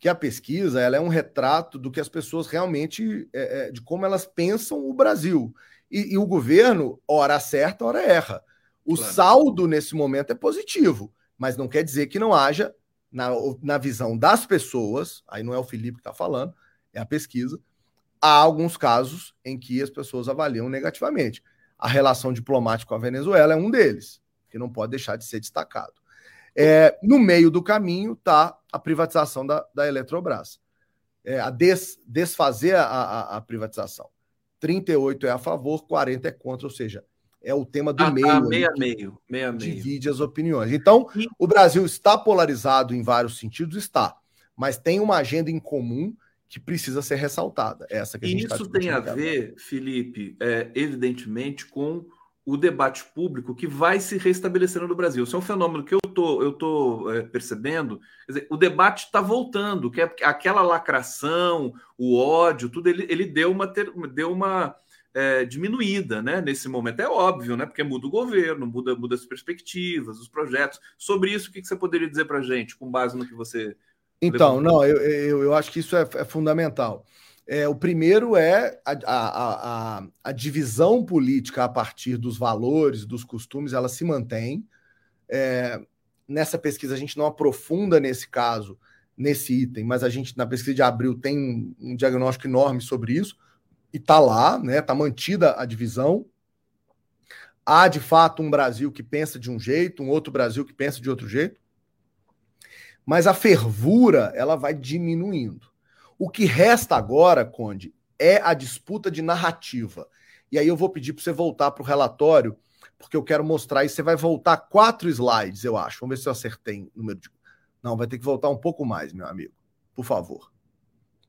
que a pesquisa ela é um retrato do que as pessoas realmente, é, é, de como elas pensam o Brasil. E, e, o governo, hora acerta, hora erra. O claro. saldo nesse momento é positivo, mas não quer dizer que não haja, na, na visão das pessoas, aí não é o Felipe que está falando, é a pesquisa, há alguns casos em que as pessoas avaliam negativamente. A relação diplomática com a Venezuela é um deles, que não pode deixar de ser destacado. É, no meio do caminho está a privatização da, da Eletrobras. É, a des, desfazer a, a, a, privatização. 38 é a favor, 40 é contra, ou seja, é o tema do ah, meio. Ah, meia, meio, meia, divide meio. as opiniões. Então, o Brasil está polarizado em vários sentidos? Está. Mas tem uma agenda em comum que precisa ser ressaltada. Essa que a gente tá Isso tá tem a ver, Felipe, é, evidentemente, com o debate público que vai se restabelecendo no Brasil. Isso é um fenômeno que eu tô, eu tô é, percebendo. Dizer, o debate está voltando, que é aquela lacração, o ódio, tudo ele, ele deu uma ter, deu uma é, diminuída, né? Nesse momento é óbvio, né? Porque muda o governo, muda, muda as perspectivas, os projetos. Sobre isso, o que, que você poderia dizer para gente, com base no que você então, não, eu, eu, eu acho que isso é, é fundamental. É, o primeiro é a, a, a, a, divisão política a partir dos valores, dos costumes, ela se mantém. É, nessa pesquisa a gente não aprofunda nesse caso, nesse item, mas a gente na pesquisa de abril tem um, um diagnóstico enorme sobre isso e está lá, né? Está mantida a divisão. Há de fato um Brasil que pensa de um jeito, um outro Brasil que pensa de outro jeito, mas a fervura ela vai diminuindo. O que resta agora, Conde, é a disputa de narrativa. E aí eu vou pedir para você voltar para o relatório, porque eu quero mostrar. E você vai voltar quatro slides, eu acho. Vamos ver se eu acertei o número de. Não, vai ter que voltar um pouco mais, meu amigo. Por favor.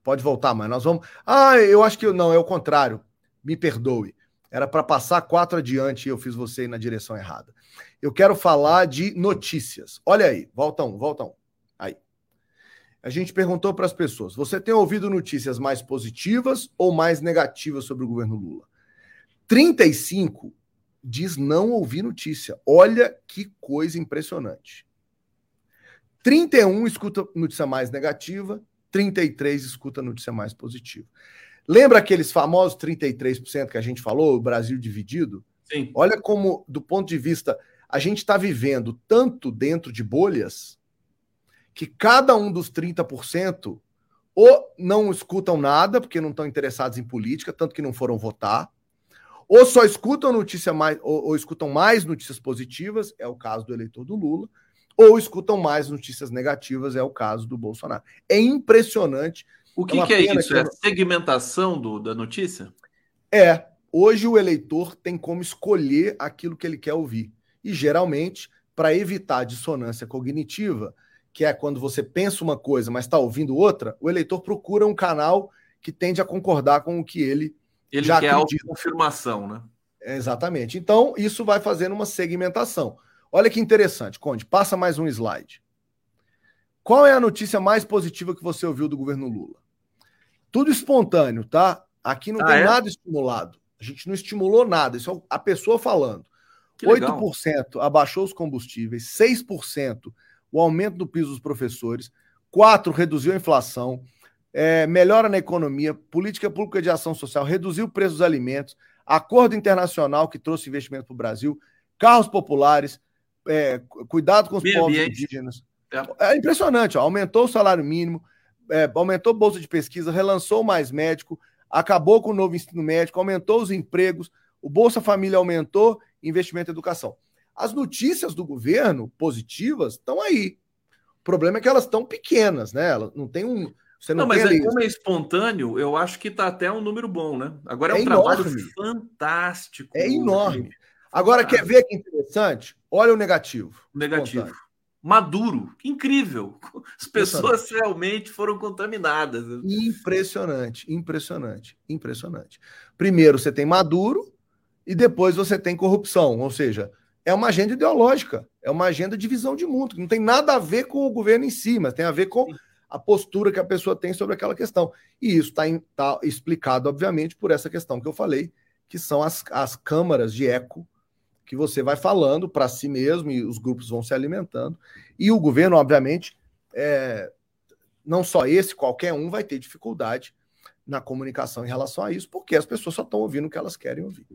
Pode voltar, mas nós vamos. Ah, eu acho que não, é o contrário. Me perdoe. Era para passar quatro adiante e eu fiz você ir na direção errada. Eu quero falar de notícias. Olha aí, volta um, volta um a gente perguntou para as pessoas: você tem ouvido notícias mais positivas ou mais negativas sobre o governo Lula? 35 diz não ouvir notícia. Olha que coisa impressionante. 31 escuta notícia mais negativa, 33 escuta notícia mais positiva. Lembra aqueles famosos 33% que a gente falou, o Brasil dividido? Sim. Olha como, do ponto de vista, a gente está vivendo tanto dentro de bolhas que cada um dos 30% ou não escutam nada, porque não estão interessados em política, tanto que não foram votar, ou só escutam notícia mais, ou, ou, escutam mais notícias positivas, é o caso do eleitor do Lula, ou escutam mais notícias negativas, é o caso do Bolsonaro. É impressionante. O que é, que é isso? Que... É a segmentação do, da notícia? É. Hoje o eleitor tem como escolher aquilo que ele quer ouvir. E geralmente, para evitar dissonância cognitiva, que é quando você pensa uma coisa, mas está ouvindo outra, o eleitor procura um canal que tende a concordar com o que ele, ele já quer acredita. confirmação, né? Exatamente. Então, isso vai fazendo uma segmentação. Olha que interessante, Conde, passa mais um slide. Qual é a notícia mais positiva que você ouviu do governo Lula? Tudo espontâneo, tá? Aqui não ah, tem é? nada estimulado. A gente não estimulou nada, isso é a pessoa falando. Que 8% abaixou os combustíveis, 6% o aumento do piso dos professores, quatro, reduziu a inflação, é, melhora na economia, política pública de ação social, reduziu o preço dos alimentos, acordo internacional que trouxe investimento para o Brasil, carros populares, é, cuidado com os Bem povos ambiente. indígenas. É. é, impressionante, ó, aumentou o salário mínimo, é, aumentou a bolsa de pesquisa, relançou mais médico, acabou com o novo ensino médico, aumentou os empregos, o Bolsa Família aumentou, investimento em educação. As notícias do governo positivas estão aí. O problema é que elas estão pequenas, né? Elas não tem um. Você não, não mas é, como é espontâneo, eu acho que está até um número bom, né? Agora é, é um enorme. trabalho fantástico. É enorme. Agora, quer ver que interessante? Olha o negativo. Negativo. Espontâneo. Maduro, incrível. As pessoas realmente foram contaminadas. Impressionante, impressionante, impressionante. Primeiro você tem Maduro e depois você tem corrupção, ou seja, é uma agenda ideológica, é uma agenda de visão de mundo, que não tem nada a ver com o governo em si, mas tem a ver com a postura que a pessoa tem sobre aquela questão. E isso está tá explicado, obviamente, por essa questão que eu falei, que são as, as câmaras de eco que você vai falando para si mesmo e os grupos vão se alimentando. E o governo, obviamente, é, não só esse, qualquer um vai ter dificuldade na comunicação em relação a isso, porque as pessoas só estão ouvindo o que elas querem ouvir.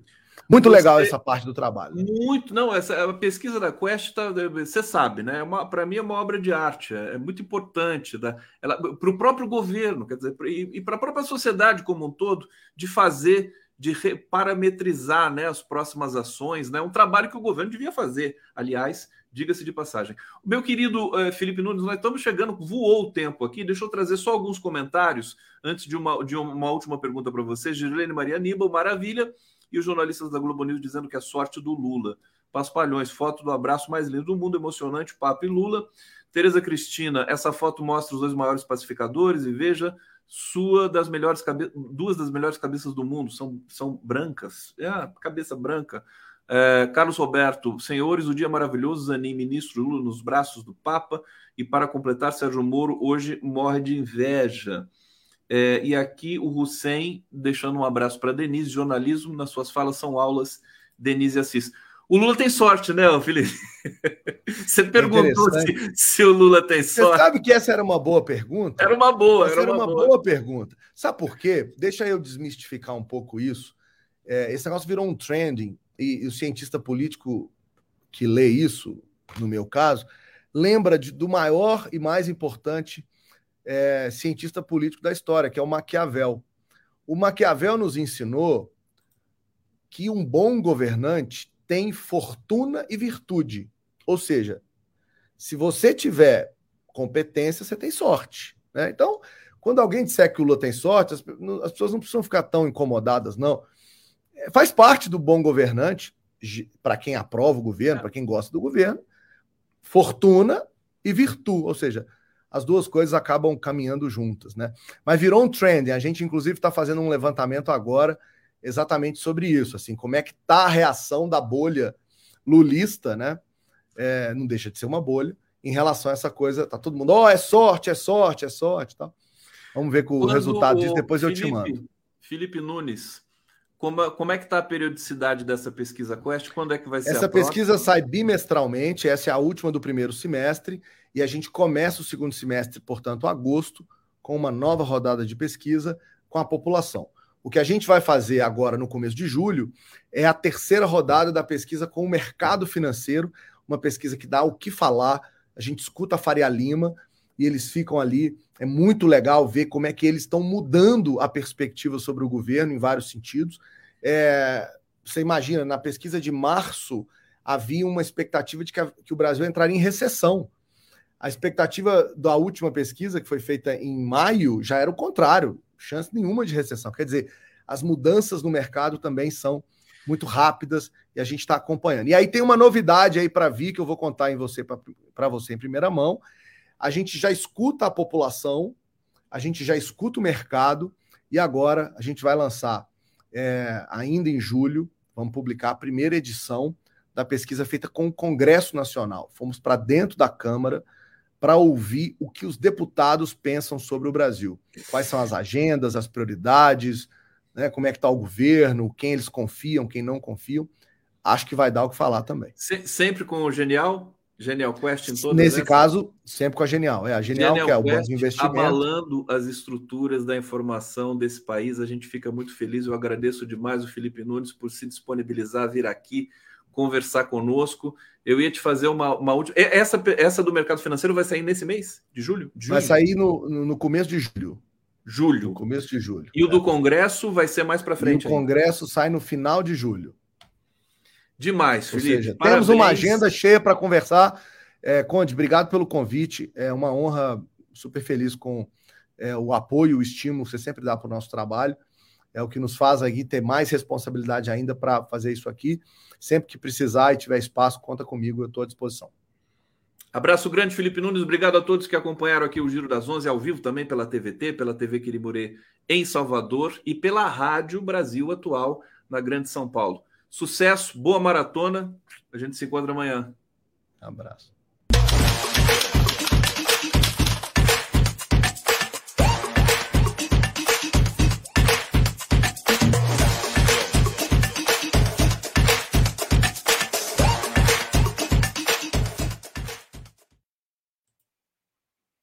Muito legal essa parte do trabalho. Muito, não, essa a pesquisa da Quest, tá, você sabe, né? É para mim é uma obra de arte, é, é muito importante para o próprio governo, quer dizer, e, e para a própria sociedade como um todo, de fazer, de parametrizar né, as próximas ações, né? Um trabalho que o governo devia fazer, aliás, diga-se de passagem. Meu querido uh, Felipe Nunes, nós estamos chegando, voou o tempo aqui. Deixa eu trazer só alguns comentários antes de uma, de uma última pergunta para você. Girilene Maria Aníbal, maravilha e os jornalistas da Globo News dizendo que é sorte do Lula. Paspalhões, foto do abraço mais lindo do mundo, emocionante, Papa e Lula. Tereza Cristina, essa foto mostra os dois maiores pacificadores e veja, sua das melhores cabe... duas das melhores cabeças do mundo são, são brancas. É cabeça branca. É, Carlos Roberto, senhores, o dia maravilhoso, Zanin, ministro Lula nos braços do Papa. E para completar, Sérgio Moro hoje morre de inveja. É, e aqui o Hussein deixando um abraço para Denise, jornalismo, nas suas falas são aulas, Denise Assis. O Lula tem sorte, né, Felipe? Você perguntou se, se, o Lula tem sorte. Você sabe que essa era uma boa pergunta? Era uma boa. Essa era, uma, uma boa. boa. pergunta. Sabe por quê? Deixa eu desmistificar um pouco isso. É, esse negócio virou um trending, e, e, o cientista político que lê isso, no meu caso, lembra de, do maior e mais importante é, cientista político da história, que é o Maquiavel. O Maquiavel nos ensinou que um bom governante tem fortuna e virtude. Ou seja, se você tiver competência, você tem sorte. Né? Então, quando alguém disser que o Lula tem sorte, as, as pessoas não precisam ficar tão incomodadas, não. É, faz parte do bom governante, para quem aprova o governo, para quem gosta do governo, fortuna e virtude. Ou seja, as duas coisas acabam caminhando juntas, né? Mas virou um trend. A gente, inclusive, está fazendo um levantamento agora exatamente sobre isso, assim, como é que tá a reação da bolha lulista, né? É, não deixa de ser uma bolha em relação a essa coisa. Tá todo mundo, ó, oh, é sorte, é sorte, é sorte, tá? Vamos ver com o resultado disso. Depois Felipe, eu te mando. Felipe Nunes, Como, como é que está a periodicidade dessa pesquisa Quest? Quando é que vai ser Essa pesquisa sai bimestralmente, essa é a última do primeiro semestre, e a gente começa o segundo semestre, portanto, agosto, com uma nova rodada de pesquisa com a população. O que a gente vai fazer agora no começo de julho é a terceira rodada da pesquisa com o mercado financeiro, uma pesquisa que dá o que falar. A gente escuta a Faria Lima e eles ficam ali. É muito legal ver como é que eles estão mudando a perspectiva sobre o governo em vários sentidos. É, você imagina, na pesquisa de março havia uma expectativa de que, a, que o Brasil entraria em recessão. A expectativa da última pesquisa, que foi feita em maio, já era o contrário chance nenhuma de recessão. Quer dizer, as mudanças no mercado também são muito rápidas e a gente está acompanhando. E aí tem uma novidade aí para vir que eu vou contar em você para você em primeira mão. A gente já escuta a população, a gente já escuta o mercado e agora a gente vai lançar é, ainda em julho, vamos publicar a primeira edição da pesquisa feita com o Congresso Nacional. Fomos para dentro da Câmara para ouvir o que os deputados pensam sobre o Brasil. Quais são as agendas, as prioridades, né, como é que está o governo, quem eles confiam, quem não confiam. Acho que vai dar o que falar também. Se, sempre com o Genial? Genial Quest em todas Nesse essas? caso, sempre com a Genial. É a Genial, Genial que é o Quest, investimento. Abalando as estruturas da informação desse país, a gente fica muito feliz. Eu agradeço demais o Felipe Nunes por se disponibilizar a vir aqui conversar conosco. Eu ia te fazer uma, uma última. Essa, essa do mercado financeiro vai sair nesse mês de julho? De julho? Vai sair no, no começo de julho. Julho. No começo de julho. E o do Congresso vai ser mais para frente. E o Congresso ainda. sai no final de julho. Demais, Felipe. Ou seja, temos uma agenda cheia para conversar. É, Conde, obrigado pelo convite. É uma honra, super feliz com é, o apoio, o estímulo que você sempre dá para o nosso trabalho. É o que nos faz aqui ter mais responsabilidade ainda para fazer isso aqui. Sempre que precisar e tiver espaço, conta comigo, eu estou à disposição. Abraço grande, Felipe Nunes. Obrigado a todos que acompanharam aqui o Giro das Onze ao vivo, também pela TVT, pela TV Quiriburê em Salvador e pela Rádio Brasil Atual na Grande São Paulo. Sucesso, boa maratona. A gente se encontra amanhã. abraço.